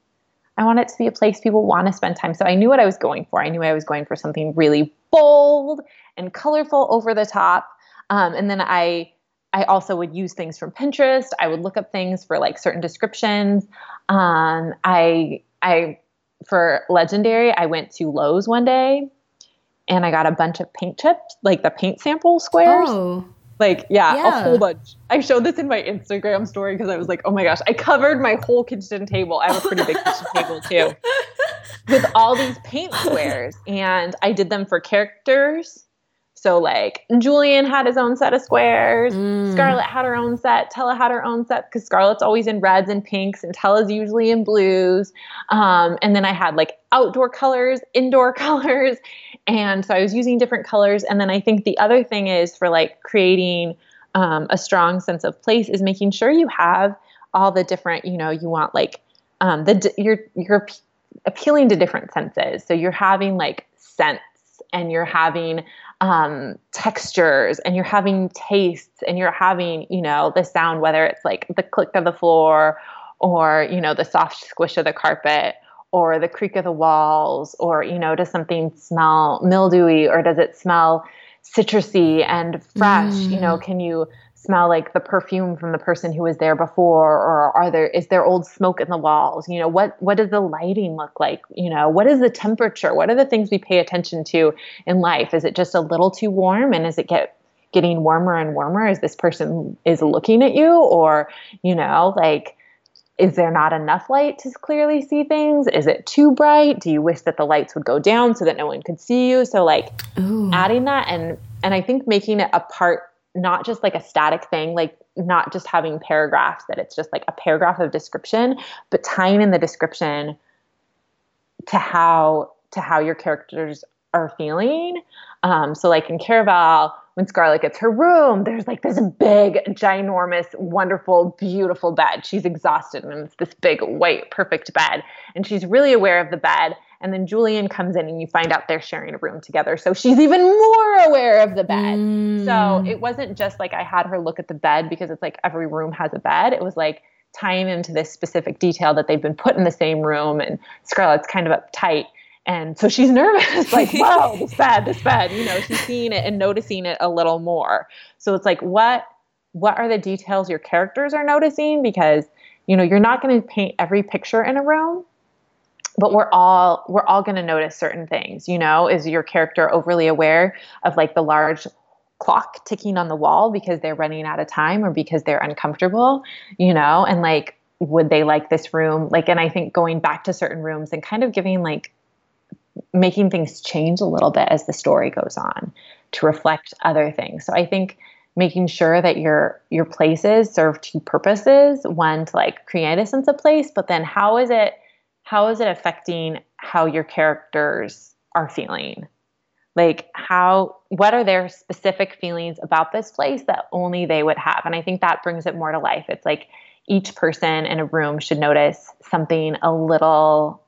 I want it to be a place people want to spend time. So I knew what I was going for. I knew I was going for something really bold and colorful, over the top. Um, and then I I also would use things from Pinterest. I would look up things for like certain descriptions. Um, I I for legendary, I went to Lowe's one day and I got a bunch of paint chips, like the paint sample squares. Oh. Like, yeah, yeah, a whole bunch. I showed this in my Instagram story because I was like, oh my gosh, I covered my whole kitchen table. I have a pretty big kitchen table too. With all these paint squares. And I did them for characters so like Julian had his own set of squares. Mm. Scarlett had her own set. Tella had her own set because Scarlett's always in reds and pinks, and Tella's usually in blues. Um, and then I had like outdoor colors, indoor colors, and so I was using different colors. And then I think the other thing is for like creating um, a strong sense of place is making sure you have all the different. You know, you want like um, the you're you're appealing to different senses. So you're having like scents and you're having um, textures and you're having tastes and you're having, you know, the sound, whether it's like the click of the floor or, you know, the soft squish of the carpet or the creak of the walls or, you know, does something smell mildewy or does it smell citrusy and fresh? Mm. You know, mm. can you smell like the perfume from the person who was there before or are there is there old smoke in the walls? You know what what does the lighting look like? You know what is the temperature? What are the things we pay attention to in life? Is it just a little too warm and is it get getting warmer and warmer as this person is looking at you? Or you know like is there not enough light to clearly see things? Is it too bright? Do you wish that the lights would go down so that no one could see you? So like Ooh. adding that and and i think making it a part not just like a static thing, like not just having paragraphs that it's just like a paragraph of description, but tying in the description to how to how your characters are feeling. Um, so like in Caraval, when Scarlett gets her room, there's like this big, ginormous, wonderful, beautiful bed. She's exhausted and it's this big, white, perfect bed. And she's really aware of the bed. And then Julian comes in and you find out they're sharing a room together. So she's even more aware of the bed. Mm. So it wasn't just like I had her look at the bed because it's like every room has a bed. It was like tying into this specific detail that they've been put in the same room and Scarlett's kind of uptight. And so she's nervous, like, whoa, this bed, this bed. You know, she's seeing it and noticing it a little more. So it's like, what what are the details your characters are noticing? Because, you know, you're not going to paint every picture in a room but we're all we're all going to notice certain things you know is your character overly aware of like the large clock ticking on the wall because they're running out of time or because they're uncomfortable, you know, and like, would they like this room? Like, and I think going back to certain rooms and kind of giving like, making things change a little bit as the story goes on to reflect other things. So I think making sure that your your places serve two purposes one to like create a sense of place but then how is it how is it affecting how your characters are feeling? Like how what are their specific feelings about this place that only they would have? And i think that brings it more to life. It's like each person in a room should notice something a little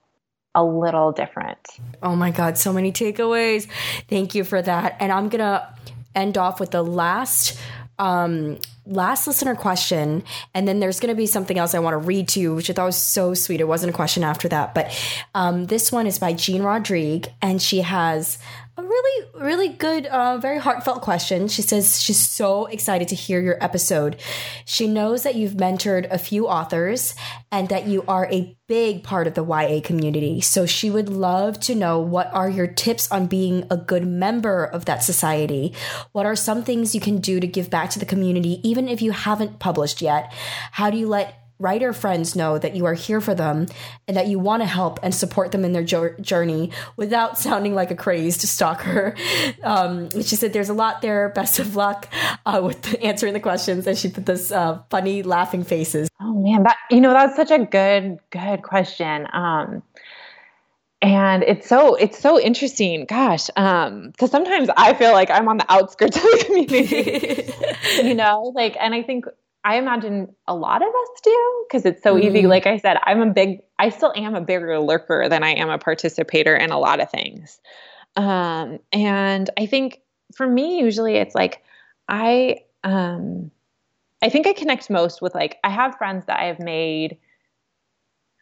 a little different. Oh my god so many takeaways. Thank you for that. And i'm gonna end off with the last um, last listener question, and then there's going to be something else I want to read to you, which I thought was so sweet. It wasn't a question after that, but um, this one is by Jean Rodrigue, and she has a really, really good, uh, very heartfelt question. She says she's so excited to hear your episode. She knows that you've mentored a few authors and that you are a big part of the YA community. So she would love to know what are your tips on being a good member of that society? What are some things you can do to give back to the community, even if you haven't published yet? How do you let writer friends know that you are here for them and that you want to help and support them in their jo- journey without sounding like a crazed stalker. Um, she said, There's a lot there. Best of luck uh, with answering the questions. And she put this uh, funny laughing faces. Oh, man. That, you know, that's such a good, good question. Um, and it's so it's so interesting gosh um because sometimes i feel like i'm on the outskirts of the community you know like and i think I imagine a lot of us do because it's so mm easy. Mm-hmm. Like I said, I'm a big, I still am a bigger lurker than I am a participator in a lot of things. Um, and I think for me, usually it's like, I, um, I think I connect most with like, I have friends that I have made.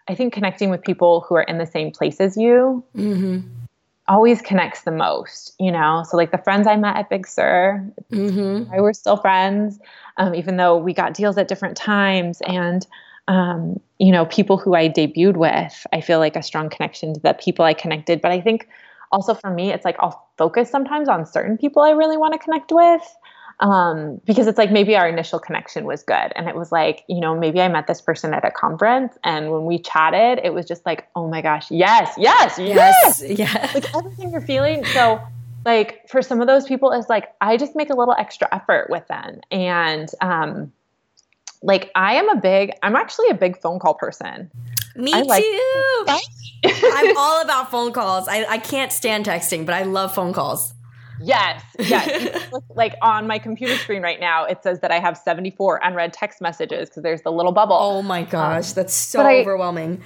I think connecting with people who are in the same place as you mm-hmm. always connects the most, you know? So, like the friends I met at Big Sur, mm-hmm. I were still friends um, even though we got deals at different times. And, um, you know, people who I debuted with, I feel like a strong connection to the people I connected. But I think also for me, it's like I'll focus sometimes on certain people I really want to connect with. Um, because it's like maybe our initial connection was good. And it was like, you know, maybe I met this person at a conference and when we chatted, it was just like, oh my gosh, yes, yes, yes, yes. yeah. Like everything you're feeling. So like for some of those people it's like i just make a little extra effort with them and um like i am a big i'm actually a big phone call person me I too i'm all about phone calls I, I can't stand texting but i love phone calls Yes, yes. like on my computer screen right now, it says that I have 74 unread text messages because there's the little bubble. Oh my gosh, um, that's so overwhelming.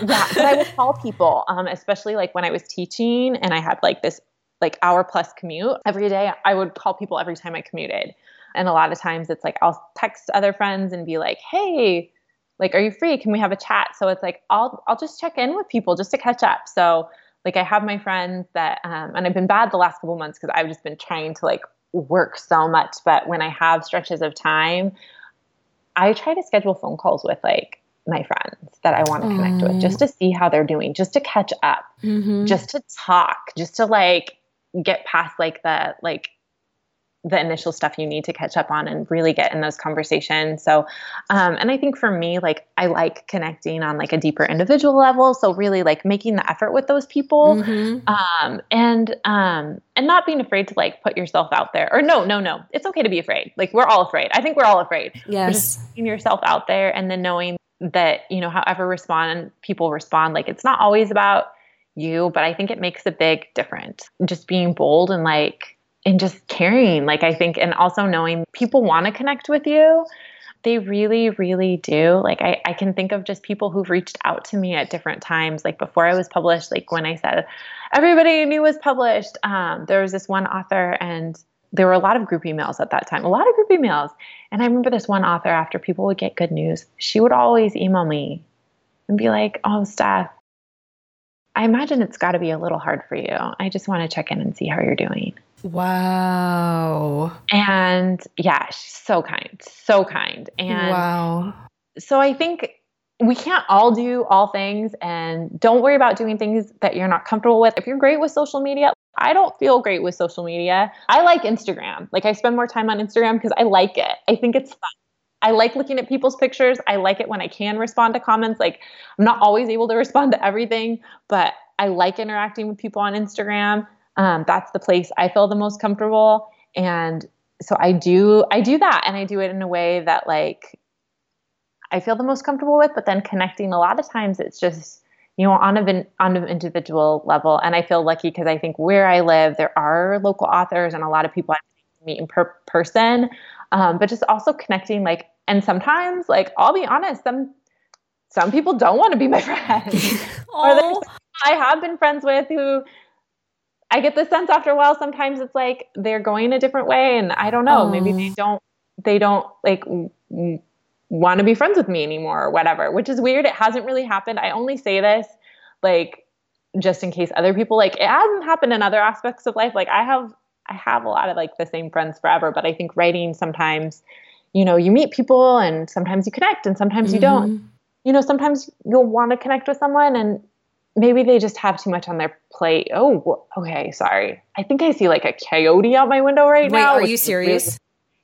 yeah, but I would call people, um, especially like when I was teaching and I had like this like hour plus commute every day. I would call people every time I commuted. And a lot of times it's like I'll text other friends and be like, "Hey, like are you free? Can we have a chat?" So it's like I'll I'll just check in with people just to catch up. So like I have my friends that um, and I've been bad the last couple months because I've just been trying to like work so much, but when I have stretches of time, I try to schedule phone calls with like my friends that I want to connect with just to see how they're doing, just to catch up, mm-hmm. just to talk, just to like get past like the like the initial stuff you need to catch up on and really get in those conversations. So, um, and I think for me, like I like connecting on like a deeper individual level. So really like making the effort with those people, mm-hmm. um, and um, and not being afraid to like put yourself out there. Or no, no, no, it's okay to be afraid. Like we're all afraid. I think we're all afraid. Yes, just putting yourself out there and then knowing that you know however respond people respond. Like it's not always about you, but I think it makes a big difference. Just being bold and like, and just caring. Like, I think, and also knowing people want to connect with you. They really, really do. Like, I, I can think of just people who've reached out to me at different times. Like, before I was published, like when I said everybody I knew was published, um, there was this one author, and there were a lot of group emails at that time, a lot of group emails. And I remember this one author, after people would get good news, she would always email me and be like, Oh, Steph, I imagine it's got to be a little hard for you. I just want to check in and see how you're doing. Wow. And yeah, she's so kind, so kind. And wow. So I think we can't all do all things and don't worry about doing things that you're not comfortable with. If you're great with social media, I don't feel great with social media. I like Instagram. Like I spend more time on Instagram because I like it. I think it's fun. I like looking at people's pictures. I like it when I can respond to comments. Like I'm not always able to respond to everything, but I like interacting with people on Instagram. Um, that's the place I feel the most comfortable. And so I do I do that and I do it in a way that like I feel the most comfortable with, but then connecting a lot of times it's just you know on an on an individual level and I feel lucky because I think where I live there are local authors and a lot of people I meet in per- person um, but just also connecting like and sometimes like I'll be honest some some people don't want to be my friend or I have been friends with who I get the sense after a while sometimes it's like they're going a different way and I don't know, oh. maybe they don't they don't like w- want to be friends with me anymore or whatever, which is weird. It hasn't really happened. I only say this like just in case other people like it hasn't happened in other aspects of life. Like I have I have a lot of like the same friends forever, but I think writing sometimes you know, you meet people and sometimes you connect and sometimes mm-hmm. you don't. Mm-hmm. You know, sometimes you'll want to connect with someone and maybe they just have too much on their plate. Oh, okay, sorry. I think I see like a coyote out my window right now. Wait, now. Are you serious?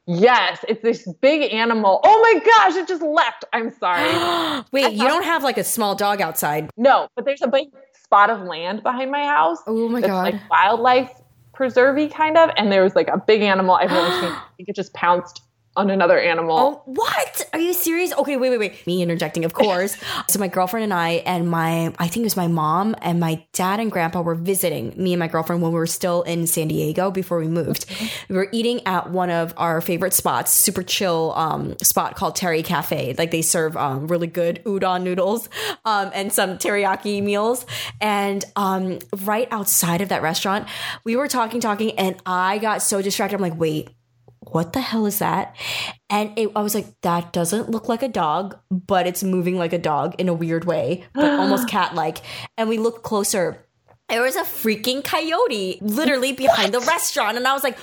Yes, it's this big animal. Oh my gosh, it just left. I'm sorry. Wait, you don't have like a small dog outside? No, but there's a big spot of land behind my house. Oh my god. Like wildlife preservey kind of and there was like a big animal I've never seen. I think it just pounced on another animal. Oh, what? Are you serious? Okay, wait, wait, wait. Me interjecting, of course. so my girlfriend and I and my I think it was my mom and my dad and grandpa were visiting me and my girlfriend when we were still in San Diego before we moved. We were eating at one of our favorite spots, super chill um, spot called Teri Cafe. Like they serve um, really good udon noodles um, and some teriyaki meals. And um, right outside of that restaurant, we were talking, talking, and I got so distracted. I'm like, wait, what the hell is that? And it, I was like, that doesn't look like a dog, but it's moving like a dog in a weird way, but almost cat like. And we looked closer. There was a freaking coyote literally behind the restaurant. And I was like,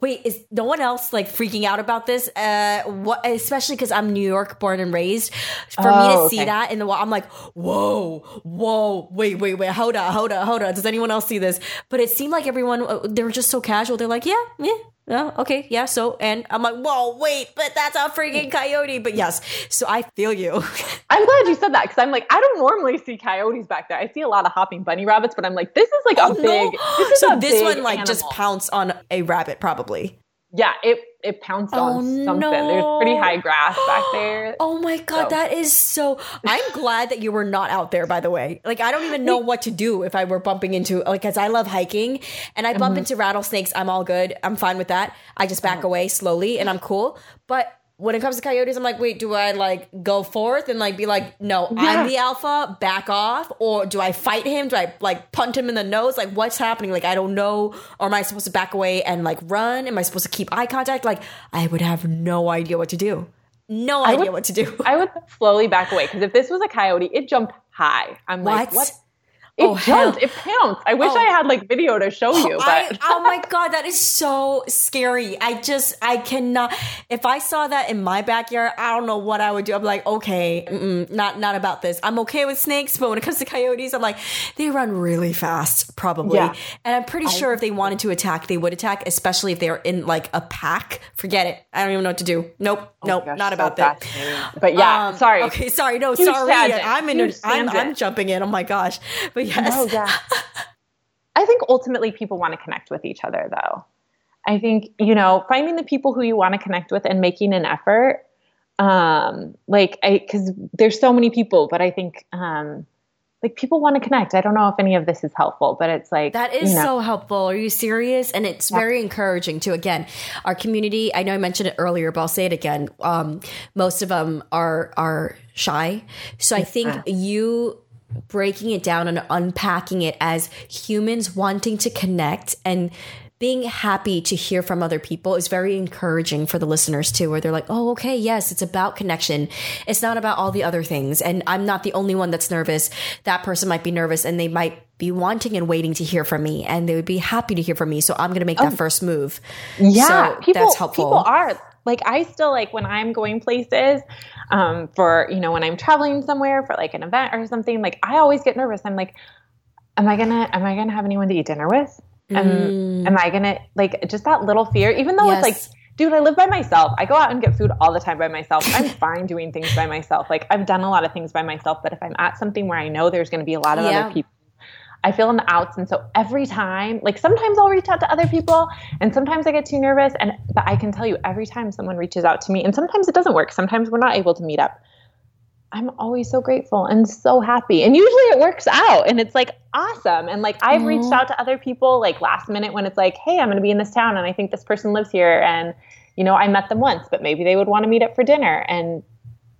wait, is no one else like freaking out about this? Uh, what, especially because I'm New York born and raised. For oh, me to oh, okay. see that in the I'm like, whoa, whoa, wait, wait, wait, hold on, hold on, hold on. Does anyone else see this? But it seemed like everyone, uh, they were just so casual. They're like, yeah, yeah, yeah, okay, yeah. So, and I'm like, whoa, wait, but that's a freaking coyote. But yes, so I feel you. I'm glad you said that because I'm like, I don't normally see coyotes back there. I see a lot of hopping bunny rabbits, but I'm like, this is like oh, a big. No. This so this one like animal. just pounced on a rabbit, probably. Yeah, it it pounced oh, on something. No. There's pretty high grass back there. Oh my god, so. that is so. I'm glad that you were not out there. By the way, like I don't even know what to do if I were bumping into like because I love hiking and I bump mm-hmm. into rattlesnakes. I'm all good. I'm fine with that. I just back oh. away slowly and I'm cool. But when it comes to coyotes, I'm like, wait, do I like go forth and like be like, no, yeah. I'm the alpha, back off, or do I fight him? Do I like punt him in the nose? Like, what's happening? Like, I don't know. Or am I supposed to back away and like run? Am I supposed to keep eye contact? Like, I would have no idea what to do. No idea would, what to do. I would slowly back away because if this was a coyote, it jumped high. I'm what? like, what? It oh, jumped. Hell. It pounced. I wish oh. I had like video to show you. But I, oh my god, that is so scary. I just I cannot. If I saw that in my backyard, I don't know what I would do. I'm like, okay, not not about this. I'm okay with snakes, but when it comes to coyotes, I'm like, they run really fast, probably. Yeah. And I'm pretty I, sure if they wanted to attack, they would attack, especially if they are in like a pack. Forget it. I don't even know what to do. Nope, oh nope, gosh, not about that. But yeah, um, sorry. Okay, sorry. No, Huge sorry. I'm in. I'm, I'm jumping in. Oh my gosh. But yes. Oh, yeah. I think ultimately people want to connect with each other, though. I think, you know, finding the people who you want to connect with and making an effort. Um, like, I, because there's so many people, but I think, um, like people want to connect. I don't know if any of this is helpful, but it's like that is you know. so helpful. Are you serious? And it's yeah. very encouraging too. Again, our community. I know I mentioned it earlier, but I'll say it again. Um, most of them are are shy, so I think you breaking it down and unpacking it as humans wanting to connect and being happy to hear from other people is very encouraging for the listeners too, where they're like, oh, okay, yes, it's about connection. It's not about all the other things. And I'm not the only one that's nervous. That person might be nervous and they might be wanting and waiting to hear from me and they would be happy to hear from me. So I'm going to make oh, that first move. Yeah. So people, that's helpful. People are like, I still like when I'm going places, um, for you know when i'm traveling somewhere for like an event or something like i always get nervous i'm like am i gonna am i gonna have anyone to eat dinner with am, mm. am I gonna like just that little fear, even though yes. it's like dude, I live by myself. I go out and get food all the time by myself. I'm fine doing things by myself. Like I've done a lot of things by myself, but if I'm at something where I know there's going to be a lot of yeah. other people, I feel in the outs. And so every time, like sometimes I'll reach out to other people and sometimes I get too nervous. And, but I can tell you every time someone reaches out to me, and sometimes it doesn't work. Sometimes we're not able to meet up. I'm always so grateful and so happy. And usually it works out and it's like awesome. And like I've reached out to other people like last minute when it's like, hey, I'm going to be in this town and I think this person lives here. And, you know, I met them once, but maybe they would want to meet up for dinner. And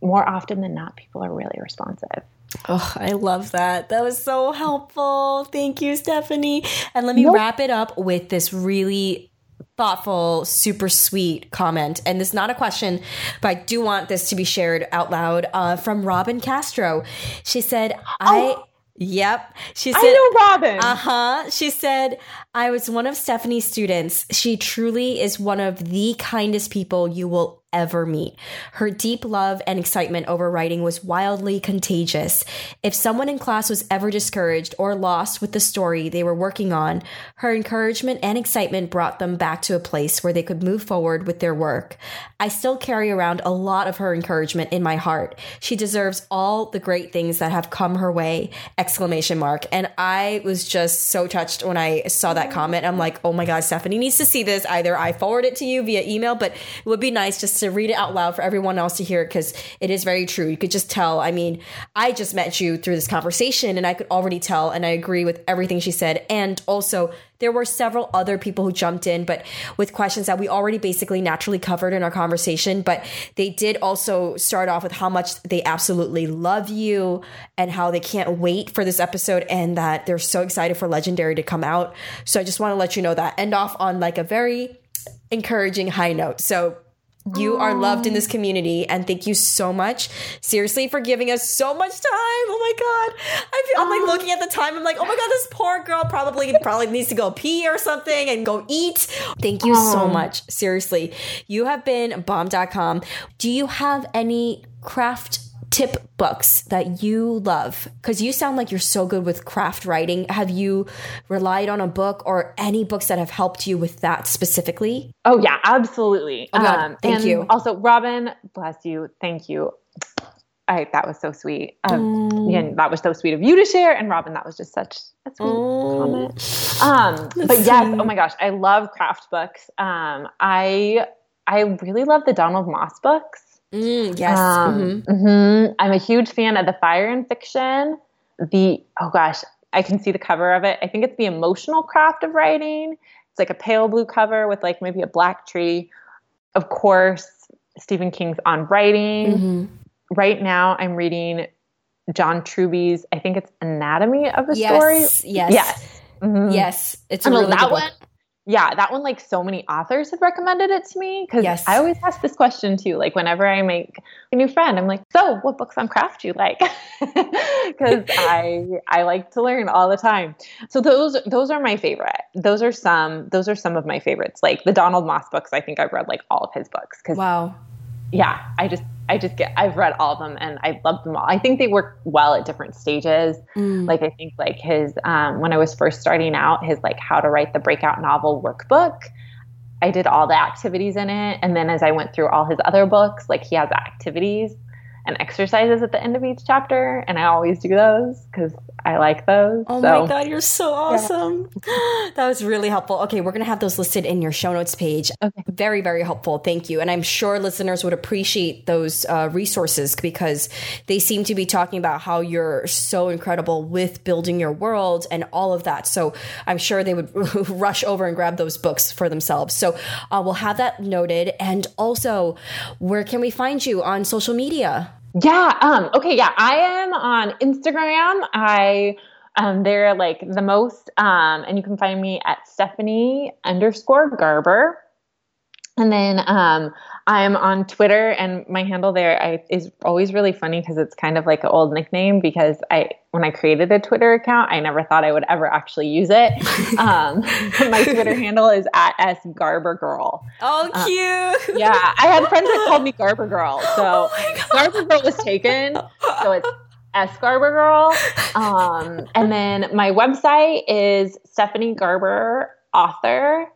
more often than not, people are really responsive. Oh, I love that. That was so helpful. Thank you, Stephanie. And let me nope. wrap it up with this really thoughtful, super sweet comment. And this is not a question, but I do want this to be shared out loud uh, from Robin Castro. She said, I. Oh. Yep. She said, I know Robin. Uh huh. She said, I was one of Stephanie's students. She truly is one of the kindest people you will ever meet. Her deep love and excitement over writing was wildly contagious. If someone in class was ever discouraged or lost with the story they were working on, her encouragement and excitement brought them back to a place where they could move forward with their work. I still carry around a lot of her encouragement in my heart. She deserves all the great things that have come her way. Exclamation mark. And I was just so touched when I saw that comment. I'm like, "Oh my god, Stephanie needs to see this. Either I forward it to you via email, but it would be nice just to read it out loud for everyone else to hear it because it is very true. You could just tell. I mean, I just met you through this conversation and I could already tell, and I agree with everything she said. And also, there were several other people who jumped in, but with questions that we already basically naturally covered in our conversation. But they did also start off with how much they absolutely love you and how they can't wait for this episode and that they're so excited for Legendary to come out. So I just want to let you know that. End off on like a very encouraging high note. So you are loved in this community, and thank you so much, seriously, for giving us so much time. Oh my god, I feel I'm like looking at the time. I'm like, oh my god, this poor girl probably probably needs to go pee or something and go eat. Thank you so much, seriously. You have been bomb.com. Do you have any craft tip books that you love? Because you sound like you're so good with craft writing. Have you relied on a book or any books that have helped you with that specifically? Oh, yeah, absolutely. Oh, God, um, thank you. Also, Robin, bless you. Thank you. I, that was so sweet. Um, mm. And that was so sweet of you to share. And Robin, that was just such a sweet mm. comment. Um, but yes, oh my gosh, I love craft books. Um, I I really love the Donald Maass books. Mm, yes. Um, mm-hmm. Mm-hmm. I'm a huge fan of the fire in fiction. The, oh gosh, I can see the cover of it. I think it's the emotional craft of writing. It's like a pale blue cover with like maybe a black tree. Of course, Stephen King's on writing. Mm-hmm. Right now, I'm reading John Truby's, I think it's Anatomy of a yes, Story. Yes. Yes. Mm-hmm. Yes. It's a really that one yeah, that one, like so many authors have recommended it to me because yes. I always ask this question too. Like, whenever I make a new friend, I'm like, so what books on craft do you like? Because I I like to learn all the time. So those those are my favorite. Those are some those are some of my favorites. Like the Donald Maass books, I think I've read like all of his books. Cause wow. Yeah, I just I just get I've read all of them and I love them all. I think they work well at different stages. Mm. Like I think like his um, when I was first starting out, his like how to write the breakout novel workbook. I did all the activities in it, and then as I went through all his other books, like he has activities and exercises at the end of each chapter, and I always do those because I like those. Oh so. my god, you're so awesome! Yeah. that was really helpful. Okay, we're gonna have those listed in your show notes page. Okay. Very, very helpful. Thank you, and I'm sure listeners would appreciate those uh, resources because they seem to be talking about how you're so incredible with building your world and all of that. So I'm sure they would rush over and grab those books for themselves. So uh, we'll have that noted. And also, where can we find you on social media? Yeah. Um, okay. Yeah. I am on Instagram. I um, they're like the most, um, and you can find me at Stephanie underscore Garber. And then um, I'm on Twitter, and my handle there I, is always really funny because it's kind of like an old nickname. Because I, when I created a Twitter account, I never thought I would ever actually use it. Um, my Twitter handle is at s Garber Girl. Oh, uh, cute! yeah, I had friends that called me Garber Girl, so oh Garber Girl was taken. So it's S Garber Girl. Um, and then my website is Stephanie Garber author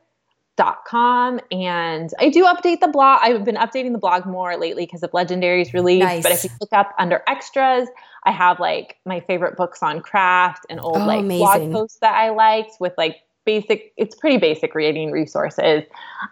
dot com and I do update the blog. I've been updating the blog more lately because of Legendary's release. Nice. But if you look up under extras, I have like my favorite books on craft and old oh, like amazing. blog posts that I liked with like basic it's pretty basic reading resources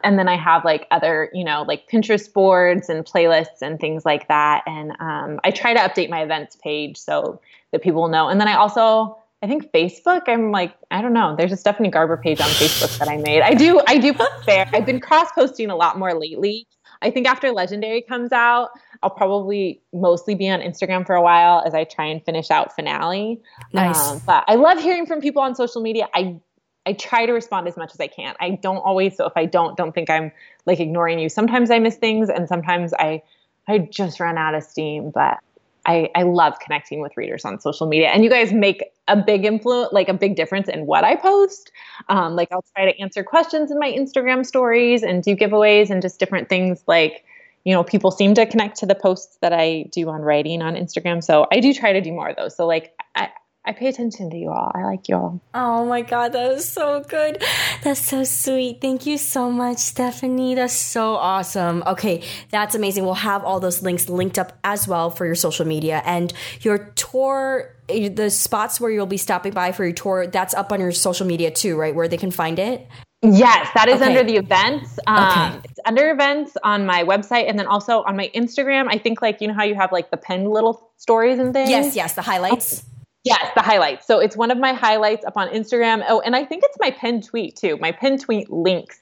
and then i have like other you know like pinterest boards and playlists and things like that and um, i try to update my events page so that people know and then i also I think Facebook. I'm like, I don't know. There's a Stephanie Garber page on Facebook that I made. I do, I do post there. I've been cross posting a lot more lately. I think after Legendary comes out, I'll probably mostly be on Instagram for a while as I try and finish out finale. Nice. Um, but I love hearing from people on social media. I I try to respond as much as I can. I don't always. So if I don't, don't think I'm like ignoring you. Sometimes I miss things, and sometimes I I just run out of steam. But I, I love connecting with readers on social media. And you guys make a big influence, like a big difference in what I post. Um, like I'll try to answer questions in my Instagram stories and do giveaways and just different things like, you know, people seem to connect to the posts that I do on writing on Instagram. So I do try to do more of those. So like I, I pay attention to you all. I like you all. Oh my God, that was so good. That's so sweet. Thank you so much, Stephanie. That's so awesome. Okay, that's amazing. We'll have all those links linked up as well for your social media and your tour. The spots where you'll be stopping by for your tour, that's up on your social media too, right? Where they can find it? Yes, that is okay. under the events. Um, okay. It's under events on my website and then also on my Instagram. I think, like, you know how you have like the pinned little stories and things? Yes, yes, the highlights. Yes, the highlights. So it's one of my highlights up on Instagram. Oh, and I think it's my pinned tweet too. My pinned tweet links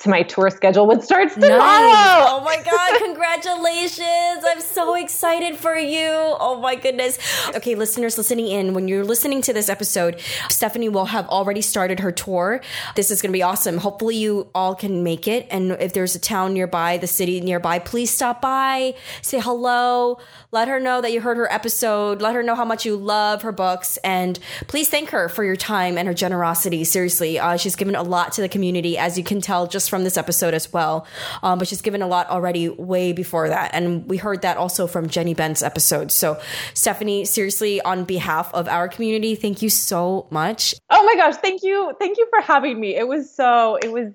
to my tour schedule, which starts tomorrow. Nice. Oh my God, congratulations. I'm so excited for you. Oh my goodness. Okay, listeners listening in, when you're listening to this episode, Stephanie will have already started her tour. This is going to be awesome. Hopefully, you all can make it. And if there's a town nearby, the city nearby, please stop by, say hello, let her know that you heard her episode, let her know how much you love her books, and please thank her for your time and her generosity. Seriously, uh, she's given a lot to the community, as you can tell just from this episode as well. Um, but she's given a lot already way before that. And we heard that also from Jenny Bent's episode. So, Stephanie, seriously, on behalf of our community, thank you so much. Oh my gosh, thank you. Thank you for having me. It was so, it was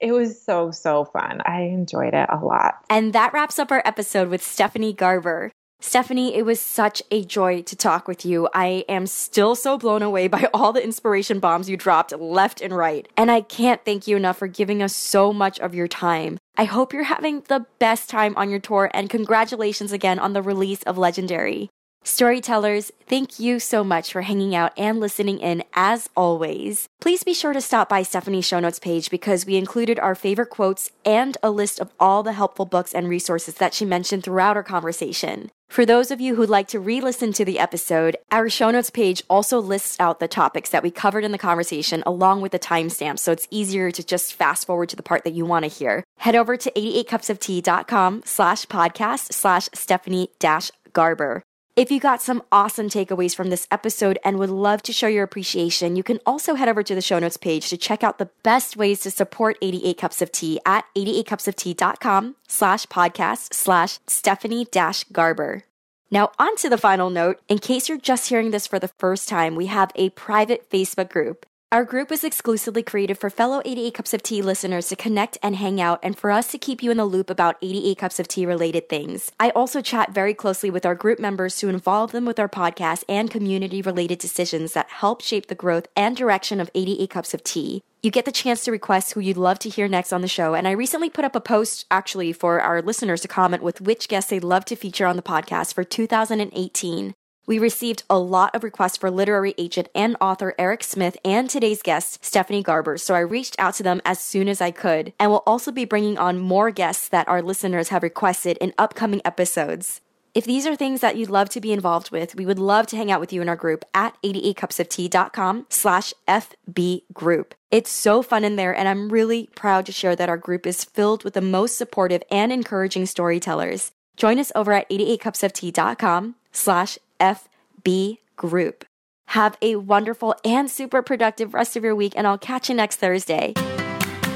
it was so, so fun. I enjoyed it a lot. And that wraps up our episode with Stephanie Garber. Stephanie, it was such a joy to talk with you. I am still so blown away by all the inspiration bombs you dropped left and right. And I can't thank you enough for giving us so much of your time. I hope you're having the best time on your tour and congratulations again on the release of Legendary. Storytellers, thank you so much for hanging out and listening in as always. Please be sure to stop by Stephanie's show notes page because we included our favorite quotes and a list of all the helpful books and resources that she mentioned throughout our conversation. For those of you who'd like to re listen to the episode, our show notes page also lists out the topics that we covered in the conversation along with the timestamps, so it's easier to just fast forward to the part that you want to hear. Head over to 88cupsoftea.com slash podcast slash Stephanie dash Garber. If you got some awesome takeaways from this episode and would love to show your appreciation, you can also head over to the show notes page to check out the best ways to support 88 Cups of Tea at 88cupsoftea.com slash podcast slash Stephanie dash Garber. Now, on to the final note. In case you're just hearing this for the first time, we have a private Facebook group. Our group is exclusively created for fellow 88 Cups of Tea listeners to connect and hang out and for us to keep you in the loop about 88 Cups of Tea related things. I also chat very closely with our group members to involve them with our podcast and community related decisions that help shape the growth and direction of 88 Cups of Tea. You get the chance to request who you'd love to hear next on the show. And I recently put up a post actually for our listeners to comment with which guests they'd love to feature on the podcast for 2018. We received a lot of requests for literary agent and author Eric Smith and today's guest, Stephanie Garber, so I reached out to them as soon as I could, and will also be bringing on more guests that our listeners have requested in upcoming episodes. If these are things that you'd love to be involved with, we would love to hang out with you in our group at 88cupsoftea.com slash FB group. It's so fun in there, and I'm really proud to share that our group is filled with the most supportive and encouraging storytellers. Join us over at 88cupsoftea.com slash FB group. Have a wonderful and super productive rest of your week, and I'll catch you next Thursday.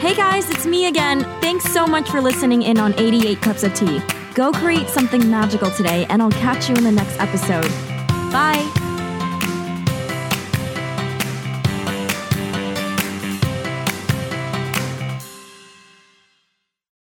Hey guys, it's me again. Thanks so much for listening in on 88 Cups of Tea. Go create something magical today, and I'll catch you in the next episode. Bye.